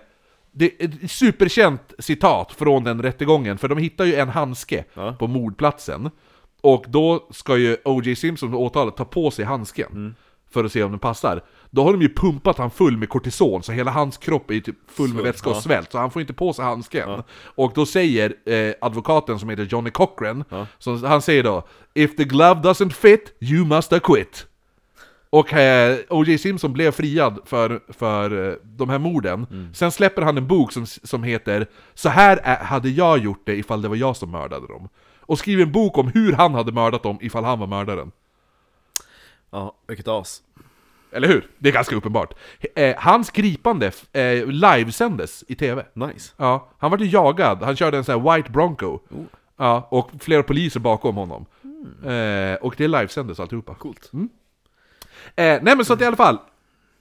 det är ett superkänt citat från den rättegången, för de hittar ju en handske Ja. på mordplatsen. Och då ska ju O.J. Simpson åtalet ta på sig handsken. Mm. För att se om den passar. Då har de ju pumpat han full med kortison, så hela hans kropp är ju typ full med Svält, vätska och ja. svält, så han får inte på sig handsken. Och då säger eh, advokaten som heter Johnny Cochran, så han säger då If the glove doesn't fit, you must acquit. Och eh, O.J. Simpson blev friad för, för eh, de här morden. Mm. Sen släpper han en bok som, som heter Så här är, hade jag gjort det ifall det var jag som mördade dem. Och skriver en bok om hur han hade mördat dem ifall han var mördaren. Ja, vilket as. Eller hur? Det är ganska uppenbart. Eh, hans gripande eh, livesändes i TV. Nice. Ja, han var ju jagad, han körde en sån här White Bronco. Ja, och flera poliser bakom honom. Eh, och det livesändes alltihopa. Coolt. Eh, nej men så att i alla fall,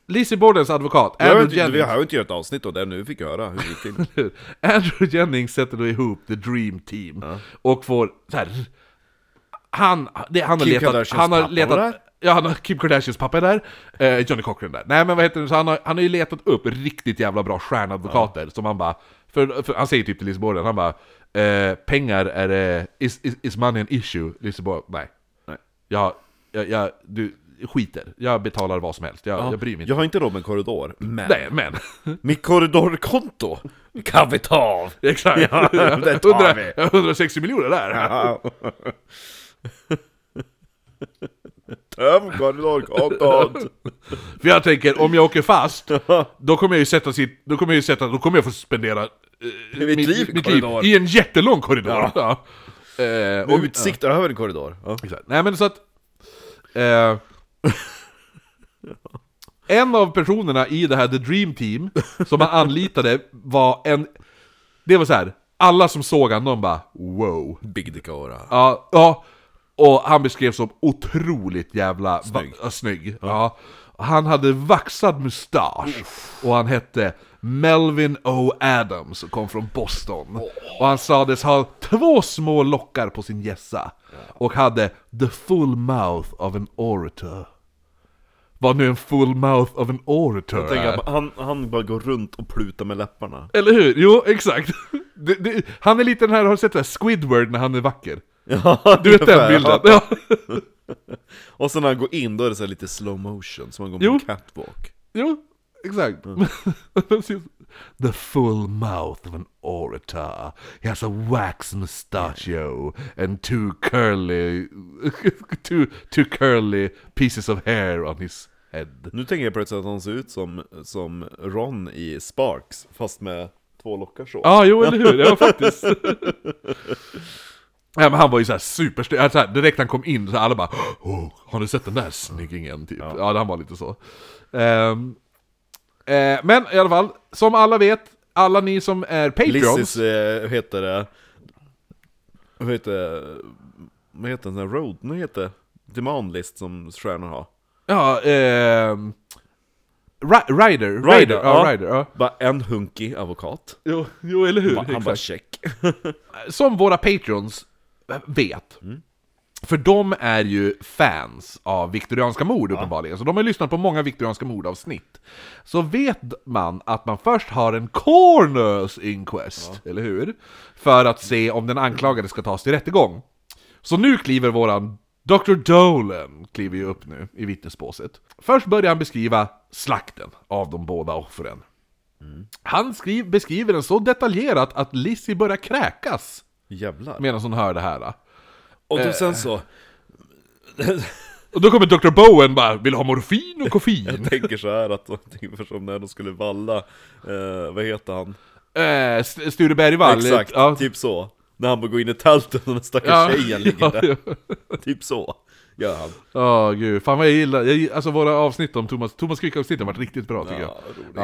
Lizzie Bordens advokat, Jag Andrew inte, vi Jennings, har ju inte gjort ett avsnitt av det nu, fick jag höra hur det gick till. Andrew Jennings sätter då ihop The Dream Team. Och får så här, han, det, han har letat, han har letat? Ja han har, Kim Kardashians pappa är där, eh, Johnny Cochran där. Nej men vad heter det, så han har, han har ju letat upp riktigt jävla bra stjärnadvokater som han bara, för, för han säger typ till Lizzie Borden, han bara eh, Pengar är, eh, is, is, is money an issue? Lizzie Borden, nej. Nej. Jag, jag, jag, du skiter, jag betalar vad som helst, jag, jag bryr mig inte. Jag har inte råd med korridor, men Nej men, mitt korridorkonto kan vi ta av! exakt. Ja, det tar vi. 160 miljoner där. Töm korridorkontot! För jag tänker, om jag åker fast, då kommer jag ju sätta sitt, då kommer jag ju sätta, då kommer jag få spendera eh, Mitt liv i korridor. i en jättelång korridor. Ja. Eh, Med och, utsikt över en korridor. Ja. Exakt. Nej men så att... Eh, en av personerna i det här The Dream Team som han anlitade var en... Det var så här. alla som såg de bara wow. Big Dick Aura. Ja, ja. Och han beskrevs som otroligt jävla Snygg. Va, ja, snygg. Ja. Han hade vaxad mustasch och han hette Melvin O. Adams och kom från Boston. Och han sades ha två små lockar på sin gässa och hade the full mouth of an orator. Vad nu en full mouth of an orator Jag tänker att han, han bara går runt och plutar med läpparna. Eller hur? Jo, exakt. Det, det, han är lite den här, har du sett det här Squidward när han är vacker? Ja, Du vet den bilden? ja. Och sen när han går in, då är det så lite slow motion, som han går på Jo. en catwalk. Jo, exakt. The full mouth of an orator. He has a wax mustachio and two curly, two, two curly pieces of hair on his head. Nu tänker jag plötsligt att han ser ut som, som Ron i Sparks, fast med två lockar så. Ja, jo eller hur, ja faktiskt. Ja, men han var ju såhär superstor, alltså, direkt han kom in så alla bara oh, Har du sett den där snyggingen? Typ. Ja, han var lite så. Ehm, eh, men i alla fall, som alla vet, alla ni som är Patreons Lizzies, eh, heter det? Vad heter det? Vad heter den här road? Vad heter det? Demanlist som stjärnor har. Ja. Ri- Rider, Rider, Rider, ja, ja. Rider, ja. Bara en hunkig advokat. Jo, jo eller hur? Han bara check. Som våra Patreons vet. För de är ju fans av viktorianska mord uppenbarligen, så de har lyssnat på många viktorianska mordavsnitt. Så vet man att man först har en corners inquest, eller hur? För att se om den anklagade ska tas till rättegång. Så nu kliver våran Dr. Dolan kliver ju upp nu i vittnesbåset. Först börjar han beskriva slakten av de båda offren. Han skriv, beskriver den så detaljerat att Lizzie börjar kräkas Jävlar. medan hon hör det här. Och Eh. då sen så, Och då kommer Dr. Bowen bara 'Vill du ha morfin och koffein?' jag tänker så här att, typ som när de skulle valla, eh, vad heter han? eh, St- Sture Bergvall. Exakt, Ja, typ så. När han bara går in i tältet och den stackars ja, tjejen ligger ja, där. ja. Typ så, gör han. Åh gud, fan vad jag gillar, jag, alltså våra avsnitt om Thomas, Thomas Quick-avsnitten har varit riktigt bra tycker Ja, jag.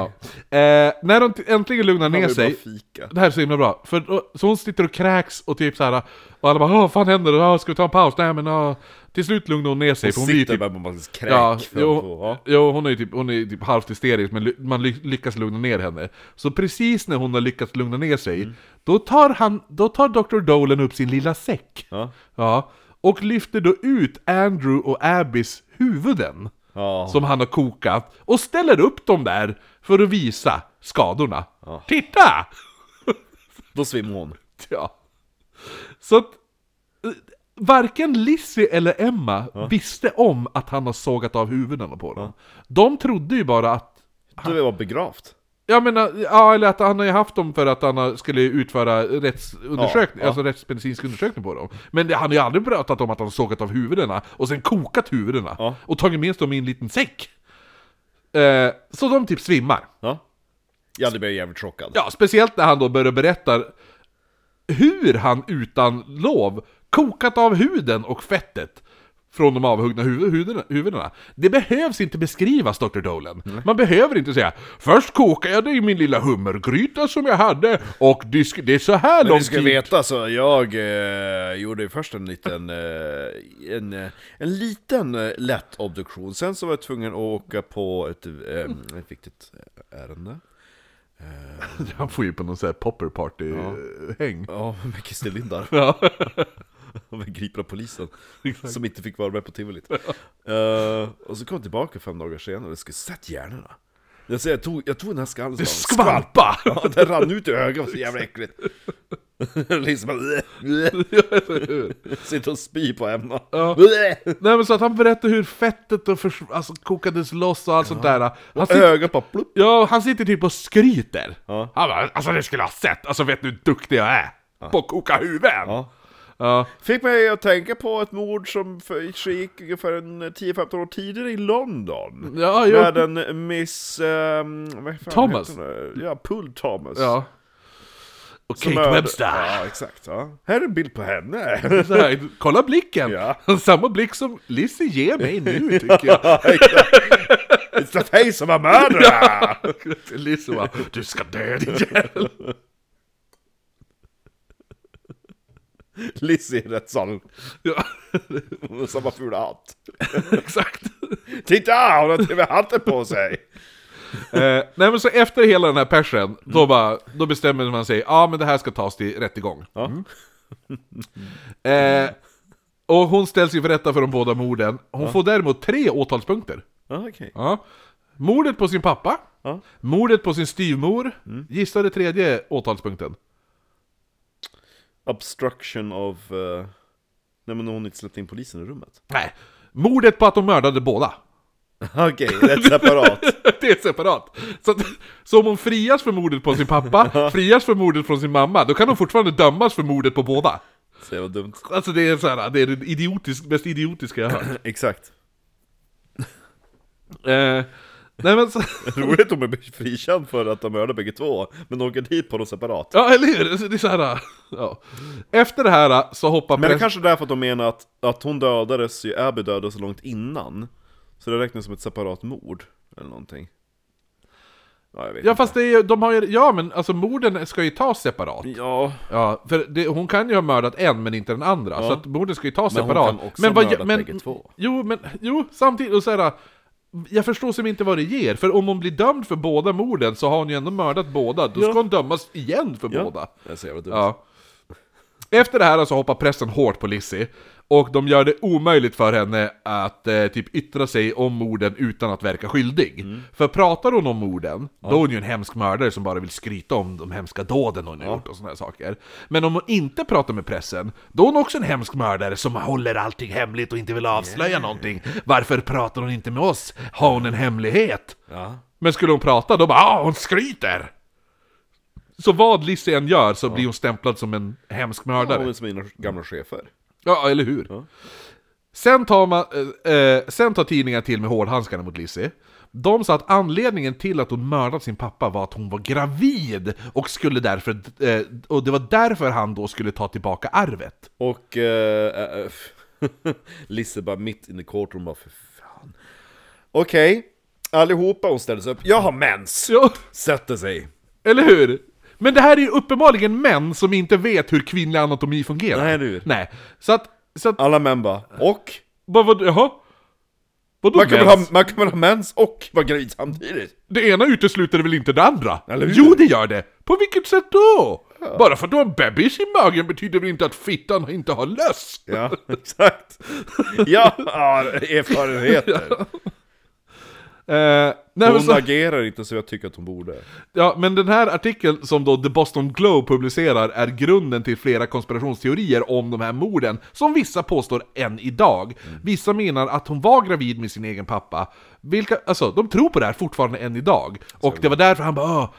Ja. Eh, när de äntligen lugnar ner sig, fika. det här är så himla bra, för så hon sitter och kräks och typ så här och alla bara vad fan händer? Ah, ska vi ta en paus?' Nej men ah. Till slut lugnar hon ner sig, för hon blir typ bara kräk Ja, jo, på, ja. jo, hon är typ, hon är typ halvt hysterisk, men man ly lyckas lugna ner henne. Så precis när hon har lyckats lugna ner sig, Mm. då, tar han, då tar Dr. Dolan upp sin lilla säck. Ja. Ja, och lyfter då ut Andrew och Abbys huvuden, Ja. som han har kokat, och ställer upp dem där för att visa skadorna. Ja. Titta! Då svimmar hon. Ja. Så att, eh, varken Lizzie eller Emma visste om att han har sågat av huvudena på dem. De trodde ju bara att Det var begravt. Jag menar, ja eller att han har ju haft dem för att han skulle utföra rättsundersökning, Ja, ja. alltså rättsmedicinsk undersökning på dem. Men det, han har ju aldrig pratat om att han sågat av huvudena, och sen kokat huvudena, Ja. och tagit med dem i en liten säck. Eh, så de typ svimmar. Ja. Jag hade blivit jävligt chockad. Ja, speciellt när han då börjar berätta hur han utan lov kokat av huden och fettet från de avhuggna huv- huvudena, huvudena. Det behövs inte beskrivas, Dr. Dolan. Man behöver inte säga Först kokade jag det i min lilla hummergryta som jag hade, och disk- det är så här Men lång du ska tid... veta så jag eh, gjorde först en liten, eh, en, eh, en liten eh, lätt obduktion, sen så var jag tvungen att åka på ett, eh, ett viktigt ärende. Han får ju på någon sån här popper party-häng. Ja, med Christer Lindar. Ja. Han var gripen av polisen, som inte fick vara med på tivolit. Eh, och så kom jag tillbaka fem dagar senare och skulle sett hjärnorna. Jag, säger, jag, tog, jag tog den här skallen Det skvalpa! Ja, den rann ut i ögat, så jävla äckligt. liksom Sitter och spyr på Emma. Ja. Nej men så att han berättar hur fettet och förs- alltså, kokades loss och allt sånt där. Han sitter, Ögat bara plupp. ja, han sitter typ och skryter. Ja. Han bara, alltså det skulle ha sett, alltså vet du hur duktig jag är? På att koka huvuden! Ja. Fick mig att tänka på ett mord som gick ungefär en 10-15 år tidigare i London. Ja, jo. Med en Miss... Um, Thomas. Ja, Pull Thomas. Ja. Och Kate är- Webster. Ja, exakt. Ja. Här är en bild på henne. Här, kolla blicken! Ja. Samma blick som Lizzie ger mig nu tycker jag. It's the face of a murderer! Lizzie bara, du ska dö din jävel! Lizzie i rättssalen. Ja, Hon har samma fula hatt. exakt. Titta! Hon har till och med hatten på sig! Eh, nej men så efter hela den här persen, då, bara, då bestämmer man sig, ja men det här ska tas till rättegång. Ja. Eh, och hon ställs inför rätta för de båda morden. Hon får däremot tre åtalspunkter. Ja, okej. Ja. Mordet på sin pappa, Ja. mordet på sin styvmor, gissa det tredje åtalspunkten. Obstruction of... Uh... Nej men hon inte släppte in polisen i rummet. Nej, mordet på att de mördade båda. Okej, det är separat. det är separat. Så, att, så om hon frias för mordet på sin pappa, frias för mordet från sin mamma, då kan hon fortfarande dömas för mordet på båda. Så vad dumt. Alltså det är så här, det är det idiotisk, mest idiotiska jag har hört. Exakt. Eh, nej men så, Roligt om hon blir frikänd för att de mördade bägge två, men de åker dit på dem separat. ja eller hur? Det är så här, ja. Efter det här så hoppar Men det präst- kanske är därför att de menar att, att hon dödades ju, Abby dödades så långt innan. Så det räknas som ett separat mord, eller någonting. Ja, jag vet Ja inte. fast det är, ju- de har ju, ja men alltså morden ska ju tas separat. Ja, Ja, för det, hon kan ju ha mördat en men inte den andra, så att morden ska ju tas Men hon separat. kan också ha vad- mördat bägge två. Jo, men, jo, samtidigt, och så här, jag förstår som inte vad det ger, för om hon blir dömd för båda morden så har hon ju ändå mördat båda, då ska Ja. hon dömas igen för ja. båda. Det är så jävla dumt. Ja. Efter det här så hoppar pressen hårt på Lizzie, och de gör det omöjligt för henne att eh, typ yttra sig om morden utan att verka skyldig. Mm. För pratar hon om morden, då är hon ju en hemsk mördare som bara vill skryta om de hemska dåden hon har gjort och här saker. Men om hon inte pratar med pressen, då är hon också en hemsk mördare som håller allting hemligt och inte vill avslöja någonting. Varför pratar hon inte med oss? Har hon en hemlighet? Ja. Men skulle hon prata, då bara ah, hon skryter! Så vad Lizzie än gör så blir hon stämplad som en hemsk Ja, mördare. hon är som mina gamla chefer. Ja, eller hur? Ja. Sen, tar man, eh, eh, sen tar tidningen till med hårdhandskarna mot Lizzie. De sa att anledningen till att hon mördat sin pappa var att hon var gravid och skulle därför, eh, och det var därför han då skulle ta tillbaka arvet. Och eh, äh, Lisse bara mitt in i courtroom bara för fan. Okej, allihopa hon ställer sig upp. Jag har mens! Ja, Sätter sig. eller hur? Men det här är ju uppenbarligen män som inte vet hur kvinnlig anatomi fungerar. Nej, eller hur? Nej. Så att, så att, Alla män bara, och? vad, vad, jaha? Vadå Man kan, mens? ha, man kan väl ha mens och vara gravid samtidigt? Det ena utesluter väl inte det andra? Eller hur? Jo, det gör det! På vilket sätt då? Bara för att du har en bebis i magen betyder väl inte att fittan inte har löss? Ja, exakt. Ja, ja erfarenheter. Eh, nej, Hon så, agerar inte så jag tycker att hon borde. ja, men den här artikeln som då The Boston Globe publicerar är grunden till flera konspirationsteorier om de här morden, som vissa påstår än idag. Vissa menar att hon var gravid med sin egen pappa, vilka, alltså de tror på det här fortfarande än idag. Och det var därför han bara "Åh",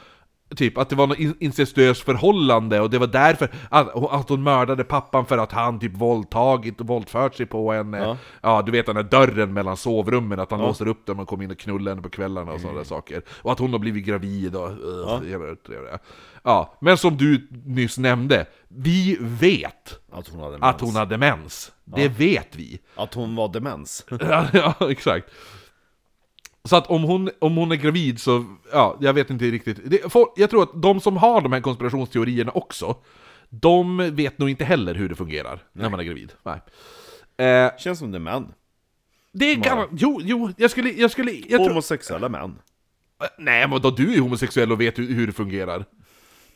Typ att det var något in- incestuöst förhållande och det var därför att, att hon mördade pappan för att han typ våldtagit och våldfört sig på henne. Ja, Ja. du vet den där dörren mellan sovrummen, att han låser upp den och kommer in och knullar henne på kvällarna och sådana där saker. Och att hon har blivit gravid och... Ja. ja, men som du nyss nämnde, vi vet Att hon hade mens. hon hade mens. Det vet vi. Att hon var demens. Ja, ja, exakt. Så att om hon, om hon är gravid så, ja, jag vet inte riktigt. Det, folk, jag tror att de som har de här konspirationsteorierna också, de vet nog inte heller hur det fungerar när man är gravid. Nej. Eh, Känns som det är män. det kan Jo, jo, jag skulle, jag skulle, jag Homosexuella män. Nej men då du är homosexuell och vet hur, det fungerar.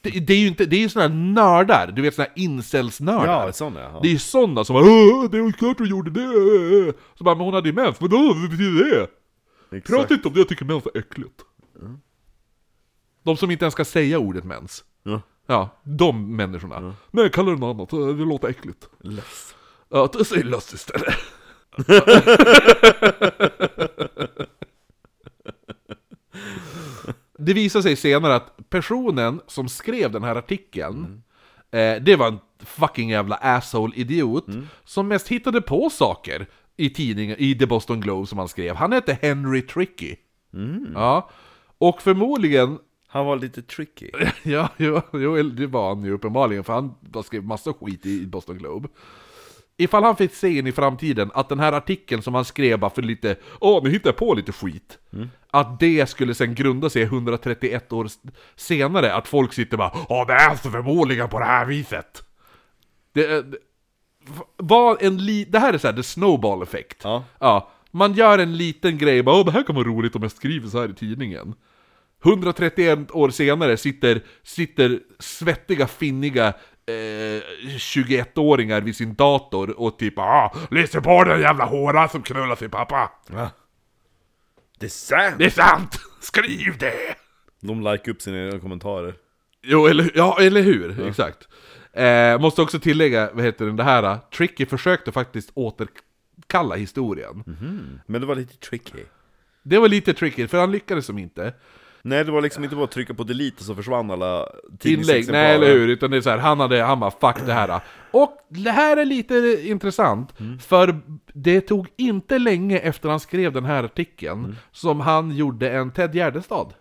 Det, det är ju inte, det är ju såna här nördar, du vet såna här incelsnördar. Ja, sån är jag. Det är ju sådana som bara "Åh, det är klart du gjorde det! Så bara, men hon hade ju mens, vadå, vad betyder det? Exakt. Prata inte om det, jag tycker mens är äckligt. De som inte ens ska säga ordet mens. Ja. Ja, de människorna. Nej, kalla det något annat, det låter äckligt. Less. Ja, säg löss istället. Det visar sig senare att personen som skrev den här artikeln, eh, det var en fucking jävla asshole-idiot, som mest hittade på saker i tidningen, i The Boston Globe som han skrev. Han hette Henry Tricky. Ja, och förmodligen Han var lite tricky. Ja, jo, jo, det var han ju uppenbarligen, för han skrev massa skit i Boston Globe. Ifall han fick se in i framtiden att den här artikeln som han skrev bara för lite Åh, nu hittar jag på lite skit. Att det skulle sen grunda sig 131 år senare, att folk sitter bara Åh, det är så förmodligen på det här viset. Det, det, var en li, det här är så här, the snowball effect. Ja. Ja, man gör en liten grej, bara Åh, det här kan vara roligt om jag skriver så här i tidningen. 131 år senare sitter, sitter svettiga, finniga eh, 21-åringar vid sin dator och typ ah, lyssna på den jävla håra som knullar sin pappa. Ja. Det är sant! Det är sant! Skriv det! De like upp sina kommentarer. Jo, eller, ja, eller hur? Exakt. Eh, måste också tillägga, vad heter den, det här, Tricky försökte faktiskt återkalla historien. Mhm. Men det var lite tricky. Det var lite tricky, för han lyckades som inte. Nej, det var liksom inte bara att trycka på delete och så försvann alla Inlägg, nej eller hur, utan det är så här, han hade, han bara 'fuck det här' Och det här är lite intressant, för det tog inte länge efter han skrev den här artikeln som han gjorde en Ted Gärdestad.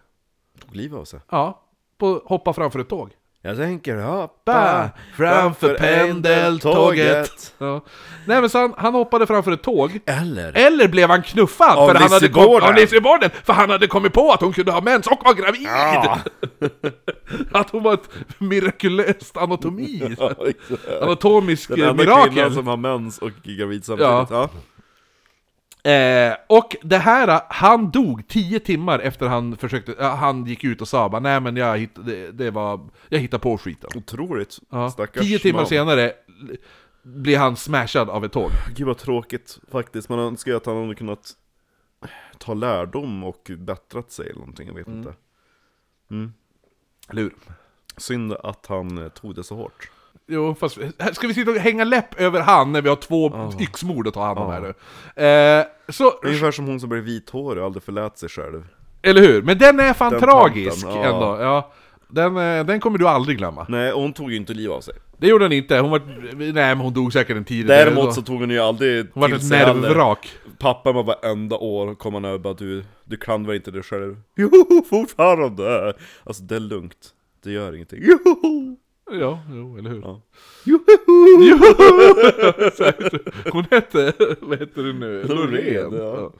Tog livet av sig. Ja, på hoppa framför ett tåg. Jag tänker hoppa framför pendeltåget. Ja. Nej men så han, han hoppade framför ett tåg, Eller? eller blev han knuffad Av för han hade kom, av för han hade kommit på att hon kunde ha mens och var gravid! Ja. Att hon var ett mirakulöst anatomi! Anatomisk Den enda mirakel! kvinnan som har mens och är gravid samtidigt. Ja. Ja. Eh, och det här, han dog tio timmar efter han försökte, ja, han gick ut och sa bara nej men jag hittade, det, det var, jag hittade på skiten. Otroligt. Ja. Stackars Tio timmar man. senare blir han smashad av ett tåg. Gud vad tråkigt faktiskt. Man önskar ju att han hade kunnat ta lärdom och bättrat sig eller någonting, jag vet inte. Eller hur? Synd att han eh, tog det så hårt. Jo, fast ska vi sitta och hänga läpp över han när vi har två yxmord att ta hand om här nu? Eh, så, Ungefär som hon som blev vithårig och aldrig förlät sig själv. eller hur? Men den är fan Den tragisk tanten, ja. ändå. Ja. Den, eh, den kommer du aldrig glömma. Nej, och hon tog ju inte liv av sig. Det gjorde hon inte, hon var... Nej men hon dog säkert en tid Däremot så tog hon ju aldrig Hon var ett nervvrak. Pappa var varenda år kom han över bara du, du klandrar inte dig själv. Jo, fortfarande! Alltså det är lugnt. Det gör ingenting. Jo! Ja, jo, eller hur? Ja. Jo! Säkert. Hon hette, vad heter det nu? Loreen, ja. Ja.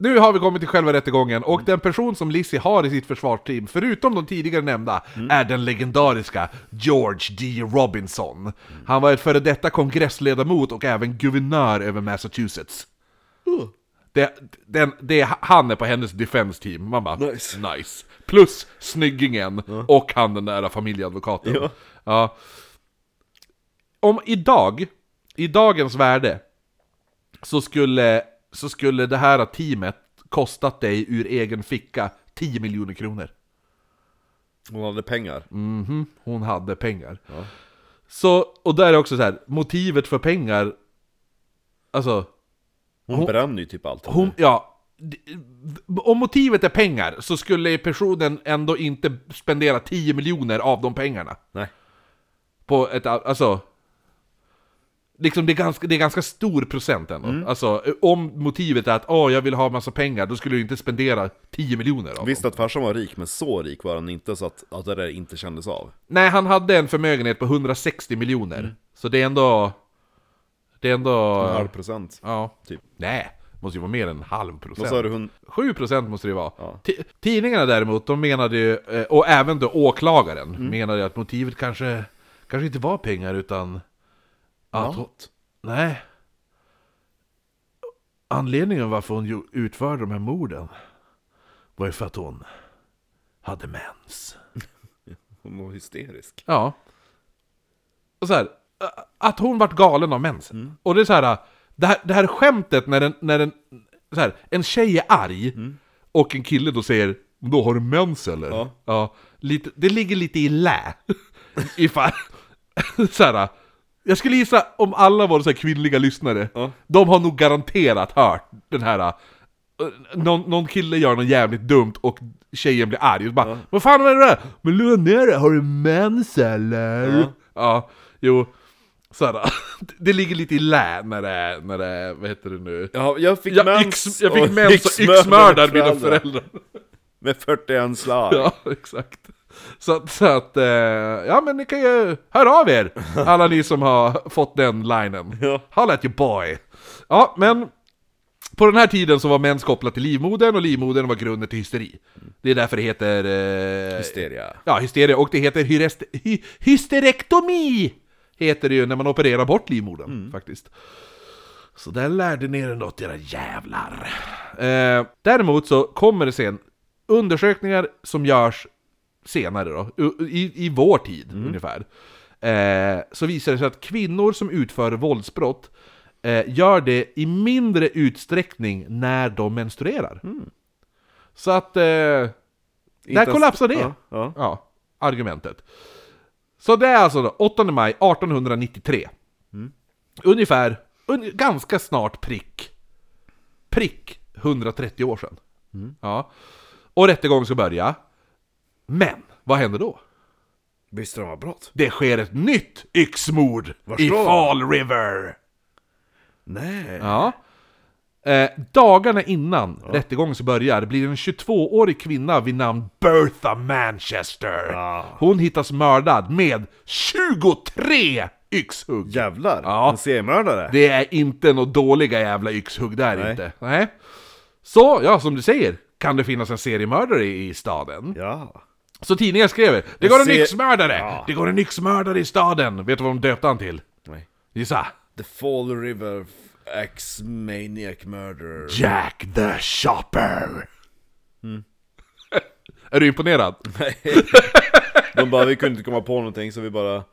Nu har vi kommit till själva rättegången, och den person som Lizzie har i sitt försvarsteam, förutom de tidigare nämnda, är den legendariska George D. Robinson. Han var ett före detta kongressledamot och även guvernör över Massachusetts. Det, den, det, han är på hennes defense team, man bara Nice. nice. Plus snyggingen och han den där familjeadvokaten. Ja. Ja. Om idag, i dagens värde, så skulle, så skulle det här teamet kostat dig ur egen ficka 10 miljoner kronor. Hon hade pengar. Mhm, hon hade pengar. Så, och där är också så här, motivet för pengar, alltså, Hon, Hon- bränner ju typ allt. hon, ja, om motivet är pengar så skulle personen ändå inte spendera 10 miljoner av de pengarna. Nej. På ett, alltså... Liksom det är ganska, det är ganska stor procent ändå. Alltså, om motivet är att åh, jag vill ha massa pengar, då skulle du inte spendera 10 miljoner av Visst dem. att farsan var rik, men så rik var han inte så att, att det där inte kändes av. Nej, han hade en förmögenhet på 160 miljoner. Så det är ändå... Det är ändå... En halv procent. Ja. Typ. Nej, måste ju vara mer än en halv Vad procent. sa du? Hon... 7% måste det vara. Ja. Ti- Tidningarna däremot, de menade ju, eh, och även då åklagaren, Mm. menade att motivet kanske, kanske inte var pengar utan... Att hon, nej. Anledningen varför hon utförde de här morden var ju för att hon hade mens. Hon var hysterisk. Ja. Och så här, att hon vart galen av mensen. Mm. Och det är så här, det här, det här skämtet när en, när en, så här, en tjej är arg och en kille då säger då har du mens eller? Mm. Ja. ja lite, det ligger lite i lä. Ifall, så här, jag skulle gissa om alla var så kvinnliga lyssnare, Ja. de har nog garanterat hört den här eh, någon, någon kille gör något jävligt dumt och tjejen blir arg och bara Vad fan är det där? Men lugna ner dig, har du mens eller? Ja. Ja, jo Såhär, det ligger lite i lä när det, när det, vad heter det nu? Ja, jag fick Jag, mens yx, jag fick mens och yxmördar mina föräldrar. Med 41 slag. Ja, exakt. Så, att- så att, eh, ja men ni kan ju höra av er, alla ni som har fått den linen. Ja. Holla at your boy. Ja, men på den här tiden så var mens kopplat till livmodern och livmodern var grunden till hysteri. Det är därför det heter... Eh, Hysteria. Ja, hysteria. Och det heter hyrest, hy, hysterektomi! Heter det ju när man opererar bort livmodern, faktiskt. Så där lärde ni er något, era jävlar. Eh, däremot så kommer det sen undersökningar som görs senare då, i, i vår tid ungefär. Eh, så visar det sig att kvinnor som utför våldsbrott eh, gör det i mindre utsträckning när de menstruerar. Så att... Eh, där kollapsar det. Ja, ja. Ja, argumentet. Så det är alltså då 8 maj 1893. Ungefär, un, ganska snart prick. Prick 130 år sedan. Ja. Och rättegången ska börja. Men, vad händer då? Visste de var brott? Det sker ett nytt yxmord i? Fall River! Nej. Ja. Eh, dagarna innan rättegången ska börja blir en 22-årig kvinna vid namn Bertha Manchester. Hon hittas mördad med 23 yxhugg. Jävlar, Ja. en seriemördare. Det är inte några dåliga jävla yxhugg där Nej. inte. Nej. Så, ja som du säger, kan det finnas en seriemördare i staden. Ja. Så tidningen skrev det går en yxmördare! Ja. Det går en yxmördare i staden! Vet du vad de döpte han till? Nej. Gissa? The Fall River X Maniac Murderer. Jack the Shopper! Mm. är du imponerad? De bara, vi kunde inte komma på någonting så vi bara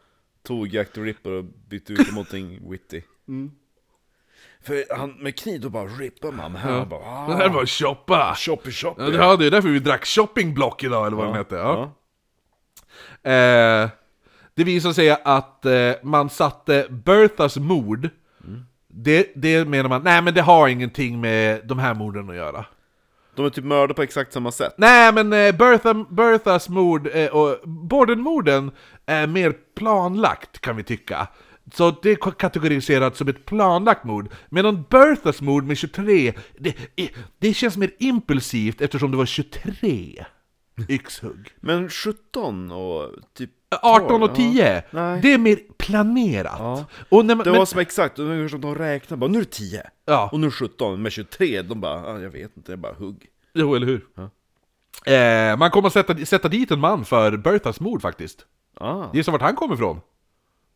tog Jack the Ripper och bytte ut mot någonting witty. Mm. För han med kniv då bara rippar man, men här bara ah, Det här var shoppa! choppy choppy. Ja, det ja, det är därför vi drack shoppingblock idag, eller vad den hette. Ja. Ja. Eh, det visar sig att eh, man satte Berthas mord, det, det menar man, nej men det har ingenting med de här morden att göra. De är typ mördade på exakt samma sätt. Nej men eh, Bertha, Berthas mord eh, och Borden-morden är mer planlagt kan vi tycka. Så det är kategoriserat som ett planlagt mord. Medan Berthas mord med 23, det, det känns mer impulsivt eftersom det var 23 yxhugg. Men 17 och typ 18 och ja. 10, Nej. det är mer planerat. Ja. Och när man, Det men, var som exakt, som de räknade bara nu är det 10 Ja. Och nu är det 17, med 23, de bara ah, jag vet inte, det är bara hugg Jo, eller hur? Eh, man kommer att sätta, sätta dit en man för Berthas mord faktiskt. ah. Gissa vart han kommer ifrån?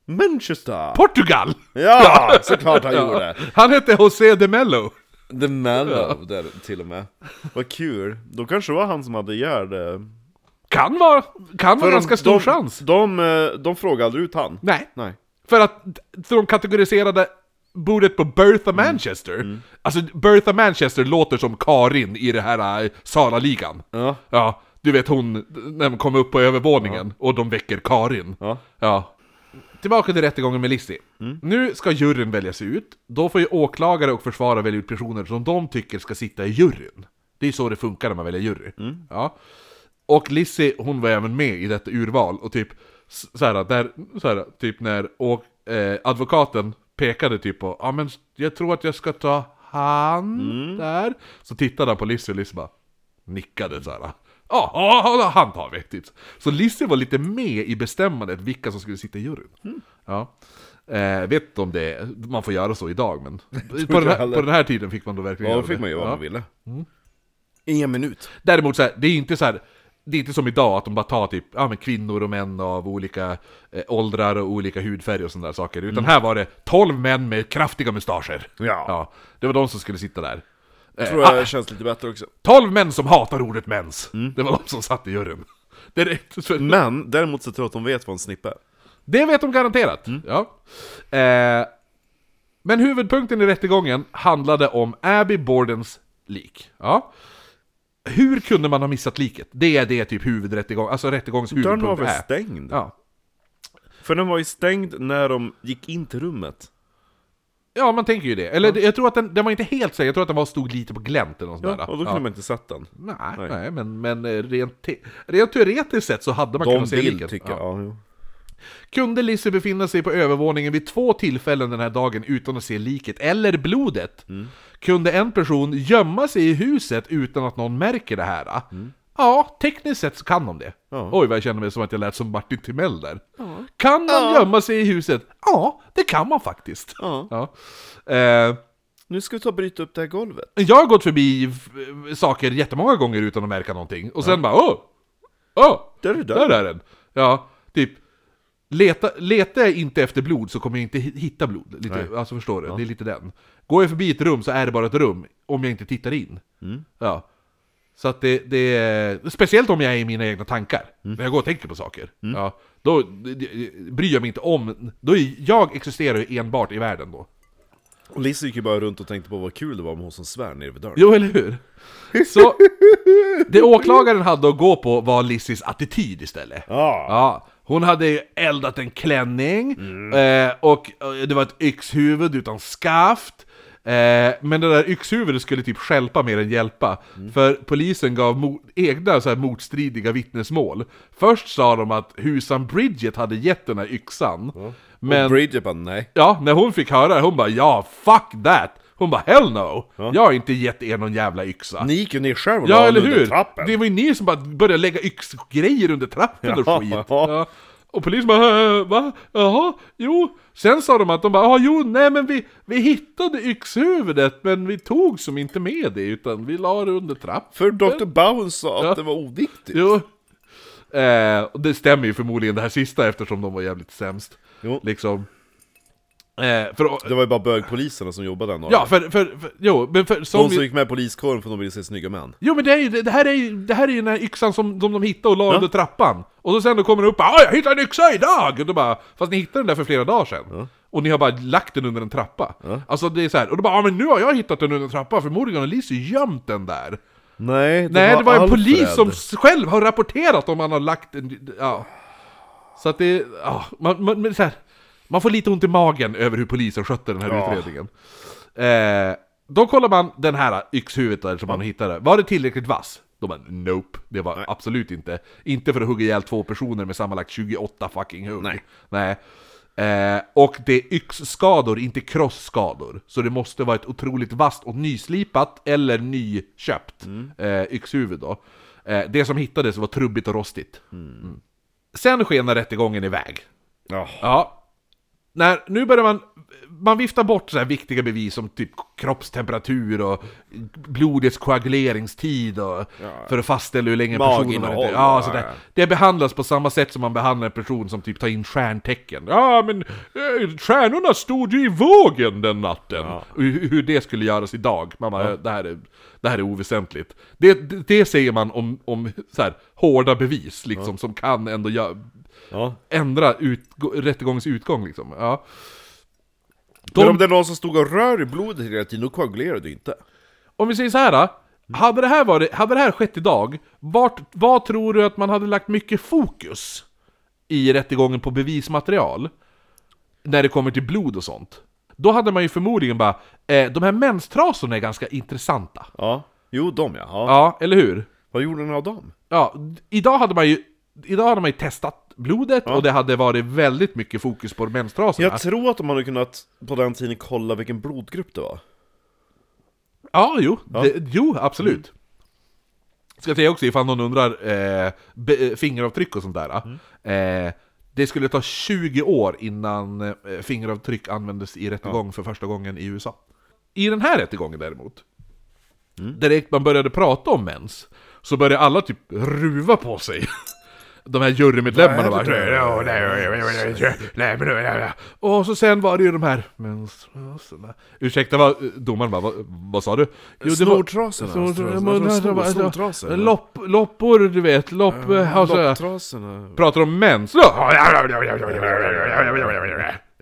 Manchester! Portugal! Ja, såklart han gjorde! Han hette José de Mello. The Mellow där till och med Vad kul, då kanske det var han som hade ihjäl eh, Kan vara, kan vara de- ganska stor de, chans. De, eh, de frågade aldrig ut han Nej, Nej för att de kategoriserade bordet på Bertha Manchester. Alltså Bertha Manchester låter som Karin i det här äh, Sala-ligan. Ja, Ja, du vet hon, när de kommer upp på övervåningen och de väcker Karin. ja Ja. Tillbaka till rättegången med Lizzie. Nu ska juryn väljas ut. Då får ju åklagare och försvarare välja ut personer som de tycker ska sitta i juryn. Det är så det funkar när man väljer jury. Ja. Och Lizzie, hon var även med i detta urval och typ såhär, där, såhär, typ när och, eh, advokaten pekade typ på ja men jag tror att jag ska ta han där. Så tittade han på Lizzie och Lizzie bara nickade såhär. Ja, ja, ja, han tar vi! Typ. Så Lizzie var lite med i bestämmandet vilka som skulle sitta i juryn. Ja. Eh, vet inte om det man får göra så idag men på den, här, på den här tiden fick man då verkligen Ja, göra då fick det. man ju vad Ja. man ville I en minut Däremot så här, det är inte så här. Det är inte som idag att de bara tar typ ja, men kvinnor och män av olika eh, åldrar och olika hudfärg och sådana där saker. Utan här var det 12 män med kraftiga mustascher. Ja. det var de som skulle sitta där. Eh, Tror jag ah, känns lite bättre också 12 män som hatar ordet mens. Mm. Det var de som satt i juryn. För, Men däremot så tror jag att de vet vad en snipp är det vet de garanterat. Mm. Ja. Eh, men huvudpunkten i rättegången handlade om Abby Bordens lik. Ja. Hur kunde man ha missat liket? Det är det typ huvudrättegång, alltså rättegångens Dörren var huvudpunkt väl är. stängd? Ja. För den var ju stängd när de gick in till rummet ja, man tänker ju det. Eller jag tror att den, den var inte helt säker, jag tror att den var stod lite på glänt eller något sånt Ja, där. och då kunde man inte sett den Nej, Nej. nej. men, men eh, rent, te- rent teoretiskt sett så hade man De kunnat se vill liket. tycker Ja. ja. jo. Kunde Lizzie befinna sig på övervåningen vid två tillfällen den här dagen utan att se liket eller blodet? Kunde en person gömma sig i huset utan att någon märker det här? Ja, tekniskt sett så kan de det. Ja. Oj vad jag känner mig som att jag lät som Martin Timell där. Kan man gömma sig i huset? Ja, det kan man faktiskt. Ja. Ja. Eh, Nu ska vi ta och bryta upp det här golvet jag har gått förbi f- saker jättemånga gånger utan att märka någonting, och sen bara åh! Åh! Där är det Där är den! Ja, typ Leta, leta jag inte efter blod så kommer jag inte hi- hitta blod. Lite, Nej. alltså förstår du? Det är lite den. Går jag förbi ett rum så är det bara ett rum, om jag inte tittar in. Mm. Ja. Så att det, det är... Speciellt om jag är i mina egna tankar. När jag går och tänker på saker. Ja, då bryr jag mig inte om... Då är, jag existerar ju enbart i världen då. Och Lizzie gick ju bara runt och tänkte på vad kul det var med hon som svär nere vid dörren Jo, eller hur? Så, det åklagaren hade att gå på var Lizzies attityd istället. Ja, Ja, Hon hade eldat en klänning, eh, och eh, det var ett yxhuvud utan skaft. Eh, men det där yxhuvudet skulle typ stjälpa mer än hjälpa. För polisen gav mo- egna så här motstridiga vittnesmål. Först sa de att husan Bridget hade gett den här yxan. Men Och Bridget bara nej. ja, när hon fick höra det, hon bara ja, fuck that! Hon bara hell no! Jag har inte gett er någon jävla yxa. Ni gick ju ner själv och Ja la eller under hur? trappen. Det var ju ni som bara började lägga yxgrejer under trappen och Ja, skit. ja. Ja. Och polisen bara "Äh, va? Jaha? Jo? Sen sa de att de bara ja jo nej men vi, vi hittade yxhuvudet men vi tog som inte med det utan vi la det under trappen. För Dr. Bowen sa att Ja. det var oviktigt. Jo. Eh, och det stämmer ju förmodligen det här sista eftersom de var jävligt sämst. Jo. Liksom. Eh, för, Det var ju bara bögpoliserna som jobbade den dagen. ja, för, för, för, jo, men för, som De som gick med poliskåren för att de ville se snygga män. Jo men det, är ju, det, här är ju, det här är ju den här yxan som, som de hittade och la Ja. under trappan. Och så sen då kommer det upp bara "Ah, jag hittade en yxa idag! Och då bara, fast ni hittade den där för flera dagar sedan. Och ni har bara lagt den under en trappa. Alltså det är så här, och då bara ja men nu har jag hittat den under en trappa, förmodligen har Lizzie gömt den där. Nej, det Nej var det var en Alfred. polis som själv har rapporterat om han har lagt en, ja. Så att det, ja, man, man, men så här, man får lite ont i magen över hur polisen skötte den här Ja. utredningen. Eh, då kollar man den här yxhuvudet där som man hittade, var det tillräckligt vass? Då bara nope, det var absolut inte. Inte för att hugga ihjäl två personer med sammanlagt 28 fucking hugg. Nej. Nej. Eh, och det är yxskador, inte krossskador. Så det måste vara ett otroligt vasst och nyslipat eller nyköpt eh, yxhuvud då. Eh, det som hittades var trubbigt och rostigt. Mm. Sen skenar rättegången iväg. Ja. Ja. När, nu börjar man, man vifta bort så här viktiga bevis som typ kroppstemperatur och blodets koaguleringstid och för att fastställa hur länge personen har Maginnehåll, varit ja, ja, sådär. ja. Det behandlas på samma sätt som man behandlar en person som typ tar in stjärntecken. Ja men eh, stjärnorna stod ju i vågen den natten. Och hur, hur det skulle göras idag. Man bara, det, här är, det här är oväsentligt. Det, det, det säger man om, om så här, hårda bevis liksom, som kan ändå göra ja. ändra ut, rättegångens utgång liksom. Ja. Men De, om det är någon som stod och rör i blodet hela tiden, då koagulerar det inte. om vi säger så här. Då, hade, det här varit, hade det här skett idag, vart, vad tror du att man hade lagt mycket fokus i rättegången på bevismaterial? När det kommer till blod och sånt. Då hade man ju förmodligen bara, eh, de här menstrasorna är ganska intressanta. Ja. Jo, de ja. ja. Ja, eller hur? Vad gjorde ni av dem? Ja, idag hade man ju, idag hade man ju testat blodet och det hade varit väldigt mycket fokus på menstrasorna. Jag tror att de hade kunnat på den tiden kolla vilken blodgrupp det var. Ja, jo, Det, jo absolut. Ska jag säga också ifall någon undrar, eh, be, eh, fingeravtryck och sånt där. Eh, det skulle ta 20 år innan eh, fingeravtryck användes i rättegång för första gången i USA. I den här rättegången däremot, direkt man började prata om mens, så började alla typ ruva på sig. De här jurymedlemmarna bara... Och så sen var det ju de här menstruaserna. Ursäkta, vad, domaren bara, vad, vad sa du? Jo, det var- Snortrasorna. Snor- Snor- men- snor- snor- alltså, snortrasor. Lopp, loppor, du vet, lopp... alltså, Lopptrasorna. pratar om mens.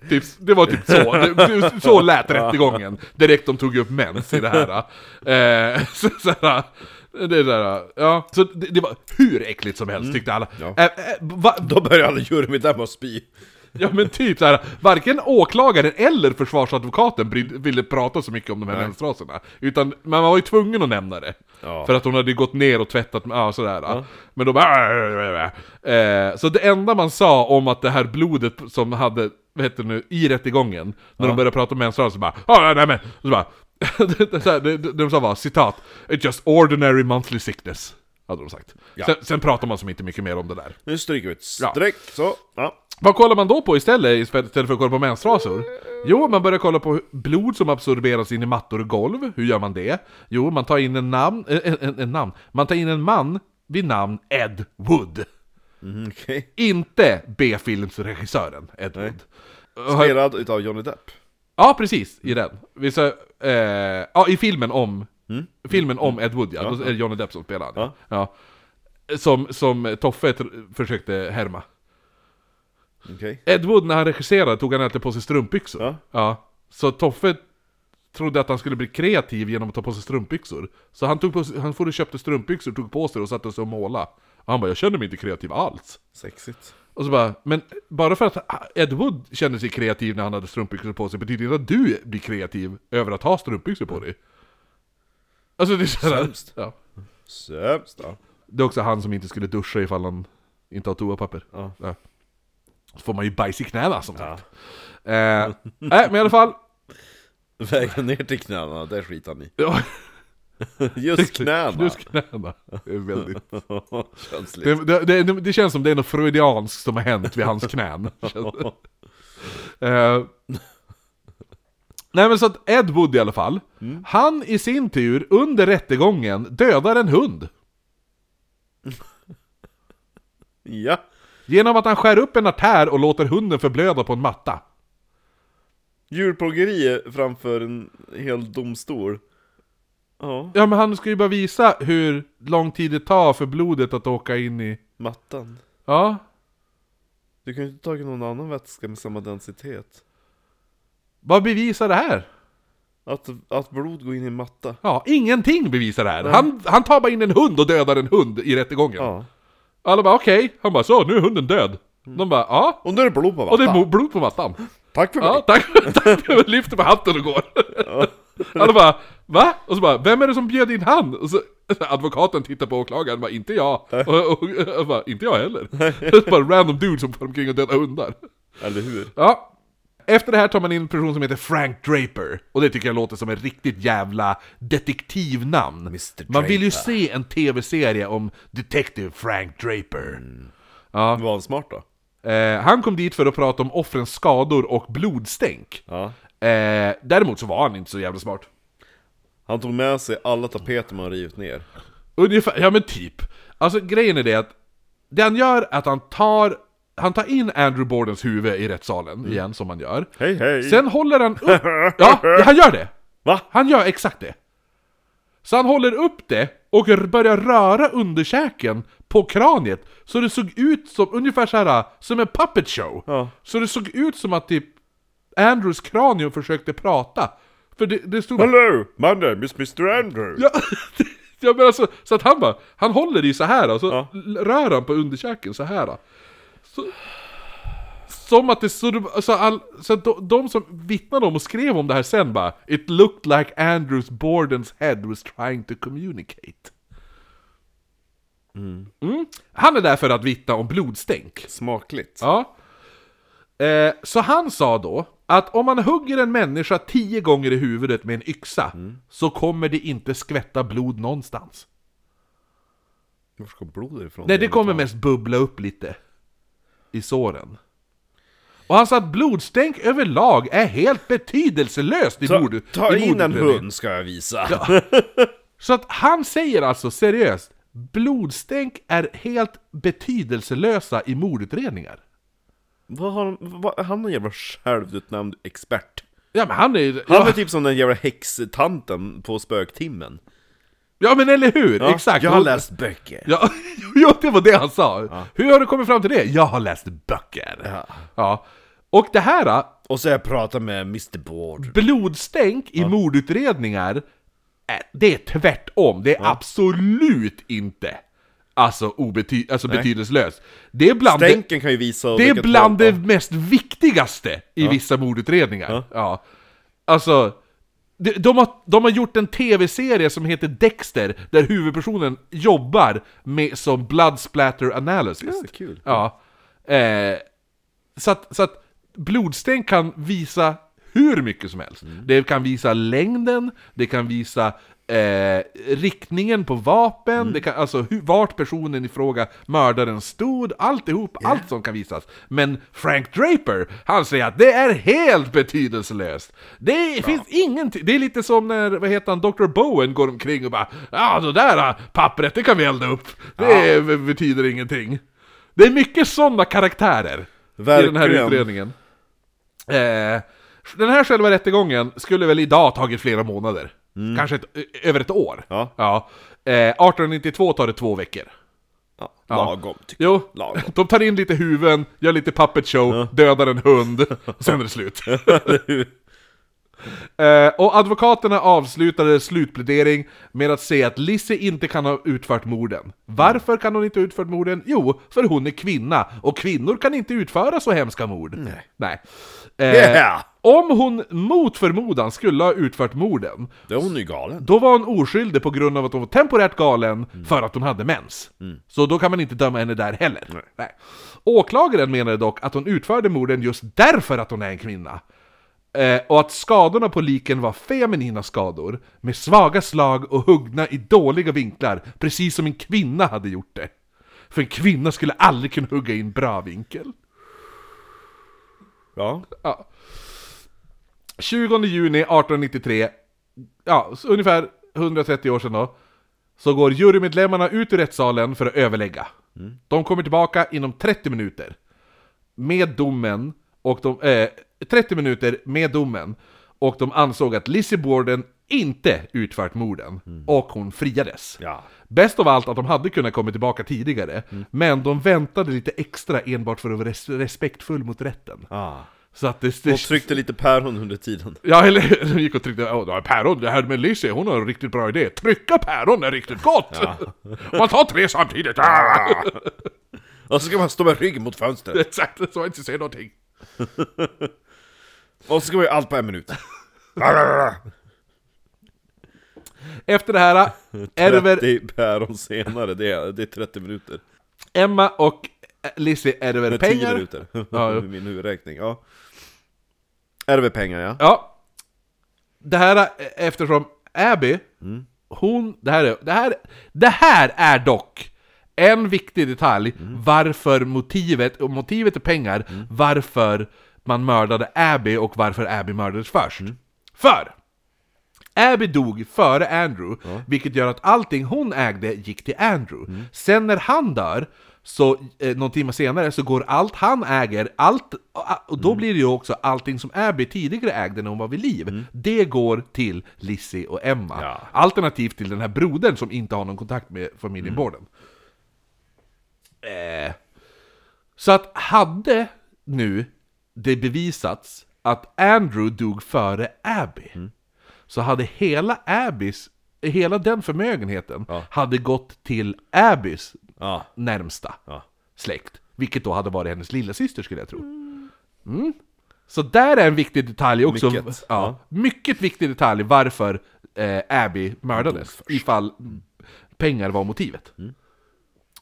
Typ, det var typ så, det, så lät rättegången. Direkt de tog upp mens i det här. Eh, så, så här det där, ja, så det, det var hur äckligt som helst tyckte alla. Mm. Ja. Eh, va, Då började alla jurymedlemmar spy. Ja men typ såhär, varken åklagaren eller försvarsadvokaten bryd, ville prata så mycket om de här menstraserna. Utan man var ju tvungen att nämna det. Ja. För att hon hade gått ner och tvättat, ja sådär. Men då bara... Eh, så det enda man sa om att det här blodet som hade, vad heter det nu, i rättegången, när de började prata om menstruationer så bara ah, nej men, så bara... de sa bara citat, It's just ordinary monthly sickness. Hade de sagt. Ja. Sen, sen pratar man som inte mycket mer om det där. Nu stryker vi ett Ja. streck, så. Ja. Vad kollar man då på istället, istället för att kolla på menstrasor? Jo, man börjar kolla på blod som absorberas in i mattor och golv. Hur gör man det? Jo, man tar in en namn, en, en, en namn. Man tar in en man vid namn Ed Wood. Mm, Okej. Inte B-filmsregissören Ed Wood. Spelad utav Johnny Depp. Ja, precis, i den. Vi sa, eh, ja, i filmen om, filmen om Ed Wood, ja. Då är det Johnny Depp som spelar han. Ja. Ja. Som, som Toffe försökte härma. Okej. Ed Wood när han regisserade tog han alltid på sig strumpbyxor. Ja. Så Toffe trodde att han skulle bli kreativ genom att ta på sig strumpbyxor. Så han, tog på, han for och köpte strumpbyxor, tog på sig och satte sig och måla. Och han bara 'Jag känner mig inte kreativ alls' Sexigt. Och så bara, men bara för att Ed Wood kände sig kreativ när han hade strumpbyxor på sig betyder inte att du blir kreativ över att ha strumpbyxor på dig. Alltså det är så här, Sämst. ja. Sämst då. Det är också han som inte skulle duscha ifall han inte har toapapper. Ja. Så får man ju bajs i knäna som sagt. Eh, nej, men i alla fall. Väga ner till knäna, där skiter han i. Just knäna! just knäna. Det är väldigt... Det, det, det, det känns som det är något freudianskt som har hänt vid hans knän. Eh, nej men så att Ed Wood i alla fall, han i sin tur under rättegången dödar en hund. Ja. Genom att han skär upp en artär och låter hunden förblöda på en matta. Djurplågeri framför en hel domstol. Ja, Ja men han ska ju bara visa hur lång tid det tar för blodet att åka in i... mattan. Ja, Du kan ju inte tagit någon annan vätska med samma densitet. vad bevisar det här? Att, att blod går in i matta. Ja, ingenting bevisar det här. Han, han tar bara in en hund och dödar en hund i rättegången. Ja. Alla bara okej, han bara så, nu är hunden död. De bara ja, Och nu är det blod på mattan. och det är blod på mattan. Tack för Ja, mig. tack, tack, lyfter på hatten och går. Alla bara va? Och så bara, vem är det som bjöd in han? Och så, advokaten tittar på åklagaren bara, inte jag. Och, och, och bara, inte jag heller. Det bara random dude som far omkring och dödar hundar. Eller hur? Ja. Efter det här tar man in en person som heter Frank Draper. Och det tycker jag låter som ett riktigt jävla detektivnamn. Mr. Man vill ju se en tv-serie om Detective Frank Draper. Var han smart då? Eh, han kom dit för att prata om offrens skador och blodstänk. Ja. Eh, däremot så var han inte så jävla smart. Han tog med sig alla tapeter man rivit ner. Ungefär, ja men typ. Alltså grejen är det att det han gör är att han tar, han tar in Andrew Bordens huvud i rättssalen igen som han gör. Hej hej! Sen håller han upp, ja han gör det! Va? Han gör exakt det. Så han håller upp det och börjar röra underkäken på kraniet så det såg ut som, ungefär så här som en puppet show. Ja. Så det såg ut som att typ Andrews kranium försökte prata. För det, det stod... Hello! My name is Mr. Andrew! Ja, ja men alltså, så att han bara, han håller i så här och så Ja. rör han på underkäken så här. Så, som att det, så, det- så, all, så att de, de som vittnade om och skrev om det här sen bara It looked like Andrews Borden's head was trying to communicate. Mm. Han är där för att vittna om blodstänk. Smakligt. Ja. Eh, så han sa då att om man hugger en människa tio gånger i huvudet med en yxa så kommer det inte skvätta blod någonstans. Var ska blodet ifrån? Nej, det kommer mest bubbla upp lite i såren. Och han sa att blodstänk överlag är helt betydelselöst i Ta, mord. ta i in en hund ska jag visa! Så att han säger alltså seriöst, blodstänk är helt betydelselösa i mordutredningar. Vad har han, vad, han är en jävla självutnämnd expert. Ja men han är ju... Han Ja, är typ som den jävla häxtanten på spöktimmen. ja men eller hur! Ja, Exakt! Jag har läst böcker. Ja, jo, det var det han sa! Hur har du kommit fram till det? Jag har läst böcker! Ja. Ja. Och det här, Och så har jag pratat med Mr. Board. blodstänk i mordutredningar, är- det är tvärtom. Det är absolut inte alltså, obety alltså betydelselöst. Det är bland det, Stänken kan ju visa... det är bland det mest viktigaste i vissa mordutredningar. Ja. Alltså, de, de, har, de har gjort en tv-serie som heter Dexter, där huvudpersonen jobbar med, som blood splatter analysis. Ja, kul. Ja. Eh, så, att, så att blodstänk kan visa hur mycket som helst. Det kan visa längden, det kan visa eh, riktningen på vapen, det kan, alltså hur, vart personen i fråga mördaren stod, alltihop, allt som kan visas. Men Frank Draper, han säger att det är helt betydelselöst. Det finns ingenting, det är lite som när, vad heter han, Dr. Bowen går omkring och bara Ja, det där pappret, det kan vi elda upp. Det betyder ingenting. Det är mycket sådana karaktärer i den här Verkligen. utredningen. Eh, den här själva rättegången skulle väl idag tagit flera månader. Kanske ett, över ett år. Ja. Ja. Eh, 1892 tar det två veckor. Ja, lagom tycker Jo, Lagom. de tar in lite huvuden, gör lite puppet show, dödar en hund, sen är det slut. jag. Eh, och advokaterna avslutade slutplädering med att säga att Lizzie inte kan ha utfört morden. Varför kan hon inte ha utfört morden? Jo, för hon är kvinna, och kvinnor kan inte utföra så hemska mord. Nej. Nej. Eh, Yeah! Om hon mot förmodan skulle ha utfört morden, Det är hon ju galen. då var hon oskyldig på grund av att hon var temporärt galen för att hon hade mens. Så då kan man inte döma henne där heller. Nej. Åklagaren menade dock att hon utförde morden just därför att hon är en kvinna. Eh, och att skadorna på liken var feminina skador, med svaga slag och huggna i dåliga vinklar, precis som en kvinna hade gjort det. För en kvinna skulle aldrig kunna hugga i en bra vinkel. Ja. Ja. 20 juni 1893, ja, ungefär 130 år sedan då, så går jurymedlemmarna ut ur rättssalen för att överlägga. De kommer tillbaka inom 30 minuter. Med domen, och de, eh, 30 minuter med domen, och de ansåg att Lizzie Borden inte utfört morden, och hon friades. Ja. Bäst av allt att de hade kunnat komma tillbaka tidigare, men de väntade lite extra enbart för att vara res- respektfull mot rätten. Ah. Så att det, det, Och tryckte lite päron under tiden. Ja, eller de gick och tryckte, här päron, det här med Lizzie, hon har en riktigt bra idé. Trycka päron är riktigt gott! Man tar tre samtidigt! Ah! Och så ska man stå med ryggen mot fönstret. Exakt, så jag inte ser någonting. Och så ska man göra allt på en minut. Efter det här ärver 30 päron senare, det är, det är 30 minuter. Emma och Lizzie ärver Med 10 pengar. minuter. Ja. Min huvudräkning, ja. Ärver pengar, ja. Ja. Det här, eftersom Abby, Mm. hon, det här, är, det, här, det här är dock en viktig detalj Mm. varför motivet, och motivet är pengar, varför man mördade Abby och varför Abby mördades först. Mm. För! Abby dog före Andrew, vilket gör att allting hon ägde gick till Andrew. Mm. Sen när han dör, så eh, någon timme senare, så går allt han äger, allt, och Mm. då blir det ju också allting som Abby tidigare ägde när hon var vid liv, det går till Lizzie och Emma. Mm. Ja. Alternativt till den här brodern som inte har någon kontakt med familjen Mm. Borden. Eh. Så att hade nu det bevisats att Andrew dog före Abby, Mm. så hade hela Abbys, hela den förmögenheten Ja. hade gått till Abbys Ja. närmsta Ja. släkt. Vilket då hade varit hennes lilla syster skulle jag tro. Mm. Så där är en viktig detalj också. Mycket, Ja. Mycket viktig detalj varför eh, Abby mördades. Ifall pengar var motivet.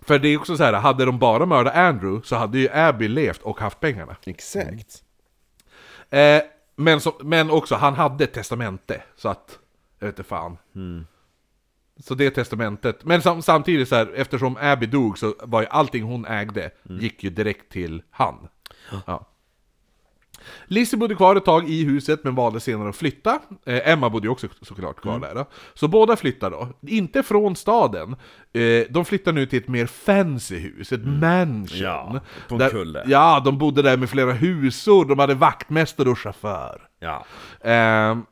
För det är också så här, hade de bara mördat Andrew så hade ju Abby levt och haft pengarna. Exakt. Eh, men, så, men också, han hade ett testamente, så att, jag vet inte fan. Så det testamentet, men sam, samtidigt så här, eftersom Abby dog så var ju allting hon ägde, gick ju direkt till han. Ja. Lizzie bodde kvar ett tag i huset men valde senare att flytta. Eh, Emma bodde ju också såklart kvar där. Då. Så båda flyttar då. Inte från staden. Eh, de flyttar nu till ett mer fancy hus, ett mansion. Ja, på en Där- kulle. Ja, de bodde där med flera husor, de hade vaktmästare och chaufför. Ja. Ehm,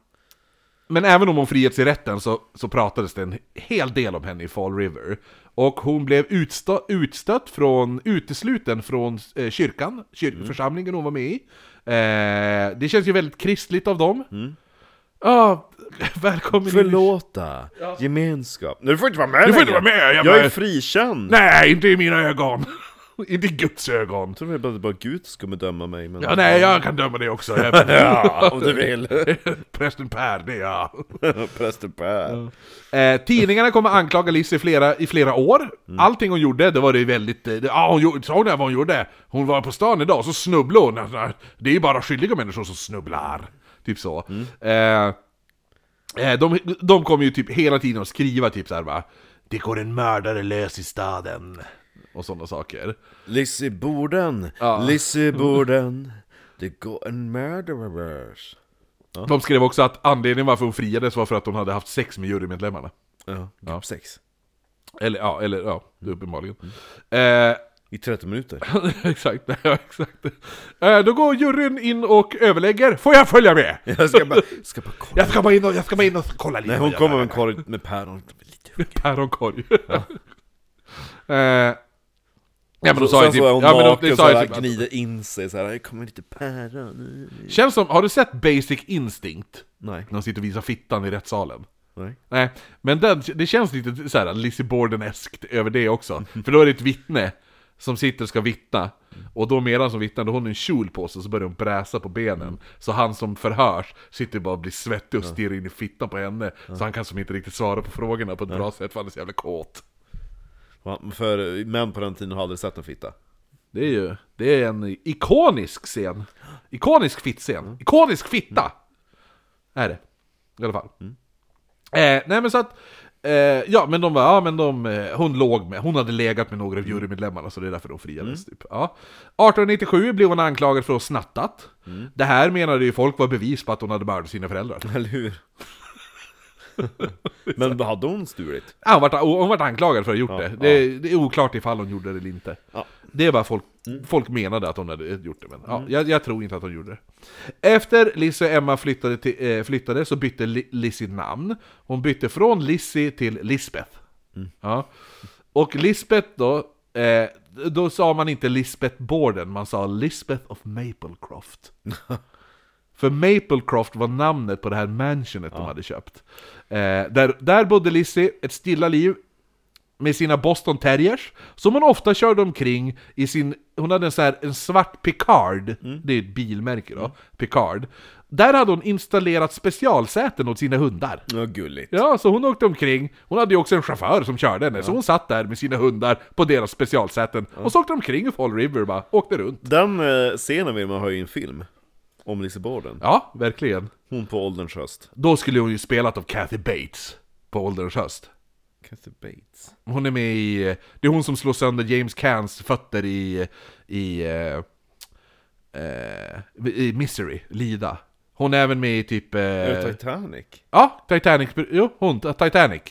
men även om hon friats i rätten så, så pratades det en hel del om henne i Fall River. Och hon blev utstö utstött från, utesluten från eh, kyrkan, kyrkoförsamlingen hon var med i. Eh, det känns ju väldigt kristligt av dem. Ja, välkommen in i- Förlåta. Gemenskap. Nej, du får inte vara med Du får inte vara med, jag Jag är frikänd. Nej, inte i mina ögon! inte i Guds ögon. Jag tror bara, bara Gud ska bedöma mig. Men... Ja, nej, jag kan döma det också. Ja, om du vill. Prästen Per, det är jag. Prästen Per. Eh, tidningarna kommer anklaga Liz i flera, i flera år. Allting hon gjorde, det var det väldigt... Eh, ja, hon gjorde, såg ni vad hon gjorde? Hon var på stan idag, så snubblade hon. Alltså, Det är ju bara skyldiga människor som snubblar. Typ så. Eh, eh, de, de kommer ju typ hela tiden att skriva typ såhär va. Det går en mördare lös i staden. Och sådana saker. Lizzie Borden. Ja. Lizzie Borden. Det går en murderers. De skrev också att anledningen varför hon friades var för att hon hade haft sex med jurymedlemmarna. Ja, grupp sex. Eller ja, eller ja, uppenbarligen. Eh, I 30 minuter. exakt, ja, exakt. Eh, då går juryn in och överlägger. Får jag följa med? Jag ska bara, ska bara kolla. Jag ska bara in och, jag ska bara in och kolla lite. Nej, hon kommer med en korg med päron. Päronkorg. eh, Ja men de sa ju typ... hon Ja, men de, de sa ju typ gnider in sig så här, "Det kommer lite päron. Känns som, har du sett Basic Instinct? Nej, När de sitter och visar fittan i rättssalen. nej. Nej, men den, det känns lite så här Lizzie Borden-eskt över det också. För då är det ett vittne som sitter och ska vittna. Och då medan som vittnar, då har hon en kjol på sig så börjar hon bräsa på benen. Så han som förhörs sitter bara och blir svettig och stirrar in i fittan på henne. Så han kan som inte riktigt svara på frågorna på ett bra sätt för han är så jävla kåt. För män på den tiden har aldrig sett en fitta. Det är ju, det är en ikonisk scen. Ikonisk fittscen. Ikonisk fitta! Är det. I alla fall. Eh, nej men så att, eh, ja men de var, ja men de, eh, hon låg med, hon hade legat med några av jurymedlemmarna så det är därför de friades typ. Ja. 1897 blev hon anklagad för att ha snattat. Det här menade ju folk var bevis på att hon hade mördat sina föräldrar. Eller hur? Men hade hon stulit? Ja, hon, vart, hon vart anklagad för att ha gjort det. Det, det är oklart ifall hon gjorde det eller inte. Ja. Det är bara folk, folk menade att hon hade gjort det, men ja, jag, jag tror inte att hon gjorde det. Efter Lizzie och Emma flyttade, till, eh, flyttade så bytte Li, Lizzie namn. Hon bytte från Lizzie till Lisbeth. Ja. Och Lisbeth då, eh, då sa man inte Lisbeth Borden, man sa Lisbeth of Maplecroft. För Maplecroft var namnet på det här mansionet de hade köpt. Eh, där, där bodde Lizzie ett stilla liv med sina Boston Terriers, som hon ofta körde omkring i sin... Hon hade en, så här, en svart Picard, det är ett bilmärke då, Picard. Där hade hon installerat specialsäten åt sina hundar. Ja, gulligt. Ja, så hon åkte omkring, hon hade ju också en chaufför som körde henne, så hon satt där med sina hundar på deras specialsäten, och så åkte de omkring i Fall River bara, åkte runt. Den eh, scenen vill man ha i en film. Om Lizzie Borden. Ja, verkligen. Hon på ålderns höst. Då skulle hon ju spelat av Kathy Bates på ålderns höst. Kathy Bates. Hon är med i... Det är hon som slår sönder James Cans fötter i... I... eh, eh, i Misery, Lida. Hon är även med i typ... Är Eh, Titanic? ja, Titanic. Jo, hon. Titanic.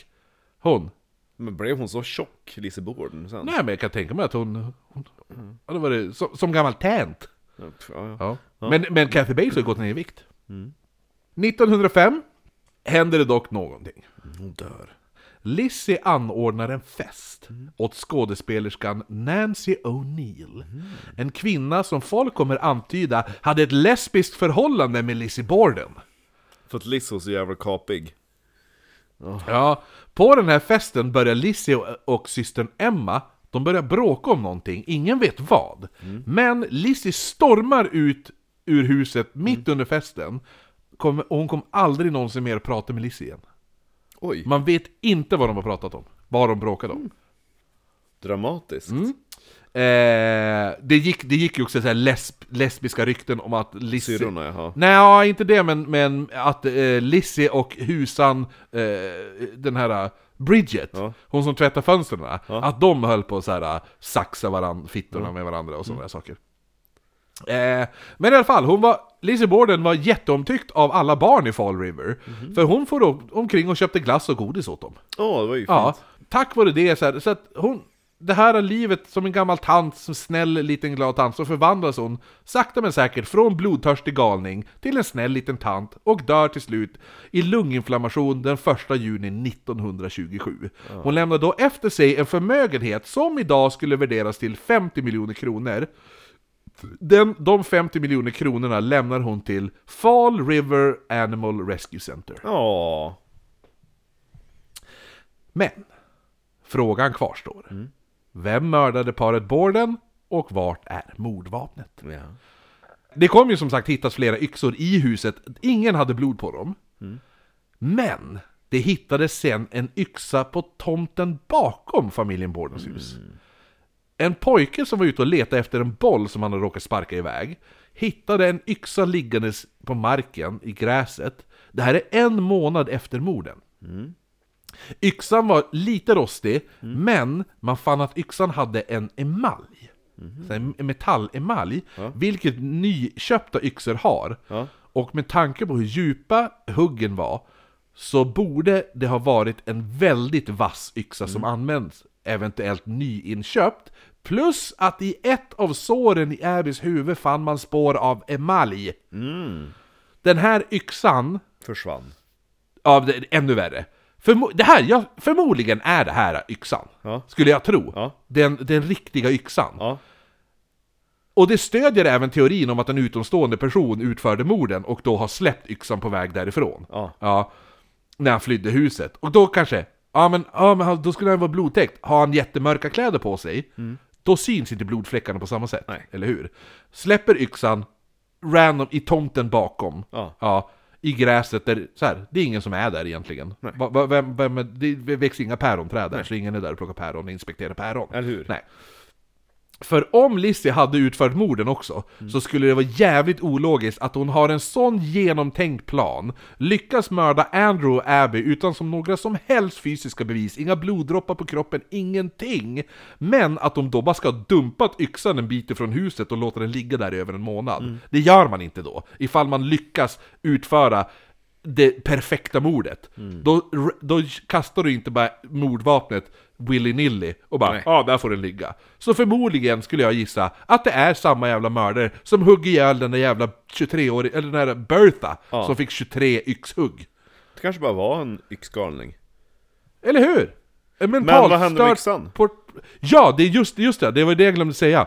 Hon. Men blev hon så tjock, Lizzie Borden, sen? Nej men jag kan tänka mig att hon... hon ja, det var det, som, som gammal tant. Ja, ja, ja. Ja. Men, men Kathy Bates har gått ner i vikt. 1905 händer det dock någonting. Hon dör. Lizzie anordnar en fest åt skådespelerskan Nancy O'Neill. En kvinna som folk kommer antyda hade ett lesbiskt förhållande med Lizzie Borden. För att Liz var så jävla kapig. Ja, på den här festen börjar Lizzie och, och systern Emma de börjar bråka om någonting, ingen vet vad. Men Lizzie stormar ut ur huset mitt under festen, kommer, och hon kommer aldrig någonsin mer prata med Lizzie igen. Oj, Man vet inte vad de har pratat om, vad de bråkade om. dramatiskt. Eh, det, gick, det gick ju också så här lesb, lesbiska rykten om att Lizzie... Syrrorna, jaha. Nej, inte det, men, men att eh, Lizzie och husan, eh, den här eh, Bridget, Ja. hon som tvättar fönstren, att de höll på att så här, saxa varann, fittorna med varandra och sådana där saker. Eh, men i alla fall, hon var, Lizzie Borden var jätteomtyckt av alla barn i Fall River. För hon får omkring och köpte glass och godis åt dem. Åh, det var ju fint. Ja, tack vare det så, här, så att hon, det här livet som en gammal tant, som snäll liten glad tant, så förvandlas hon sakta men säkert från blodtörstig galning till en snäll liten tant och dör till slut i lunginflammation den 1 juni 1927. Hon lämnar då efter sig en förmögenhet som idag skulle värderas till 50 miljoner kronor. Den, de 50 miljoner kronorna lämnar hon till Fall River Animal Rescue Center. Ja. Men, frågan kvarstår. Vem mördade paret Borden och vart är mordvapnet? ja. Det kom ju som sagt hittas flera yxor i huset, ingen hade blod på dem. Men, det hittades sen en yxa på tomten bakom familjen Bordens hus. En pojke som var ute och letade efter en boll som han hade råkat sparka iväg, hittade en yxa liggandes på marken i gräset. Det här är en månad efter morden. Yxan var lite rostig, men man fann att yxan hade en emalj. Så En metallemalj, vilket nyköpta yxor har. Ja. Och med tanke på hur djupa huggen var, så borde det ha varit en väldigt vass yxa som används, eventuellt nyinköpt. Plus att i ett av såren i Abbys huvud fann man spår av emalj. Den här yxan Försvann. Ja, det ännu värre. Förmo det här, ja, förmodligen är det här yxan. Ja. Skulle jag tro. Ja. Den, den riktiga yxan. Ja. Och det stödjer även teorin om att en utomstående person utförde morden och då har släppt yxan på väg därifrån. Ja. Ja. När han flydde huset. Och då kanske, ja men, ja, men han- då skulle han vara blodtäckt. Har han jättemörka kläder på sig, då syns inte blodfläckarna på samma sätt. Mm. Nej. Eller hur? Släpper yxan, random, i tomten bakom. Ja. Ja, I gräset, där, så här, det är ingen som är där egentligen. Va, va, vem, vem, det växer inga päronträd där, så ingen är där och plockar päron och inspekterar päron. Eller hur? Nej. För om Lizzie hade utfört morden också, så skulle det vara jävligt ologiskt att hon har en sån genomtänkt plan, lyckas mörda Andrew och Abby utan som några som helst fysiska bevis, inga bloddroppar på kroppen, ingenting. Men att de då bara ska ha dumpat yxan en bit ifrån huset och låta den ligga där i över en månad. Det gör man inte då, ifall man lyckas utföra det perfekta mordet. Då, då kastar du inte bara mordvapnet willy-nilly och bara ja, där får den ligga. Så förmodligen skulle jag gissa att det är samma jävla mördare som hugger ihjäl den där jävla 23-åriga, eller den där Bertha, Ja. som fick 23 yxhugg. Det kanske bara var en yxgalning. Eller hur? En Men vad hände med yxan? Ja, det är just, just det, det var det jag glömde säga.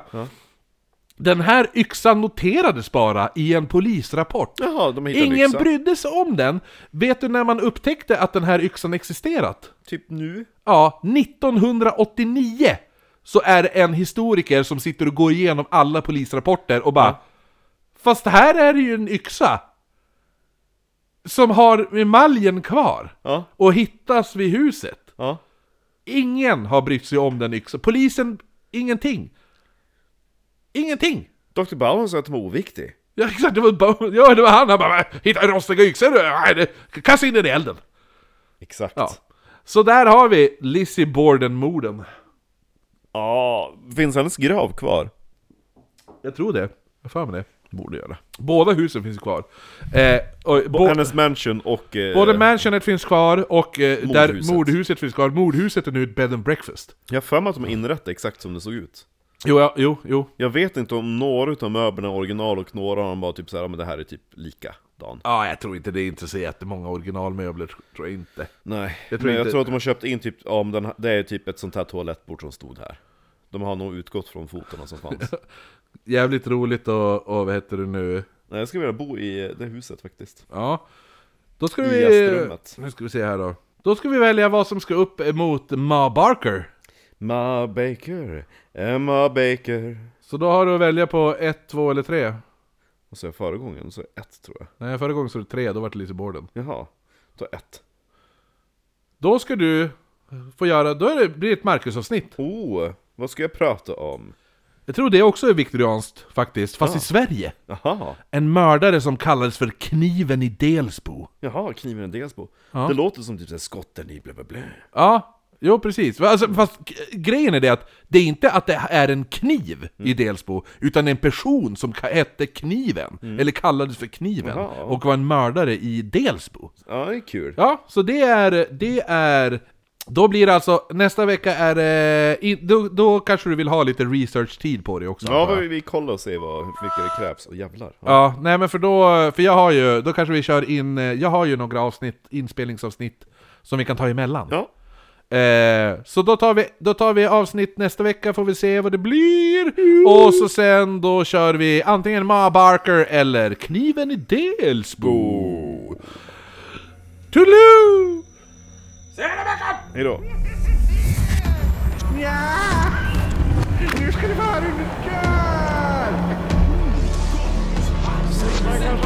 Den här yxan noterades bara i en polisrapport. Jaha, de hittade Ingen yxan. brydde sig om den. Vet du när man upptäckte att den här yxan existerat? Typ nu? Ja, 1989 så är det en historiker som sitter och går igenom alla polisrapporter och bara Fast här är det ju en yxa! Som har emaljen kvar Ja, och hittas vid huset. ja. Ingen har brytt sig om den yxan. Polisen, ingenting. Ingenting! Dr. Bauer sa att den var oviktig. Ja exakt, det var, bara- ja, det var han, han bara Hitta rostiga yxor, Nej, det- kasta in den i elden! Exakt. Ja. Så där har vi Lizzie Borden-morden. Ja, finns hennes grav kvar? Jag tror det. Jag får med det. Borde göra. Båda husen finns kvar. Eh, och, bo, Hennes mansion och... Eh, både mansionet finns kvar och eh, där Mordhuset. mordhuset finns kvar. Mordhuset är nu ett bed and breakfast. Jag har för mig att de inrett exakt som det såg ut. Jo, ja, jo, jo. Jag vet inte om några utav möblerna är original och några av dem var typ såhär, "Ja, men det här är typ likadan. Ja, jag tror inte det är inte så jättemånga originalmöbler, tror jag inte. Nej, Jag tror men jag inte- tror att de har köpt in typ, ja men den, det är typ ett sånt här toalettbord som stod här. De har nog utgått från fotorna som fanns. Jävligt roligt och, och vad heter det nu? Nej, jag skulle vilja bo i det huset faktiskt. Ja. Då ska I vi... Nu ska vi se här då. Då ska vi välja vad som ska upp mot Ma Barker. Ma Baker, Emma Baker. Så då har du att välja på ett, två eller tre. Och så förra gången så ett tror jag. Nej, förra gången så var det tre, då var det Lizzie Borden. Jaha, ta ett. Då ska du få göra, då är det, blir det ett Marcus-avsnitt. Oh, vad ska jag prata om? Jag tror det också är viktorianskt faktiskt, fast Ja. i Sverige. Jaha, En mördare som kallades för Kniven i Delsbo. jaha, kniven i Delsbo. Ja. Det låter som typ såhär skotten i blä blä. Jo precis. Alltså, fast grejen är det att det är inte att det är en kniv i Delsbo, utan en person som hette Kniven, eller kallades för Kniven, Jaha. och var en mördare i Delsbo. Ja, det är kul. Ja, så det är, det är... Då blir det alltså, nästa vecka är det... Då, då kanske du vill ha lite research-tid på det också. Ja, vi, vi kollar och ser vad, hur mycket det krävs. Och jävlar. Ja. Ja, nej men för då, för jag har ju, då kanske vi kör in, jag har ju några avsnitt, inspelningsavsnitt som vi kan ta emellan. ja. Eh, så då tar, vi, då tar vi avsnitt nästa vecka, får vi se vad det blir. Och så sen då kör vi antingen Ma Barker eller Kniven i Delsbo. Toodaloo! Hejdå. Nu ska det vara under Man kan